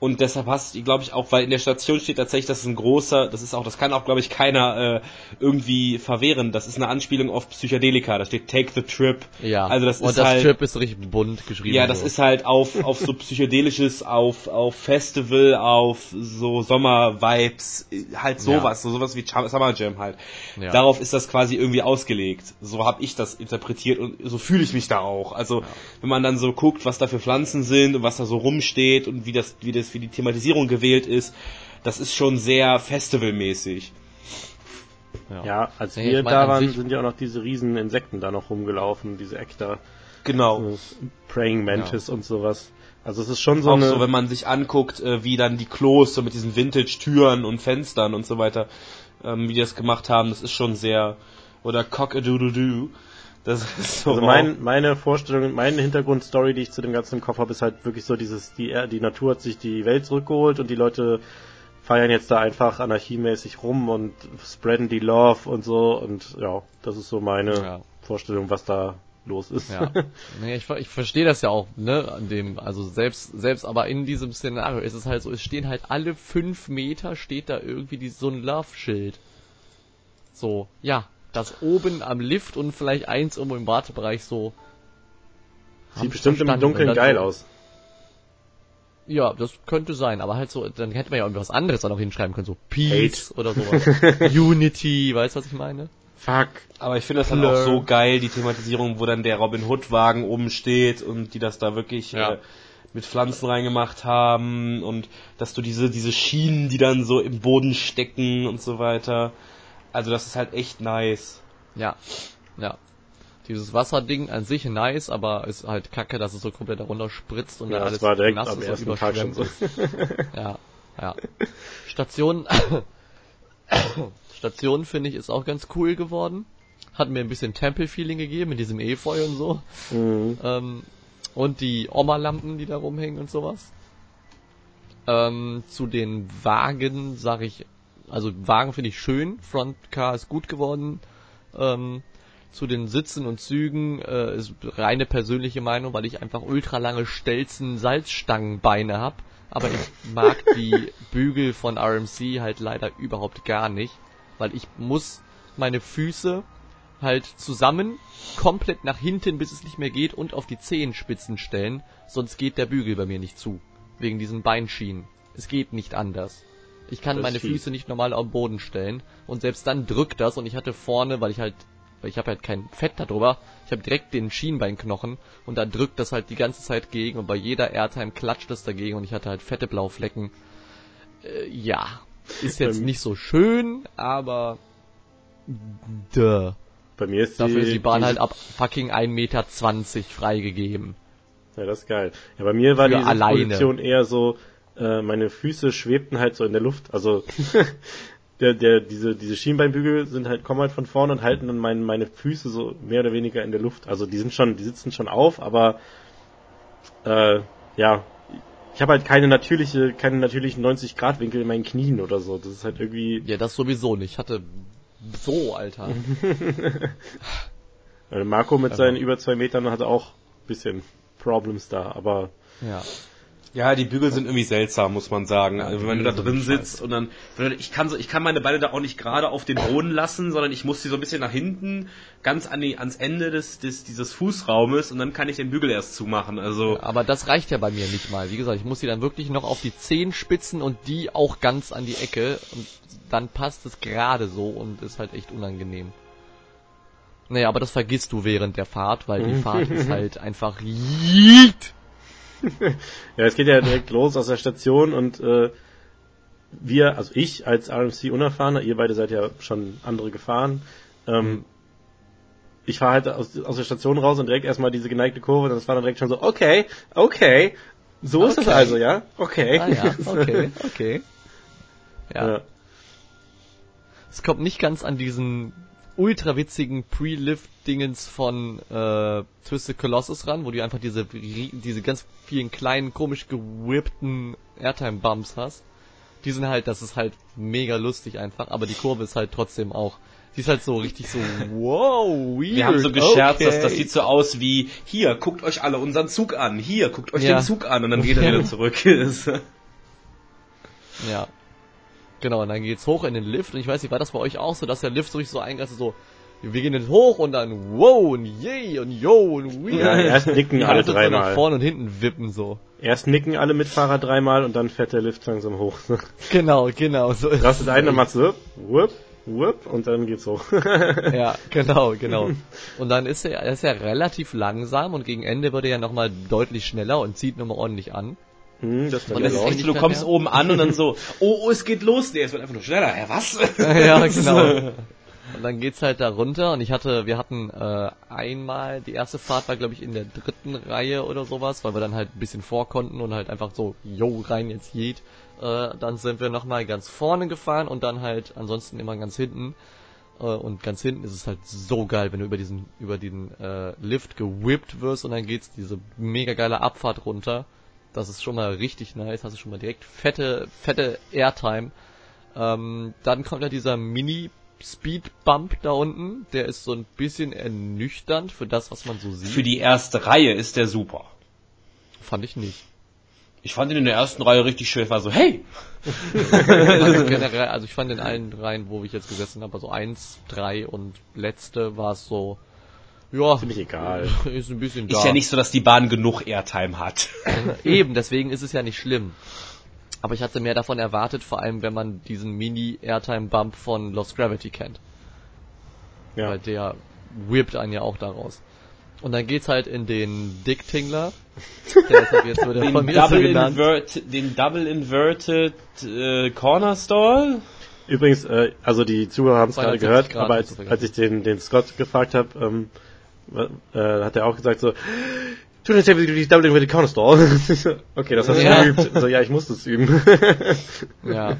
und deshalb hast du, glaube ich, auch, weil in der Station steht tatsächlich, das ist ein großer, das ist auch, das kann auch, glaube ich, keiner äh, irgendwie verwehren. Das ist eine Anspielung auf Psychedelika. Da steht Take the Trip. Ja. Also das Und ist das halt, Trip ist richtig bunt geschrieben. ja, das so. ist halt auf, auf so psychedelisches, auf, auf Festival, auf so Sommer-Vibes, halt sowas, so sowas wie Summer Jam halt. Ja. Darauf ist das quasi irgendwie ausgelegt. So habe ich das interpretiert und so fühle ich mich da auch. Also, wenn man dann so guckt, was da für Pflanzen sind und was da so rumsteht und wie das, wie das, wie die Thematisierung gewählt ist, das ist schon sehr festivalmäßig. ja, als Nee, wir ich mein, da waren, sind ja auch noch diese riesen Insekten da noch rumgelaufen, diese Ekta, Genau. Praying Mantis und sowas. Also es ist schon so auch eine, so, wenn man sich anguckt, äh, wie dann die Klos so mit diesen Vintage-Türen und Fenstern und so weiter, ähm, wie die das gemacht haben, das ist schon sehr, oder Cock-a-doodle-doo. Das ist so Also mein, meine Vorstellung, meine Hintergrundstory, die ich zu dem Ganzen im Kopf habe, ist halt wirklich so dieses, die, die Natur hat sich die Welt zurückgeholt und die Leute feiern jetzt da einfach anarchiemäßig rum und spreaden die Love und so und ja, das ist so meine Ja. Vorstellung, was da los ist. Ja. nee, ich, ver- ich verstehe das ja auch, ne, an dem, also selbst, selbst aber in diesem Szenario ist es halt so, es stehen halt alle fünf Meter steht da irgendwie die, so ein Love-Schild. So, ja, das oben am Lift und vielleicht eins irgendwo im Wartebereich so. Sieht bestimmt im. Dunkeln geil so, aus. Ja, das könnte sein, aber halt so, dann hätte man ja irgendwas anderes dann auch hinschreiben können, so Peace oder sowas. Unity, weißt du, was ich meine? Fuck. Aber ich finde das dann Blur. auch so geil, die Thematisierung, wo dann der Robin Hood Wagen oben steht und die das da wirklich Ja. äh, mit Pflanzen reingemacht haben und dass du diese, diese Schienen, die dann so im Boden stecken und so weiter. Also das ist halt echt nice. Ja, ja. dieses Wasserding an sich nice, aber ist halt kacke, dass es so komplett darunter spritzt und Ja, dann alles war direkt nass am ist und ersten Tag schon überschwemmt so. Ja, ja. Station, Station finde ich ist auch ganz cool geworden. Hat mir ein bisschen Tempel-Feeling gegeben mit diesem Efeu und so. Mhm. Ähm, und die Oma-Lampen, die da rumhängen und sowas. Ähm, zu den Wagen sage ich, also Wagen finde ich schön, Frontcar ist gut geworden. Ähm, zu den Sitzen und Zügen äh, ist reine persönliche Meinung, weil ich einfach ultra lange Stelzen Salzstangenbeine hab. Aber ich mag die Bügel von RMC halt leider überhaupt gar nicht, weil ich muss meine Füße halt zusammen komplett nach hinten, bis es nicht mehr geht und auf die Zehenspitzen stellen, sonst geht der Bügel bei mir nicht zu. Wegen diesen Beinschienen. Es geht nicht anders. Ich kann Das meine. Füße nicht normal am Boden stellen und selbst dann drückt das und ich hatte vorne, weil ich halt, weil ich habe halt kein Fett darüber, ich habe direkt den Schienbeinknochen und da drückt das halt die ganze Zeit gegen und bei jeder Airtime klatscht es dagegen und ich hatte halt fette Blauflecken. Äh, ja, ist jetzt nicht so schön, aber duh. Bei mir ist Dafür die, ist die Bahn die, halt ab fucking 1,20 Meter freigegeben. Ja, das ist geil. Ja, bei mir war die. Position eher so, äh, meine Füße schwebten halt so in der Luft. Also der, der, diese, diese Schienbeinbügel sind halt, kommen halt von vorne und halten dann mein, meine Füße so mehr oder weniger in der Luft. Also die sind schon, die sitzen schon auf, aber äh, ja, ich habe halt keine natürliche, keine natürlichen 90 Grad Winkel in meinen Knien oder so. Das ist halt irgendwie. Ja, das sowieso nicht. Ich hatte so, Alter. Äh, Marco mit seinen über zwei Metern hatte auch ein bisschen Problems da, aber Ja. Ja, die Bügel sind irgendwie seltsam, muss man sagen. Also wenn du da drin sitzt und dann, ich kann so, ich kann meine Beine da auch nicht gerade auf den Boden lassen, sondern ich muss sie so ein bisschen nach hinten, ganz an die, ans Ende des, des, dieses Fußraumes und dann kann ich den Bügel erst zumachen. Also, Aber das reicht ja bei mir nicht mal. Wie gesagt, ich muss die dann wirklich noch auf die Zehenspitzen und die auch ganz an die Ecke und dann passt es gerade so und ist halt echt unangenehm. Naja, aber das vergisst du während der Fahrt, weil die Fahrt ist halt einfach Yeet! Ja, es geht ja direkt los aus der Station und äh, wir, also ich als RMC Unerfahrener, ihr beide seid ja schon andere gefahren. Ähm, Ich fahre halt aus, aus der Station raus und direkt erstmal diese geneigte Kurve und das war dann direkt schon so, okay, okay, so ist es Okay. also, ja? Okay. Ah ja, okay, okay. Ja. ja. Es kommt nicht ganz an diesen ultra witzigen Pre-Lift-Dingens von äh, Twisted Colossus ran, wo du einfach diese diese ganz vielen kleinen, komisch gewhippten Airtime-Bumps hast. Die sind halt, das ist halt mega lustig einfach, aber die Kurve ist halt trotzdem auch, die ist halt so richtig so, wow, weird. wir haben so gescherzt, okay. dass das sieht so aus wie, hier, guckt euch alle unseren Zug an, hier, guckt euch Ja. den Zug an und dann geht er wieder zurück. Ja. Genau, und dann geht's hoch in den Lift und ich weiß nicht, war das bei euch auch so, dass der Lift so richtig so eingeht, so, wir gehen jetzt hoch und dann wow und yay und yo und we. Ja, erst nicken alle alles so nach dreimal. vorne und hinten wippen so. Erst nicken alle Mitfahrer dreimal und dann fährt der Lift langsam hoch. Genau, genau. So ist Rastet ein, dann machst du whoop, whoop und dann geht's hoch. Ja, genau, genau. Und dann ist er, er ist ja relativ langsam und gegen Ende wird er ja nochmal deutlich schneller und zieht nochmal ordentlich an. Hm, das Und dann das ist echt so, du kommst oben an und dann so, oh, oh, es geht los. Nee, es wird einfach nur schneller. Hä, was? ja, genau. Und dann geht's halt da runter und ich hatte, wir hatten äh, einmal, die erste Fahrt war glaube ich in der dritten Reihe oder sowas, weil wir dann halt ein bisschen vor konnten und halt einfach so, yo, rein jetzt geht. Äh, dann sind wir nochmal ganz vorne gefahren und dann halt ansonsten immer ganz hinten. Äh, und ganz hinten ist es halt so geil, wenn du über diesen, über den äh, Lift gewippt wirst und dann geht's diese mega geile Abfahrt runter. Das ist schon mal richtig nice, hast du schon mal direkt fette, fette Airtime. Ähm, dann kommt ja dieser Mini Speed Bump da unten, der ist so ein bisschen ernüchternd für das, was man so sieht. Für die erste Reihe ist der super. Fand ich nicht. Ich fand ihn in der ersten Reihe richtig schön. Ich war so, hey, Also also ich fand in allen dreien, wo ich jetzt gesessen habe, also eins, drei und letzte war es so, ja, Ziemlich egal. ist ein bisschen da. ist ja nicht so, dass die Bahn genug Airtime hat. Eben, deswegen ist es ja nicht schlimm. Aber ich hatte mehr davon erwartet, vor allem wenn man diesen Mini-Airtime-Bump von Lost Gravity kennt. Ja. Weil der whippt einen ja auch daraus. Und dann geht's halt in den Dick Tingler. Der ist halt jetzt wieder Den von mir so Double, genannt. invert, den Double Inverted äh, Corner Stall. Übrigens, äh, also die Zuhörer haben es gerade 270 gehört, aber als, als ich den, den Scott gefragt habe, ähm, äh, hat er auch gesagt so, 270 degrees doubling with the counter stall. okay, das hast du Ja. geübt. So, ja, ich muss das üben. Ja.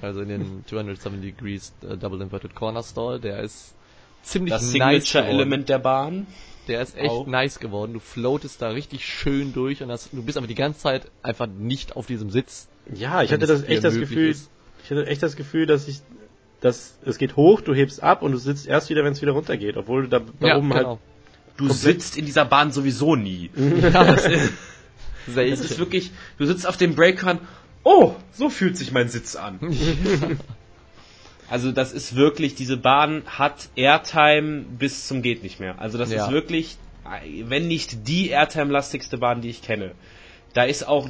Also in den 270 Degrees äh, Double Inverted Corner Stall, der ist ziemlich Das nice geworden. Signature-Element der Bahn. Der ist echt Auch. nice geworden. Du floatest da richtig schön durch und das, du bist aber die ganze Zeit einfach nicht auf diesem Sitz. ja, ich hatte das echt das Gefühl, ist. ich hatte echt das Gefühl, dass ich, dass es geht hoch, du hebst ab und du sitzt erst wieder, wenn es wieder runtergeht, obwohl du da, da oben halt Du sitzt in dieser Bahn sowieso nie. Ja, Das ist, das ist wirklich, du sitzt auf dem Breakern, oh, so fühlt sich mein Sitz an. Also das ist wirklich, diese Bahn hat Airtime bis zum geht nicht mehr. Also das Ja. ist wirklich, wenn nicht die Airtime-lastigste Bahn, die ich kenne. Da ist auch,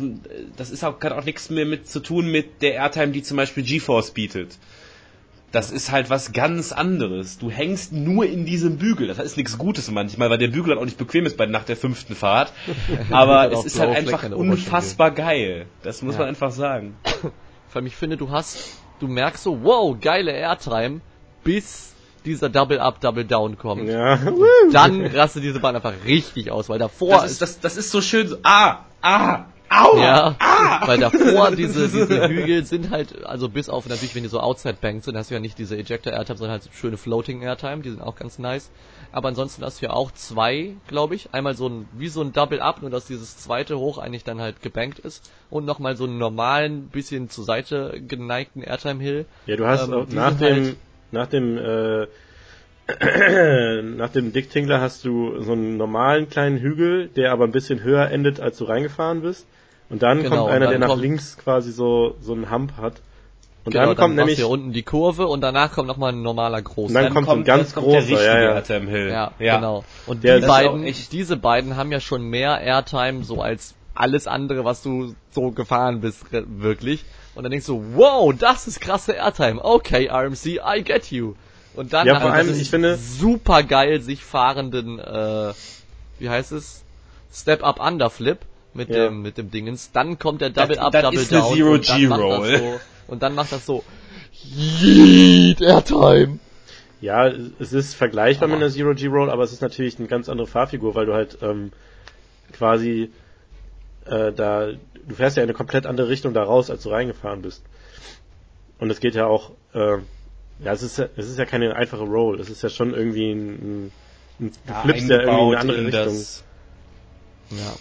das ist auch, hat auch nichts mehr mit zu tun mit der Airtime, die zum Beispiel GeForce bietet. Das ist halt was ganz anderes. Du hängst nur in diesem Bügel. Das ist nichts Gutes manchmal, weil der Bügel halt auch nicht bequem ist bei nach der fünften Fahrt. Aber es ist halt einfach unfassbar geil. Das muss Ja. man einfach sagen. Vor allem, ich finde, du hast, du merkst so, wow, geile Airtime, bis dieser Double Up, Double Down kommt. ja, Dann rastet diese Bahn einfach richtig aus, weil davor Das ist, das, das ist so schön so, ah, ah, aua, Ja, ah. weil davor diese, diese Hügel sind halt, also bis auf natürlich, wenn die so Outside Banks sind, hast du ja nicht diese Ejector Airtime, sondern halt so schöne Floating Airtime, die sind auch ganz nice. Aber ansonsten hast du ja auch zwei, glaube ich. Einmal so ein, wie so ein Double Up, nur dass dieses zweite hoch eigentlich dann halt gebankt ist. Und nochmal so einen normalen, bisschen zur Seite geneigten Airtime Hill. Ja, du hast Ähm, nach sind dem, halt- nach dem, äh, nach dem Dick Tingler hast du so einen normalen kleinen Hügel, der aber ein bisschen höher endet, als du reingefahren bist. Und dann Genau, kommt einer, dann der nach kommt- links quasi so, so einen Hump hat. Und genau, dann kommt machst du nämlich, hier unten die Kurve und danach kommt nochmal ein normaler großer. Und dann kommt ein ganz dann kommt der großer, richtige ja, ja. Airtime Hill. Ja, ja. genau. Und Der die beiden, echt- diese beiden haben ja schon mehr Airtime so als alles andere, was du so gefahren bist, wirklich. Und dann denkst du, wow, das ist krasse Airtime. Okay, RMC, I get you. Und dann Ja, vor allem, ich finde- super geil sich fahrenden, äh, wie heißt es? Step Up Underflip mit Ja. dem mit dem Dingens. Dann kommt der Double Das- Up das Double ist eine Down Zero und dann macht das so und dann macht das so Yeet Airtime. ja, es ist vergleichbar Aber- mit einer Zero G Roll, aber es ist natürlich eine ganz andere Fahrfigur, weil du halt ähm, quasi äh, da, du fährst ja in eine komplett andere Richtung da raus, als du reingefahren bist. Und es geht ja auch, äh, ja, es ist ja, es ist ja keine einfache Roll, es ist ja schon irgendwie ein, ein, ein du Ja, flippst ja irgendwie in eine andere in Richtung. das- Ja.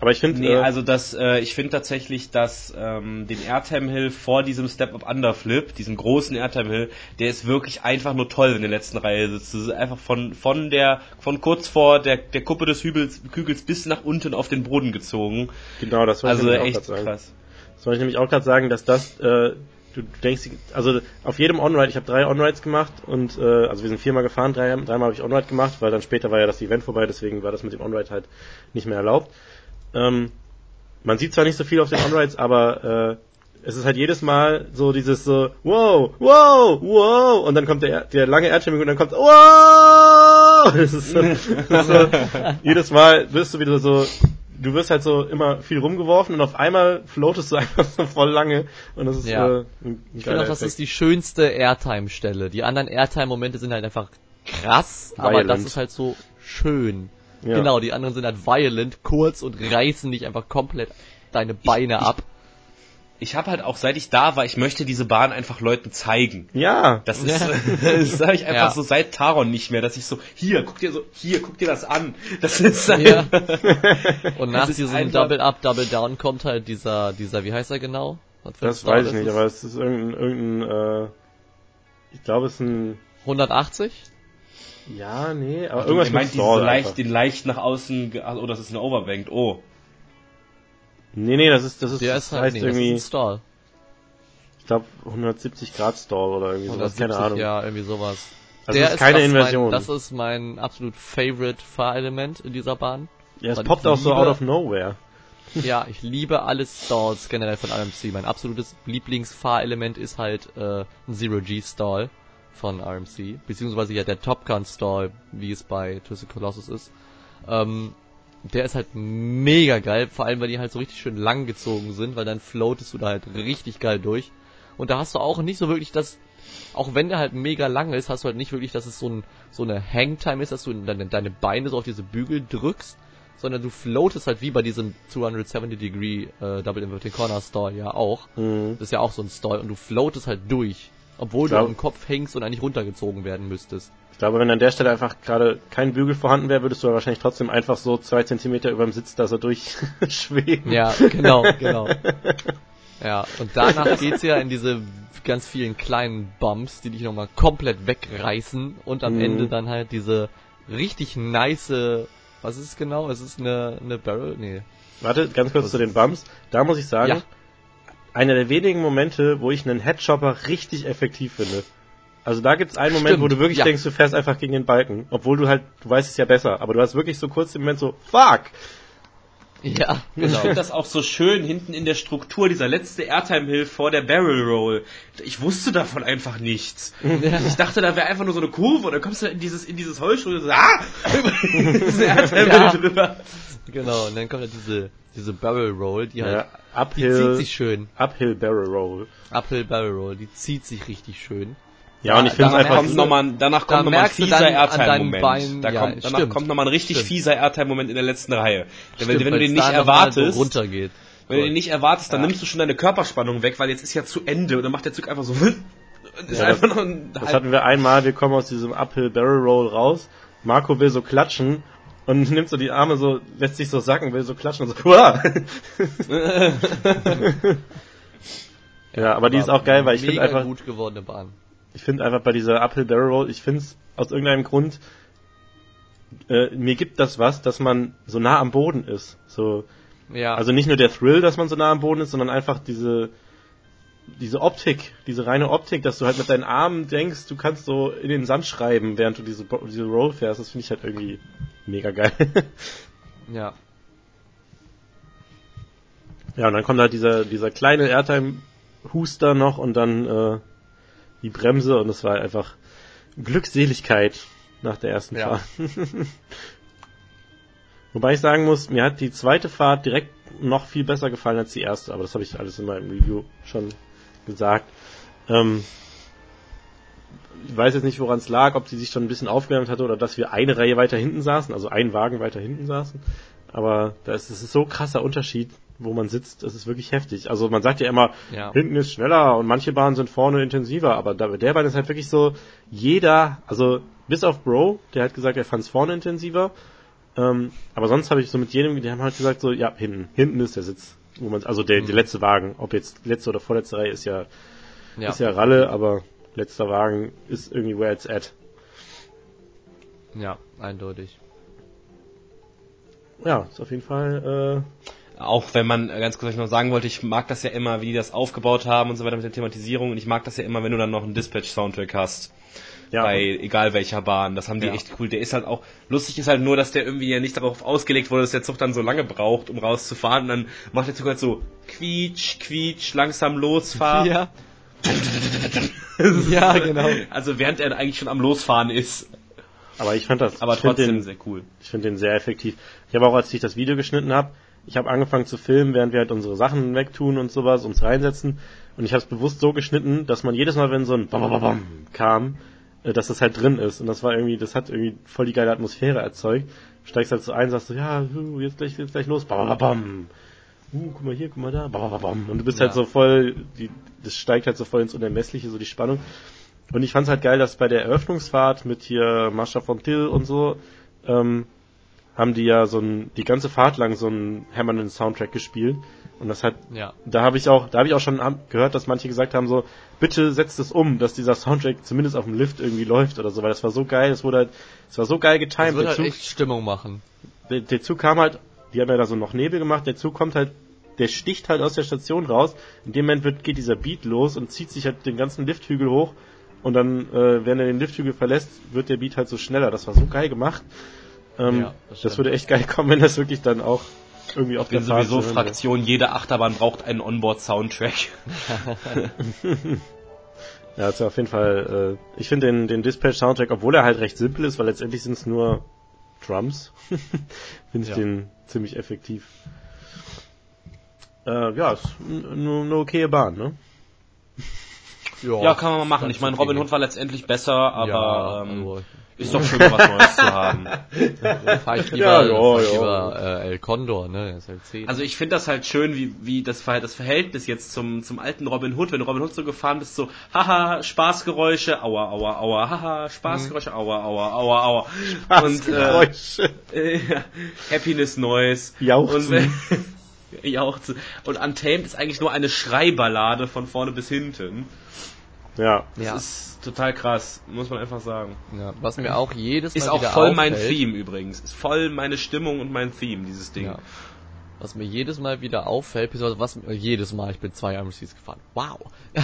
Aber ich finde, Nee, äh, also das, äh, ich finde tatsächlich, dass ähm, den Airtime Hill vor diesem Step-Up Underflip, diesem großen Airtime Hill, der ist wirklich einfach nur toll, wenn du in der letzten Reihe sitzt. Das ist einfach von von der von kurz vor der der Kuppe des Hügels, Kügels bis nach unten auf den Boden gezogen. genau, das wollte Also ich nämlich auch echt krass. Das wollte ich nämlich auch gerade sagen, dass das, äh, du denkst, also auf jedem On-Ride, ich habe drei On-Rides gemacht und, äh, also wir sind viermal gefahren, drei, dreimal habe ich On-Ride gemacht, weil dann später war ja das Event vorbei, deswegen war das mit dem On-Ride halt nicht mehr erlaubt. Ähm, man sieht zwar nicht so viel auf den On-Rides, aber äh, es ist halt jedes Mal so dieses so, wow, wow, wow, und dann kommt der, der lange Airtime und dann kommt, wow! Das ist so, das ist so, jedes Mal wirst du wieder so, du wirst halt so immer viel rumgeworfen und auf einmal floatest du einfach so voll lange und das ist Ja. äh, Ich finde auch, das ist die schönste Airtime-Stelle. Die anderen Airtime-Momente sind halt einfach krass, aber Violent. das ist halt so schön. Ja. Genau, die anderen sind halt violent, kurz und reißen dich einfach komplett deine Beine ich- ab. Ich habe halt auch, seit ich da war, ich möchte diese Bahn einfach Leuten zeigen. Ja, Das ist, das sage ich einfach Ja. so seit Taron nicht mehr, dass ich so, hier, guck dir so, hier, guck dir das an. Das ist Ja. Und nach diesem Double Up, Double Down kommt halt dieser, dieser, wie heißt er genau? Was für ein das weiß ich nicht, es? aber es ist irgendein, irgendein äh, ich glaube es ist ein, 180? Ja, nee, aber irgendwas mit meint diese Stall leicht, einfach. den leicht nach außen, oh, das ist eine Overbanked, oh. Nee, nee, das ist, das ist, Der das ist halt, heißt nee, das ist irgendwie, ein Stall. ich glaube 170 Grad Stall oder irgendwie sowas, 170, keine Ahnung. Ja, irgendwie sowas. Also Der es ist keine das Inversion. Mein, das ist mein absolut favorite Fahrelement in dieser Bahn. ja, es poppt ich auch so liebe- out of nowhere. Ja, ich liebe alle Stalls generell von RMC. Mein absolutes Lieblingsfahrelement ist halt äh, ein Zero-G-Stall von RMC, beziehungsweise ja der Top Gun Stall, wie es bei Twisted Colossus ist. Ähm, der ist halt mega geil, vor allem weil die halt so richtig schön lang gezogen sind, weil dann floatest du da halt richtig geil durch. Und da hast du auch nicht so wirklich das auch wenn der halt mega lang ist, hast du halt nicht wirklich, dass es so, ein, so eine Hangtime ist, dass du deine, deine Beine so auf diese Bügel drückst, sondern du floatest halt wie bei diesem 270 Degree äh, Double Inverted Corner Stall ja auch. Mhm. Das ist ja auch so ein Stall und du floatest halt durch, obwohl Glaub- du am Kopf hängst und eigentlich runtergezogen werden müsstest. Ich glaube, wenn an der Stelle einfach gerade kein Bügel vorhanden wäre, würdest du wahrscheinlich trotzdem einfach so zwei Zentimeter über dem Sitz da so durchschweben. Ja, genau, genau. Ja, und danach geht's ja in diese ganz vielen kleinen Bumps, die dich nochmal komplett wegreißen und am Mhm. Ende dann halt diese richtig nice, was ist es genau? Es ist eine, eine Barrel? Nee. Warte, ganz kurz zu den Bumps. Da muss ich sagen, Ja. Einer der wenigen Momente, wo ich einen Headchopper richtig effektiv finde. Also da gibt's einen Moment, Stimmt, wo du wirklich ja. denkst, du fährst einfach gegen den Balken, obwohl du halt, du weißt es ja besser, aber du hast wirklich so kurz den Moment so, fuck! Ja, Ich genau. finde das auch so schön hinten in der Struktur, dieser letzte Airtime-Hill vor der Barrel Roll. Ich wusste davon einfach nichts. Ich dachte, da wäre einfach nur so eine Kurve und dann kommst du in dieses, in dieses Holzstuhl und so, ah! Über diese Airtime-Hill Ja. drüber. genau, und dann kommt ja diese, diese Barrel Roll, die Ja, halt, die Uphill, zieht sich schön. Uphill Barrel Roll. Uphill Barrel Roll, die zieht sich richtig schön. Ja, und ich finde es danach einfach, kommt noch mal, danach Da kommt nochmal ein fieser Airtime-Moment. Da ja, kommt, danach stimmt. kommt nochmal ein richtig Stimmt. fieser Airtime-Moment in der letzten Reihe. Denn wenn, Stimmt, wenn du den nicht erwartest, So runtergeht. wenn du den nicht erwartest, dann Ja. nimmst du schon deine Körperspannung weg, weil jetzt ist ja zu Ende und dann macht der Zug einfach so Ja, einfach noch ein das hatten wir einmal, wir kommen aus diesem Uphill Barrel Roll raus, Marco will so klatschen und nimmt so die Arme so, lässt sich so sacken, will so klatschen und so! Ja, aber die ist auch geil, weil ich finde Mega einfach, gut gewordene Bahn. Ich finde einfach bei dieser Uphill Barrel Roll, ich finde es aus irgendeinem Grund, äh, mir gibt das was, dass man so nah am Boden ist. So, Ja. also nicht nur der Thrill, dass man so nah am Boden ist, sondern einfach diese, diese Optik, diese reine Optik, dass du halt mit deinen Armen denkst, du kannst so in den Sand schreiben, während du diese, diese Roll fährst, das finde ich halt irgendwie mega geil. ja. ja, und dann kommt halt dieser, dieser kleine Airtime-Huster noch und dann äh, die Bremse und es war einfach Glückseligkeit nach der ersten Ja. Fahrt. Wobei ich sagen muss, mir hat die zweite Fahrt direkt noch viel besser gefallen als die erste, aber das habe ich alles in meinem Review schon gesagt. Ähm, ich weiß jetzt nicht, woran es lag, ob sie sich schon ein bisschen aufgewärmt hatte oder dass wir eine Reihe weiter hinten saßen, also ein Wagen weiter hinten saßen. Aber da ist es so krasser Unterschied, wo man sitzt. Es ist wirklich heftig. Also man sagt ja immer, Ja. hinten ist schneller und manche Bahnen sind vorne intensiver, aber da, der Bahn ist halt wirklich so, jeder, also bis auf Bro, der hat gesagt, er fand es vorne intensiver. Ähm, aber sonst habe ich so mit jedem, die haben halt gesagt, so, ja, hinten, hinten ist der Sitz. Wo man, also der, der letzte Wagen, ob jetzt letzte oder vorletzte Reihe ist ja, Ja. ist ja Ralle, aber letzter Wagen ist irgendwie where it's at. ja, eindeutig. Ja, ist auf jeden Fall, Auch wenn man, äh, ganz kurz noch sagen wollte, ich mag das ja immer, wie die das aufgebaut haben und so weiter mit der Thematisierung und ich mag das ja immer, wenn du dann noch einen Dispatch-Soundtrack hast. ja, bei egal welcher Bahn. Das haben die Ja. echt cool. Der ist halt auch, lustig ist halt nur, dass der irgendwie ja nicht darauf ausgelegt wurde, dass der Zug dann so lange braucht, um rauszufahren. Und dann macht der Zug halt so quietsch, quietsch, langsam losfahren. Ja. ja, genau. Also während er eigentlich schon am Losfahren ist. aber ich fand das, Aber trotzdem den, sehr cool. Ich finde den sehr effektiv. Ich habe auch, als ich das Video geschnitten habe, ich habe angefangen zu filmen, während wir halt unsere Sachen wegtun und sowas, uns reinsetzen. Und ich habe es bewusst so geschnitten, dass man jedes Mal, wenn so ein Bam, Bam, Bam kam, äh, dass das halt drin ist. Und das war irgendwie, das hat irgendwie voll die geile Atmosphäre erzeugt. Du steigst halt so ein, sagst so, ja, jetzt gleich, jetzt gleich los, bam, bam, bam. Uh, guck mal hier, guck mal da, bam, bam, bam. Und du bist Ja. halt so voll, die, das steigt halt so voll ins Unermessliche, so die Spannung. Und ich fand's halt geil, dass bei der Eröffnungsfahrt mit hier Mascha von Till und so, ähm, haben die ja so ein, die ganze Fahrt lang so einen hämmernden Soundtrack gespielt. Und das hat, Ja. da habe ich auch, da habe ich auch schon gehört, dass manche gesagt haben so, bitte setzt es um, dass dieser Soundtrack zumindest auf dem Lift irgendwie läuft oder so, weil das war so geil, es wurde halt, es war so geil Das getimed. wird Der halt Zug, echt Stimmung machen. der, der Zug kam halt, die haben ja da so noch Nebel gemacht, der Zug kommt halt, der sticht halt aus der Station raus. In dem Moment wird, geht dieser Beat los und zieht sich halt den ganzen Lifthügel hoch. Und dann, äh, wenn er den Lifthügel verlässt, wird der Beat halt so schneller. Das war so geil gemacht. Ähm, Ja, das das, würde echt geil kommen, wenn das wirklich dann auch irgendwie auf Ich bin der Fahrt sowieso. Fraktion, jede Achterbahn braucht einen Onboard-Soundtrack. Ja, also auf jeden Fall, äh, ich finde den, den Dispatch-Soundtrack, obwohl er halt recht simpel ist, weil letztendlich sind es nur Drums, finde ich Ja. den ziemlich effektiv. Äh, ja, ist nur eine okaye Bahn, ne? Ja, kann man mal machen. Ich meine, Robin Hood war letztendlich besser, aber ja, ähm, also, ist doch schön, was Neues zu haben. dann fahr ich lieber, Ja, fahr ich lieber äh, El Condor, ne? Ist halt 10. Also ich finde das halt schön, wie, wie das, Ver- das Verhältnis jetzt zum, zum alten Robin Hood, wenn du Robin Hood so gefahren bist, so, haha, Spaßgeräusche, aua, aua, aua, haha, Spaßgeräusche, aua, aua, aua, aua. Und, äh, äh, Happiness Noise. Jauchzen. Und, Jauchzen. Und Untamed ist eigentlich nur eine Schreiballade von vorne bis hinten. Ja. Das ja. ist total krass, muss man einfach sagen. ja. Was mir auch jedes Mal Ist auch wieder voll mein auffällt, Theme übrigens. Ist voll meine Stimmung und mein Theme, dieses Ding. Ja. Was mir jedes Mal wieder auffällt, was äh, jedes Mal, ich bin zwei IMCs gefahren. Wow.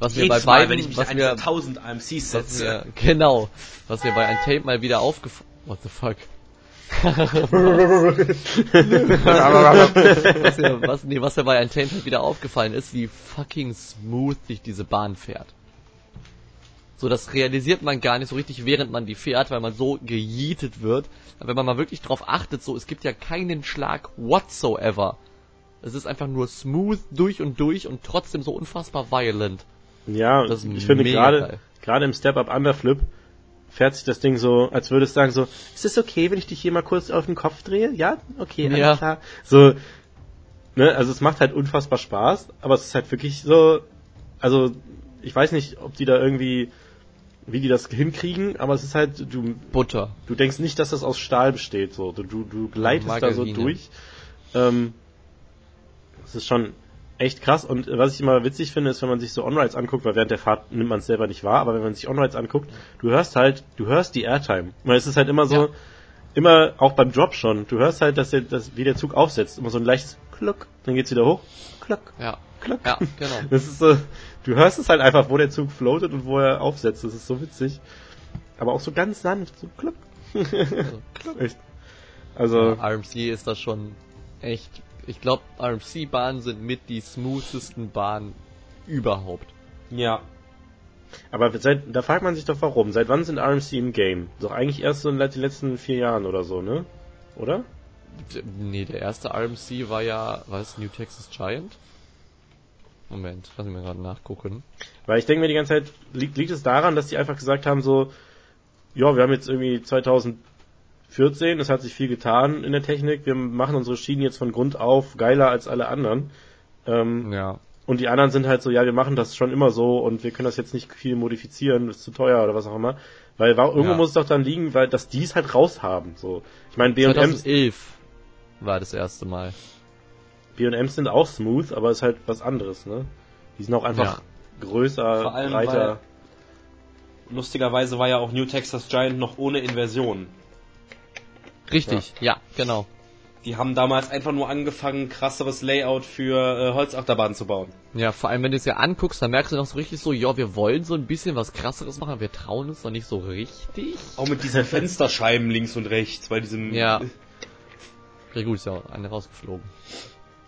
Was mir bei Jedes Mal, beiden, wenn ich mich was an mir, diese 1000 AMCs setze. mir, genau, was mir bei einem Tape mal wieder aufgefallen, what the fuck? was, mir, was, nee, was mir bei einem Tape halt wieder aufgefallen ist, wie fucking smooth sich diese Bahn fährt. So, das realisiert man gar nicht so richtig, während man die fährt, weil man so gejietet wird. Aber wenn man mal wirklich drauf achtet, so, es gibt ja keinen Schlag whatsoever. Es ist einfach nur smooth durch und durch und trotzdem so unfassbar violent. Ja, ich finde gerade, gerade im Step-Up Underflip fährt sich das Ding so, als würde es sagen so, ist es okay, wenn ich dich hier mal kurz auf den Kopf drehe? Ja? Okay, alles Ja. klar. So, ne, also es macht halt unfassbar Spaß, aber es ist halt wirklich so, also ich weiß nicht, ob die da irgendwie, wie die das hinkriegen, aber es ist halt, du, Butter. du denkst nicht, dass das aus Stahl besteht, so, du, du, du gleitest da so Margarine. durch. Ähm, das ist schon echt krass und was ich immer witzig finde, ist, wenn man sich so On-Rides anguckt, weil während der Fahrt nimmt man es selber nicht wahr, aber wenn man sich On-Rides anguckt, du hörst halt, du hörst die Airtime. Weil es ist halt immer so, Ja. immer, auch beim Drop schon, du hörst halt, dass der, dass, wie der Zug aufsetzt, immer so ein leichtes Kluck, dann geht's wieder hoch, Kluck, Ja. Kluck. Ja, genau. Das ist so, du hörst es halt einfach, wo der Zug floatet und wo er aufsetzt, das ist so witzig. Aber auch so ganz sanft, so Kluck. Also, Echt. Also, RMC ist das schon echt. Ich glaube, RMC-Bahnen sind mit die smoothesten Bahnen überhaupt. Ja. Aber seit, da fragt man sich doch warum. Seit wann sind RMC im Game? Doch eigentlich erst so in den letzten vier Jahren oder so, ne? Oder? Nee, der erste RMC war ja, was, New Texas Giant? Moment, lass mich mal gerade nachgucken. Weil ich denke mir die ganze Zeit, liegt, liegt es daran, dass die einfach gesagt haben, so, ja, wir haben jetzt irgendwie 2014, es hat sich viel getan in der Technik, wir machen unsere Schienen jetzt von Grund auf geiler als alle anderen. Ähm, Ja. Und die anderen sind halt so, ja, wir machen das schon immer so und wir können das jetzt nicht viel modifizieren, ist zu teuer oder was auch immer. Weil irgendwo Ja. muss es doch dann liegen, weil dass die es halt raushaben. So. Ich meine, B&M's 2011 war das erste Mal. B&M's sind auch smooth, aber ist halt was anderes, ne? Die sind auch einfach größer, Vor allem, breiter. Lustigerweise war ja auch New Texas Giant noch ohne Inversion. Richtig, ja, genau. Die haben damals einfach nur angefangen, krasseres Layout für äh, Holzachterbahnen zu bauen. Ja, vor allem wenn du es ja anguckst, dann merkst du noch so richtig so, ja, wir wollen so ein bisschen was krasseres machen, wir trauen uns noch nicht so richtig. Auch mit diesen Fensterscheiben links und rechts, bei diesem... Ja. Ja gut, ist ja eine rausgeflogen.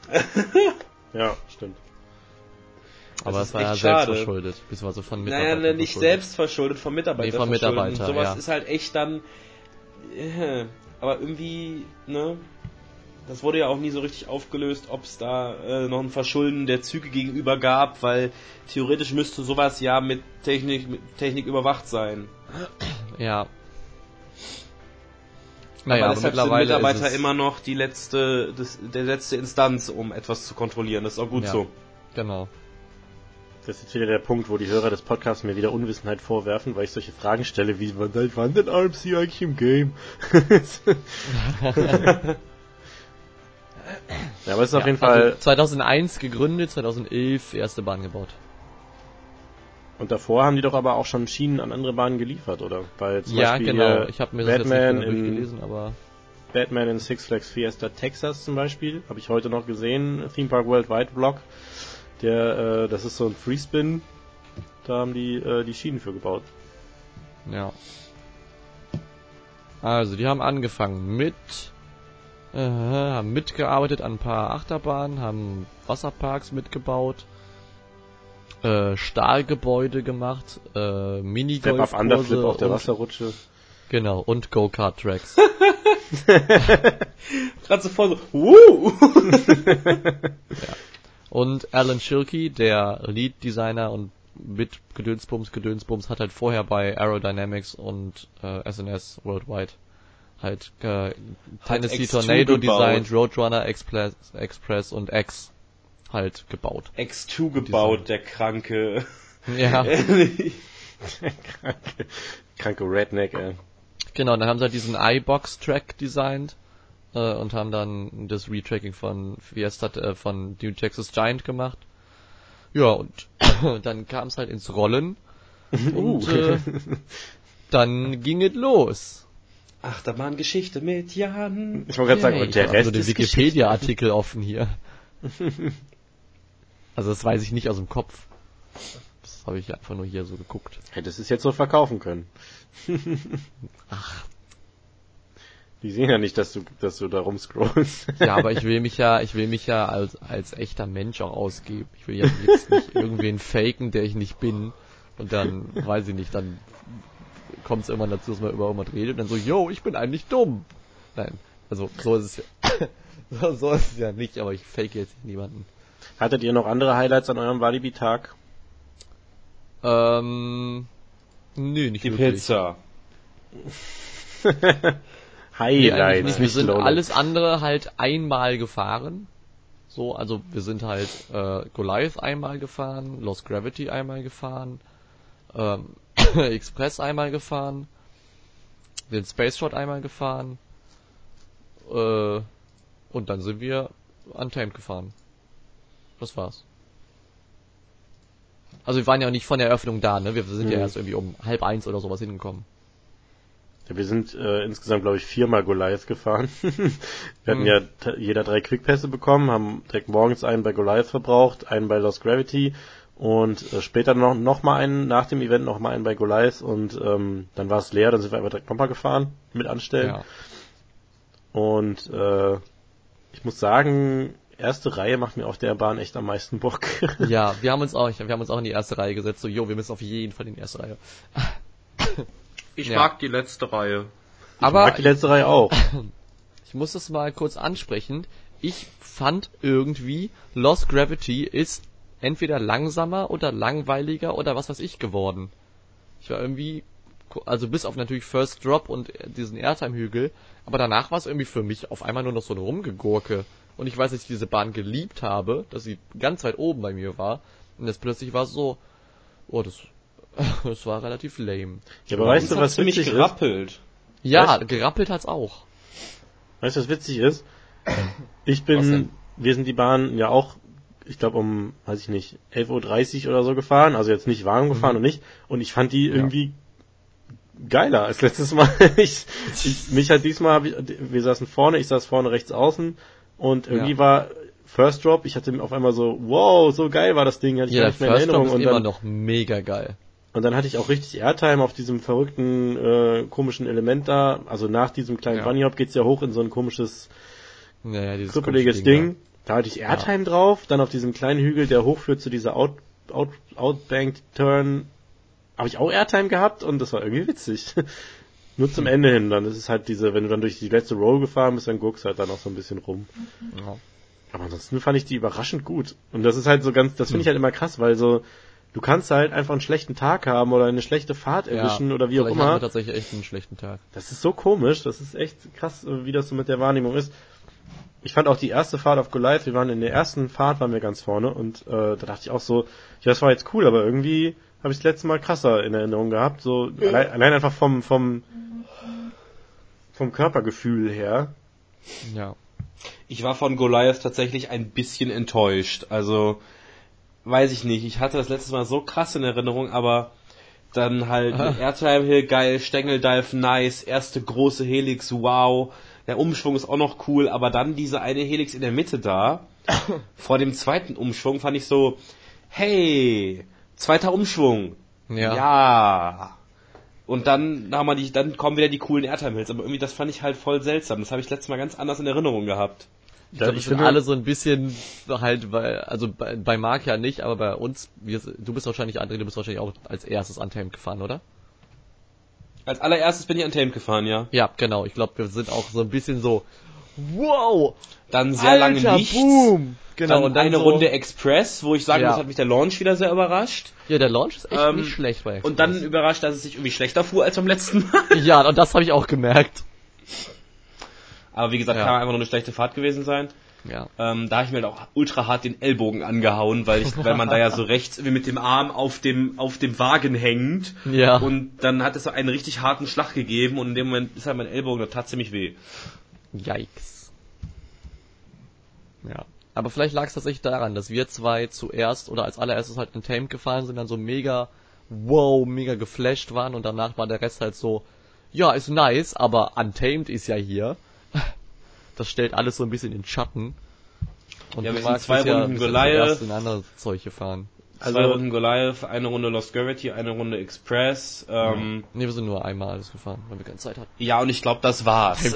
Ja, stimmt. Aber das war ja echt selbst schade. verschuldet, beziehungsweise von Naja, Mitarbeitern. ne, nicht verschuldet. selbst verschuldet, vom Mitarbeiter Nee, vom verschuldet. Mitarbeiter, Und sowas ja. ist halt echt dann... Äh, aber irgendwie, ne... Das wurde ja auch nie so richtig aufgelöst, ob es da äh, noch ein Verschulden der Züge gegenüber gab, weil theoretisch müsste sowas ja mit Technik, mit Technik überwacht sein. Ja. Naja, aber aber, deshalb sind mittlerweile Mitarbeiter ist es, immer noch die letzte, das, der letzte Instanz, um etwas zu kontrollieren. Das ist auch gut Ja. so. Genau. Das ist jetzt wieder der Punkt, wo die Hörer des Podcasts mir wieder Unwissenheit vorwerfen, weil ich solche Fragen stelle, wie wann, wann denn RMC eigentlich im Game? ja, aber es ist auf Ja, jeden Fall, Also 2001 gegründet, 2011 erste Bahn gebaut. Und davor haben die doch aber auch schon Schienen an andere Bahnen geliefert, oder? Weil zum ja, Beispiel genau. Ich habe mir das Batman jetzt nicht genau in- durchgelesen, aber Batman in Six Flags Fiesta Texas zum Beispiel, habe ich heute noch gesehen, Theme Park Worldwide Vlog. Der, äh, das ist so ein Freespin, da haben die äh, die Schienen für gebaut. ja. Also, die haben angefangen mit äh, haben mitgearbeitet an ein paar Achterbahnen, haben Wasserparks mitgebaut, äh, Stahlgebäude gemacht, äh, Step Up Underflip auf der und, Wasserrutsche. genau und Go-Kart-Tracks. Gerade so voll so, uh! Und Alan Schilke, der Lead-Designer und mit Gedönsbums, Gedönsbums hat halt vorher bei Aerodynamics und äh, SNS Worldwide halt äh, Tennessee X2 Tornado gebaut. designt, Roadrunner Express, Express und X halt gebaut. X2 gebaut, der kranke. Ja, kranke, kranke Redneck, ey. genau, und dann haben sie halt diesen iBox-Track designt äh, und haben dann das Retracking von Fiesta, äh, von New Texas Giant gemacht. Ja, und dann kam es halt ins Rollen und äh, dann ging es los. Achterbahngeschichte mit Jan. Ich wollte gerade sagen, und der ich hab Rest so den ist Geschichte. Wikipedia-Artikel offen hier. Also das weiß ich nicht aus dem Kopf. Das habe ich einfach nur hier so geguckt. Hättest es jetzt so verkaufen können. Ach. Die sehen ja nicht, dass du, dass du da rumscrollst. Ja, aber ich will mich ja, ich will mich ja als, als echter Mensch auch ausgeben. Ich will ja jetzt nicht irgendwen faken, der ich nicht bin. Und dann, weiß ich nicht, dann kommt es irgendwann dazu, dass man über irgendwas redet und dann so, yo, ich bin eigentlich dumm. Nein, also so ist es ja. so, so ist es ja nicht, aber ich fake jetzt niemanden. Hattet ihr noch andere Highlights an eurem Walibi-Tag? Ähm, nö, nicht Die wirklich. Pizza. Nee, Highlights. nicht. Wir sind alles andere halt einmal gefahren. So, also wir sind halt äh, Goliath einmal gefahren, Lost Gravity einmal gefahren, ähm, Express einmal gefahren, den Space Shot einmal gefahren äh, und dann sind wir Untamed gefahren. Das war's. Also wir waren ja auch nicht von der Eröffnung da, ne? Wir sind ja Mhm. erst irgendwie um halb eins oder sowas hingekommen. Ja, wir sind äh, insgesamt, glaube ich, viermal Goliath gefahren. wir hatten Mhm. ja t- jeder drei Quickpässe bekommen, haben direkt morgens einen bei Goliath verbraucht, einen bei Lost Gravity und äh, später noch, noch mal einen, nach dem Event noch mal einen bei Goliath und ähm, dann war es leer, dann sind wir einfach direkt nochmal gefahren mit Anstellen. Ja. Und äh, ich muss sagen, erste Reihe macht mir auf der Bahn echt am meisten Bock. Ja, wir haben uns auch, wir haben uns auch in die erste Reihe gesetzt, so, jo, wir müssen auf jeden Fall in die erste Reihe. Ich Ja. mag die letzte Reihe. ich Aber mag die letzte Reihe auch. ich muss das mal kurz ansprechen. Ich fand irgendwie, Lost Gravity ist entweder langsamer oder langweiliger oder was weiß ich geworden. Ich war irgendwie, also bis auf natürlich First Drop und diesen Airtime-Hügel, aber danach war es irgendwie für mich auf einmal nur noch so ein Rumgegurke. Und ich weiß, dass ich diese Bahn geliebt habe, dass sie ganz weit oben bei mir war. Und jetzt plötzlich war es so, oh, das, das war relativ lame. Ja, aber weißt du, was witzig ist? gerappelt. Ja, Weißt- gerappelt hat's auch. Weißt du, was witzig ist? Ich bin, wir sind die Bahn ja auch, ich glaube um, weiß ich nicht, 11.30 Uhr oder so gefahren, also jetzt nicht warm gefahren Mhm. und nicht, und ich fand die irgendwie geiler als letztes Mal. ich, ich, mich hat diesmal, hab ich, wir saßen vorne, ich saß vorne rechts außen und irgendwie Ja. war First Drop, ich hatte auf einmal so, wow, so geil war das Ding, hatte ich Ja, gar nicht mehr in First Drop Erinnerung ist und immer dann, noch mega geil. und dann hatte ich auch richtig Airtime auf diesem verrückten, äh, komischen Element da, also nach diesem kleinen Ja. Bunny Hop geht's ja hoch in so ein komisches Naja, dieses krüppeliges komische Ding. Da hatte ich Airtime drauf, dann auf diesem kleinen Hügel, der hochführt zu dieser Out, Out, Outbank Turn, habe ich auch Airtime gehabt und das war irgendwie witzig. Nur zum Ende hin, dann ist es halt diese, wenn du dann durch die letzte Roll gefahren bist, dann guckst halt dann auch so ein bisschen rum. Ja. Aber ansonsten fand ich die überraschend gut. Und das ist halt so ganz, das finde ich halt immer krass, weil so, du kannst halt einfach einen schlechten Tag haben oder eine schlechte Fahrt erwischen oder wie auch immer. tatsächlich echt einen schlechten Tag. Das ist so komisch, das ist echt krass, wie das so mit der Wahrnehmung ist. Ich fand auch die erste Fahrt auf Goliath, wir waren in der ersten Fahrt, waren wir ganz vorne und äh, da dachte ich auch so, ja, das war jetzt cool, aber irgendwie habe ich das letzte Mal krasser in Erinnerung gehabt, so allein, allein einfach vom vom vom Körpergefühl her. Ja. Ich war von Goliath tatsächlich ein bisschen enttäuscht. Also, weiß ich nicht. Ich hatte das letztes Mal so krass in Erinnerung, aber dann halt Ah. Airtime Hill geil, Stängeldive nice, erste große Helix, wow. Der Umschwung ist auch noch cool, aber dann diese eine Helix in der Mitte da, vor dem zweiten Umschwung fand ich so, hey, zweiter Umschwung. Ja. Ja. Und dann haben wir die, dann kommen wieder die coolen Airtime Hills, aber irgendwie das fand ich halt voll seltsam. Das habe ich letztes Mal ganz anders in Erinnerung gehabt. Ich glaube, wir sind alle so ein bisschen halt, weil, also bei, bei Mark ja nicht, aber bei uns, wir, du bist wahrscheinlich, André, du bist wahrscheinlich auch als erstes Untamed gefahren, oder? Als allererstes bin ich an Tamed gefahren, ja. Ja, genau. Ich glaube, wir sind auch so ein bisschen so, wow, Dann sehr Alter, lange nichts. boom. Genau, dann, und dann eine so- Runde Express, wo ich sagen Ja. muss, hat mich der Launch wieder sehr überrascht. Ja, der Launch ist echt Ähm, nicht schlecht bei Und dann Express. überrascht, dass es sich irgendwie schlechter fuhr als beim letzten Mal. Ja, und das habe ich auch gemerkt. Aber wie gesagt, Ja. kann einfach nur eine schlechte Fahrt gewesen sein. Ja. Ähm, da habe ich mir halt auch ultra hart den Ellbogen angehauen, weil, ich, weil man da ja so rechts irgendwie mit dem Arm auf dem, auf dem Wagen hängt. Ja. Und dann hat es so einen richtig harten Schlag gegeben und in dem Moment ist halt mein Ellbogen, der tat ziemlich weh. Yikes. Ja. Aber vielleicht lag es tatsächlich daran, dass wir zwei zuerst oder als allererstes halt in Tamed gefahren sind, dann so mega, wow, mega geflasht waren und danach war der Rest halt so, ja, ist nice, aber Untamed ist ja hier. Das stellt alles so ein bisschen in Schatten. Und Ja, wir sind zwei ja Runden Goliath. zuerst in andere Zeug gefahren. Zwei Runden Goliath, eine Runde Lost Gravity, eine Runde Express. Ähm, Nee, wir sind nur einmal alles gefahren, weil wir keine Zeit hatten. ja, und ich glaube, das war's.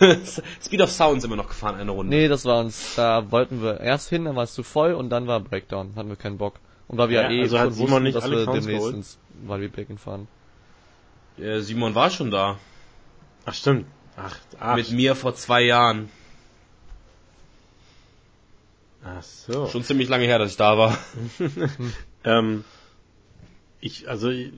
Speed of Sound sind wir noch gefahren, eine Runde. Nee, das war uns, da wollten wir erst hin, dann war es zu voll und dann war Breakdown, hatten wir keinen Bock. Und weil wir Ja, eh also hat schon Simon wussten, nicht dass alle wir Counts demnächst geholt? ins Bacon fahren. Äh, Simon war schon da. Ach, stimmt. Ach, ach. Mit mir vor zwei Jahren. Ach so. Schon ziemlich lange her, dass ich da war. Ähm, ich, also, ich,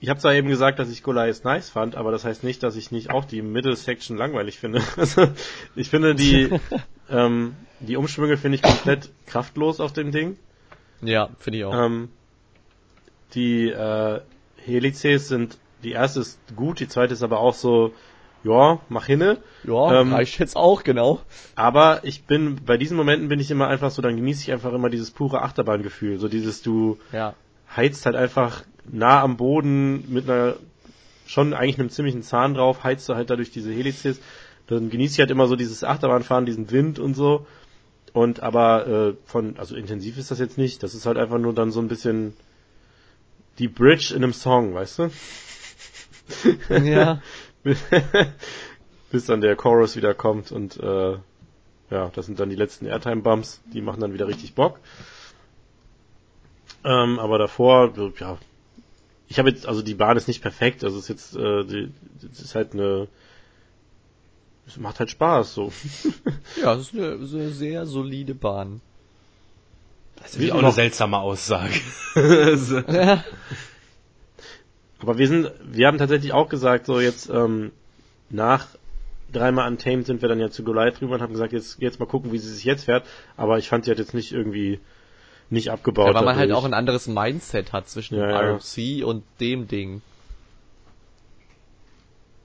ich habe zwar eben gesagt, dass ich Goliath nice fand, aber das heißt nicht, dass ich nicht auch die Middle Section langweilig finde. Also, ich finde die, ähm, die Umschwünge finde ich komplett kraftlos auf dem Ding. Ja, finde ich auch. Ähm, die äh, Helices sind, die erste ist gut, die zweite ist aber auch so, ja, mach hinne. ja, ähm, reicht jetzt auch, genau. Aber ich bin, bei diesen Momenten bin ich immer einfach so, dann genieße ich einfach immer dieses pure Achterbahngefühl. So dieses, du Ja. heizt halt einfach nah am Boden mit einer, schon eigentlich einem ziemlichen Zahn drauf, heizt du halt dadurch diese Helices. Dann genieße ich halt immer so dieses Achterbahnfahren, diesen Wind und so. Und aber äh, von, also intensiv ist das jetzt nicht. Das ist halt einfach nur dann so ein bisschen die Bridge in einem Song, weißt du? Ja. Bis dann der Chorus wieder kommt und äh, ja, das sind dann die letzten Airtime-Bumps, die machen dann wieder richtig Bock. Ähm, aber davor, so, ja, ich habe jetzt, also die Bahn ist nicht perfekt, also es ist jetzt, äh, die, es ist halt eine, es macht halt Spaß, so. Ja, es ist eine, so eine sehr solide Bahn. Das ist auch eine seltsame Aussage. Ja. Aber wir sind, wir haben tatsächlich auch gesagt, so jetzt ähm, nach dreimal Untamed sind wir dann ja zu Goliath drüber und haben gesagt, jetzt jetzt mal gucken, wie sie sich jetzt fährt. Aber ich fand, sie hat jetzt nicht irgendwie nicht abgebaut. ja weil man halt auch ein anderes Mindset hat zwischen Ja, dem ja. RMC und dem Ding.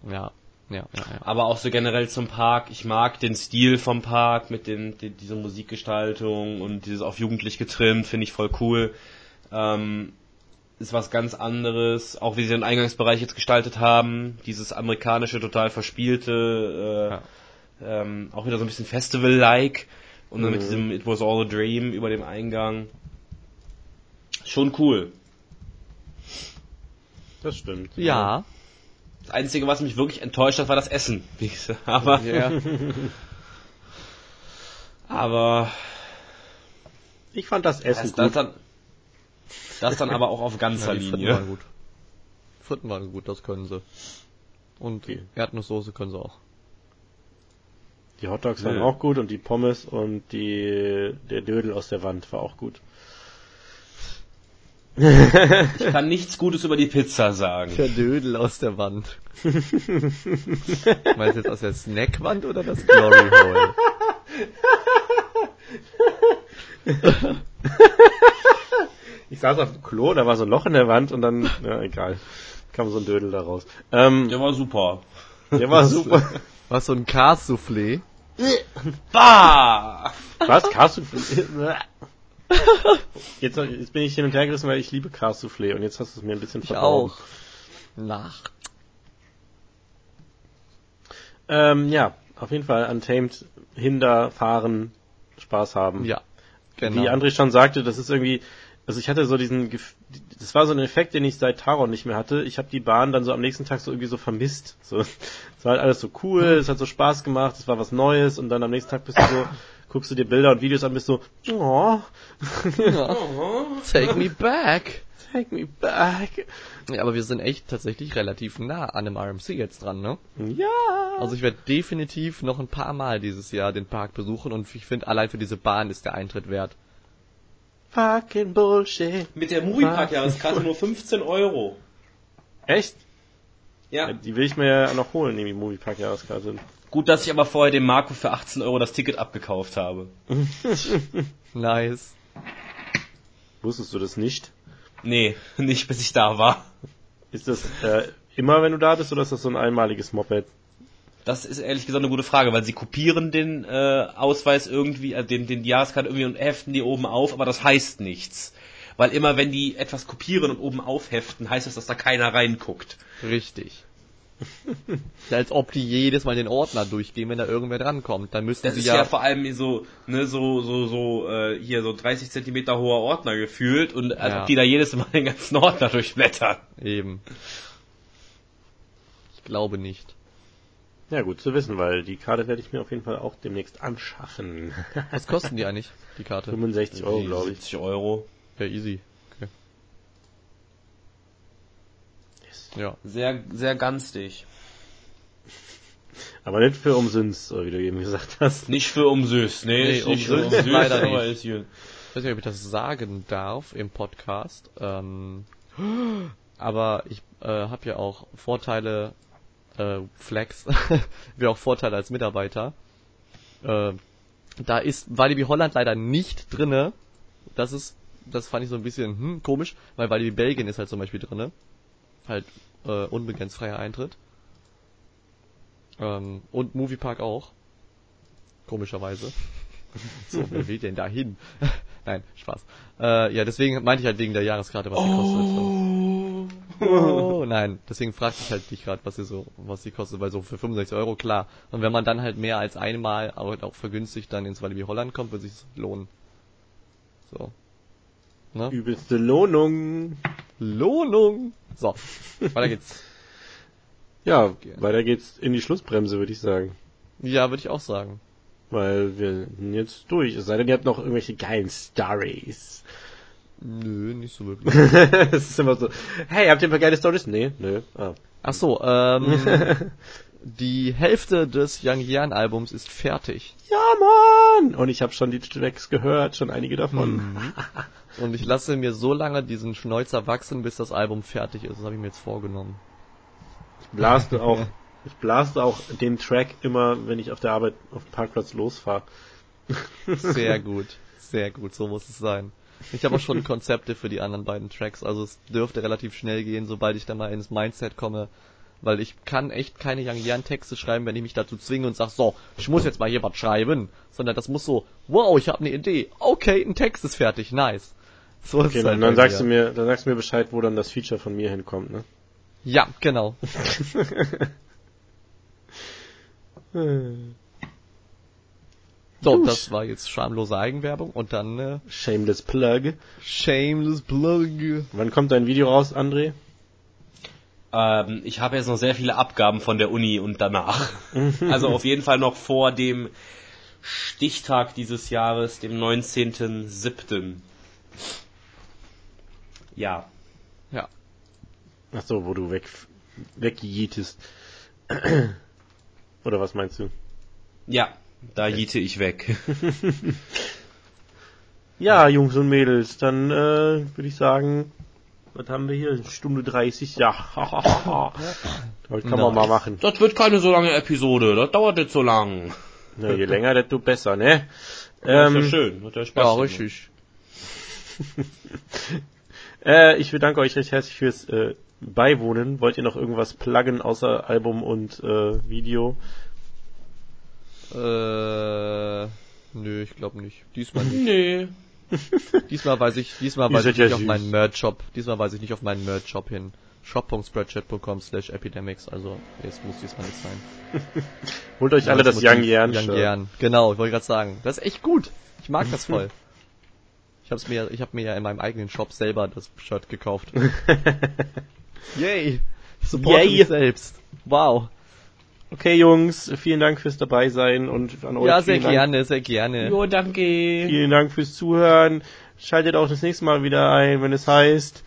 Ja. Ja, ja, ja. Aber auch so generell zum Park. Ich mag den Stil vom Park mit den, die, dieser Musikgestaltung und dieses auf jugendlich getrimmt, finde ich voll cool. Ähm, ist was ganz anderes, auch wie sie den Eingangsbereich jetzt gestaltet haben, dieses amerikanische, total verspielte, äh, ähm, auch wieder so ein bisschen Festival-like und dann mit diesem It Was All a Dream über dem Eingang. Schon cool. Das stimmt. Ja. Das Einzige, was mich wirklich enttäuscht hat, war das Essen. Aber, ja. aber Ich fand das Essen das, das, gut. dann, das dann aber auch auf ganzer ja die Fritten Linie. waren gut. Fritten waren gut, das können sie. Und Okay. Erdnusssoße können sie auch. Die Hotdogs waren Ja. auch gut und die Pommes und die der Dödel aus der Wand war auch gut. Ich kann nichts Gutes über die Pizza sagen. Der Dödel aus der Wand. Meinst du jetzt aus der Snackwand oder das Glory Hole? Ich saß auf dem Klo, da war so ein Loch in der Wand und dann, ja, egal, kam so ein Dödel da raus. Ähm, Der war super. der war super. Was, so ein Karsoufflé? Bah! Was? Carsoufflé? Jetzt, jetzt bin ich hin und her gerissen, weil ich liebe Carsoufflé und jetzt hast du es mir ein bisschen Ich verdorben. auch. Nach. Ähm, ja, auf jeden Fall Untamed, Hinder, Fahren, Spaß haben. Ja. Genau. Wie André schon sagte, das ist irgendwie, also ich hatte so diesen, das war so ein Effekt, den ich seit Taron nicht mehr hatte. Ich habe die Bahn dann so am nächsten Tag so irgendwie so vermisst. So, es war halt alles so cool, es hat so Spaß gemacht, es war was Neues und dann am nächsten Tag bist du so guckst du dir Bilder und Videos an, bist so, oh, Take me back. take me back. Ja, aber wir sind echt tatsächlich relativ nah an dem RMC jetzt dran, ne? Ja. Also ich werde definitiv noch ein paar Mal dieses Jahr den Park besuchen und ich finde, allein für diese Bahn ist der Eintritt wert. Fucking Bullshit. Mit der Moviepark-Jahreskarte nur 15 Euro. Echt? Ja. Die will ich mir ja noch holen, die Moviepark-Jahreskarte. Gut, dass ich aber vorher dem Marco für 18 Euro das Ticket abgekauft habe. Nice. Wusstest du das nicht? Nee, nicht bis ich da war. Ist das äh, immer, wenn du da bist, oder ist das so ein einmaliges Moped? Das ist ehrlich gesagt eine gute Frage, weil sie kopieren den äh, Ausweis irgendwie, äh, den, den die Jahreskarte irgendwie und heften die oben auf, aber das heißt nichts. Weil immer wenn die etwas kopieren und oben aufheften, heißt das, dass da keiner reinguckt. Richtig. Als ob die jedes Mal den Ordner durchgehen, wenn da irgendwer drankommt. Dann müssten Das sie ist ja, ja, vor allem so, ne, so, so, so, äh, hier so 30 Zentimeter hoher Ordner gefühlt und als Ja. ob die da jedes Mal den ganzen Ordner durchblättern. eben. Ich glaube nicht. Ja, gut zu wissen, weil die Karte werde ich mir auf jeden Fall auch demnächst anschaffen. Was kosten die eigentlich, die Karte? 65 Euro, glaube ich. 70 Euro. Ja, easy. Okay. Ja. Sehr, sehr ganstig. Aber nicht für umsonst, so wie du eben gesagt hast. Nicht für umsüß, nee, Nee, ist nicht für umsüß umsüß, leider aber nicht. ist hier. Ich weiß nicht, ob ich das sagen darf im Podcast. Ähm, aber ich äh, habe ja auch Vorteile, äh, Flex, wir auch Vorteile als Mitarbeiter. Äh, da ist Walibi Holland leider nicht drinne. Das ist, das fand ich so ein bisschen hm, komisch, weil Walibi Belgien ist halt zum Beispiel drinne. Halt äh, unbegrenzt freier Eintritt. Ähm, und Moviepark auch. Komischerweise. so, wer will denn da hin? Nein, Spaß. Äh, ja, deswegen meinte ich halt wegen der Jahreskarte, was die kostet. Oh, nein, deswegen fragte ich halt dich gerade, was sie so, was die kostet, weil so für 65 Euro klar. Und wenn man dann halt mehr als einmal auch, auch vergünstigt dann ins Walibi Holland kommt, wird sich lohnen. So. Ne? Übelste Lohnung. Lohnung. So, weiter geht's. Ja, weiter geht's in die Schlussbremse, würde ich sagen. Ja, würde ich auch sagen. Weil wir sind jetzt durch. Es sei denn, ihr habt noch irgendwelche geilen Stories. Nö, nicht so wirklich. Es ist immer so, hey, habt ihr ein paar geile Stories? Nee, nö. Ah. Ach so, ähm, die Hälfte des Young Yan Albums ist fertig. Ja, Mann! Und ich habe schon die Tracks gehört, schon einige davon. Und ich lasse mir so lange diesen Schnäuzer wachsen, bis das Album fertig ist. Das habe ich mir jetzt vorgenommen. Ich blaste auch, ich blaste auch den Track immer, wenn ich auf der Arbeit auf dem Parkplatz losfahre. Sehr gut, sehr gut, so muss es sein. Ich habe auch schon Konzepte für die anderen beiden Tracks, also es dürfte relativ schnell gehen, sobald ich da mal ins Mindset komme, weil ich kann echt keine Young Yan Texte schreiben, wenn ich mich dazu zwinge und sag, so, ich muss jetzt mal hier was schreiben, sondern das muss so, wow, ich habe eine Idee, okay, ein Text ist fertig, nice. So ist Okay, es dann, halt dann sagst du mir. mir, dann sagst du mir Bescheid, wo dann das Feature von mir hinkommt, ne? Ja, genau. So, das war jetzt schamlose Eigenwerbung und dann äh, Shameless Plug. Shameless Plug. Wann kommt dein Video raus, André? Ähm, ich habe jetzt noch sehr viele Abgaben von der Uni und danach. also auf jeden Fall noch vor dem Stichtag dieses Jahres, dem 19.07. Ja. Ja. Ach so, wo du weg, wegjietest. Oder was meinst du? Ja, da jiete ich weg. Ja, Jungs und Mädels, dann äh, würde ich sagen, was haben wir hier? Stunde 30? Ja. das kann man mal machen. Das wird keine so lange Episode, das dauert nicht so lang. Na, je länger, desto besser, ne? Das ist ja Ähm, schön, hat ja Spaß. Ja, richtig. äh, ich bedanke euch recht herzlich fürs äh, Beiwohnen. Wollt ihr noch irgendwas pluggen außer Album und äh, Video? Äh, nö, ich glaube nicht. Diesmal nicht. Nee. Diesmal weiß ich, diesmal weiß ich ja nicht auf meinen Merch-Shop. Diesmal weiß ich nicht auf meinen Merch-Shop hin. shop.spreadshirt.com slash epidemics. Also, es muss diesmal nicht sein. Holt euch alle das Young Yan. Young Shirt. Yan. Genau, ich wollte gerade sagen. Das ist echt gut. Ich mag das voll. Ich hab's mir, ich habe mir ja in meinem eigenen Shop selber das Shirt gekauft. Yay! Support Yay. mich selbst. Wow. Okay, Jungs, vielen Dank fürs dabei sein und an euch Ja, sehr vielen Dank. gerne, sehr gerne. Jo, danke. Vielen Dank fürs Zuhören. Schaltet auch das nächste Mal wieder ein, wenn es heißt,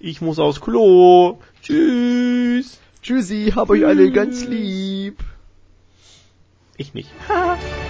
ich muss aufs Klo. Tschüss. Tschüssi, hab euch alle ganz lieb. Ich nicht.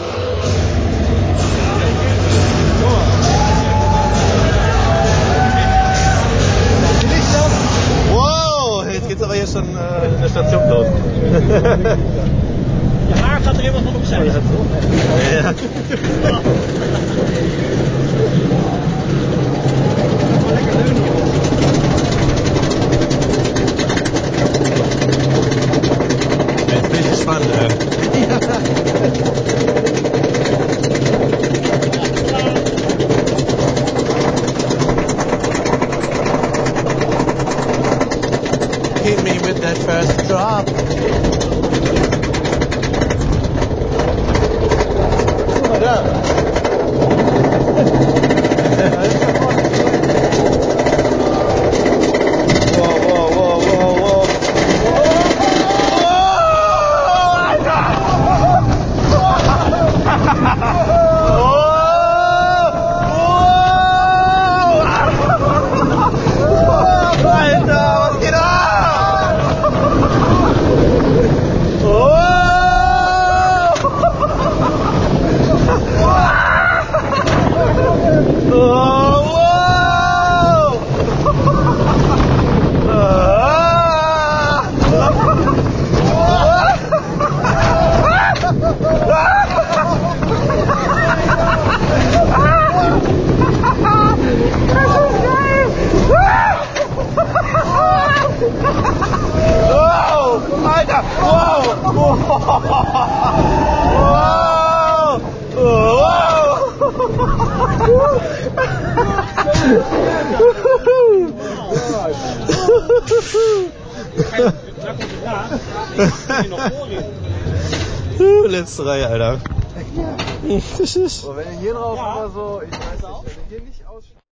Letzte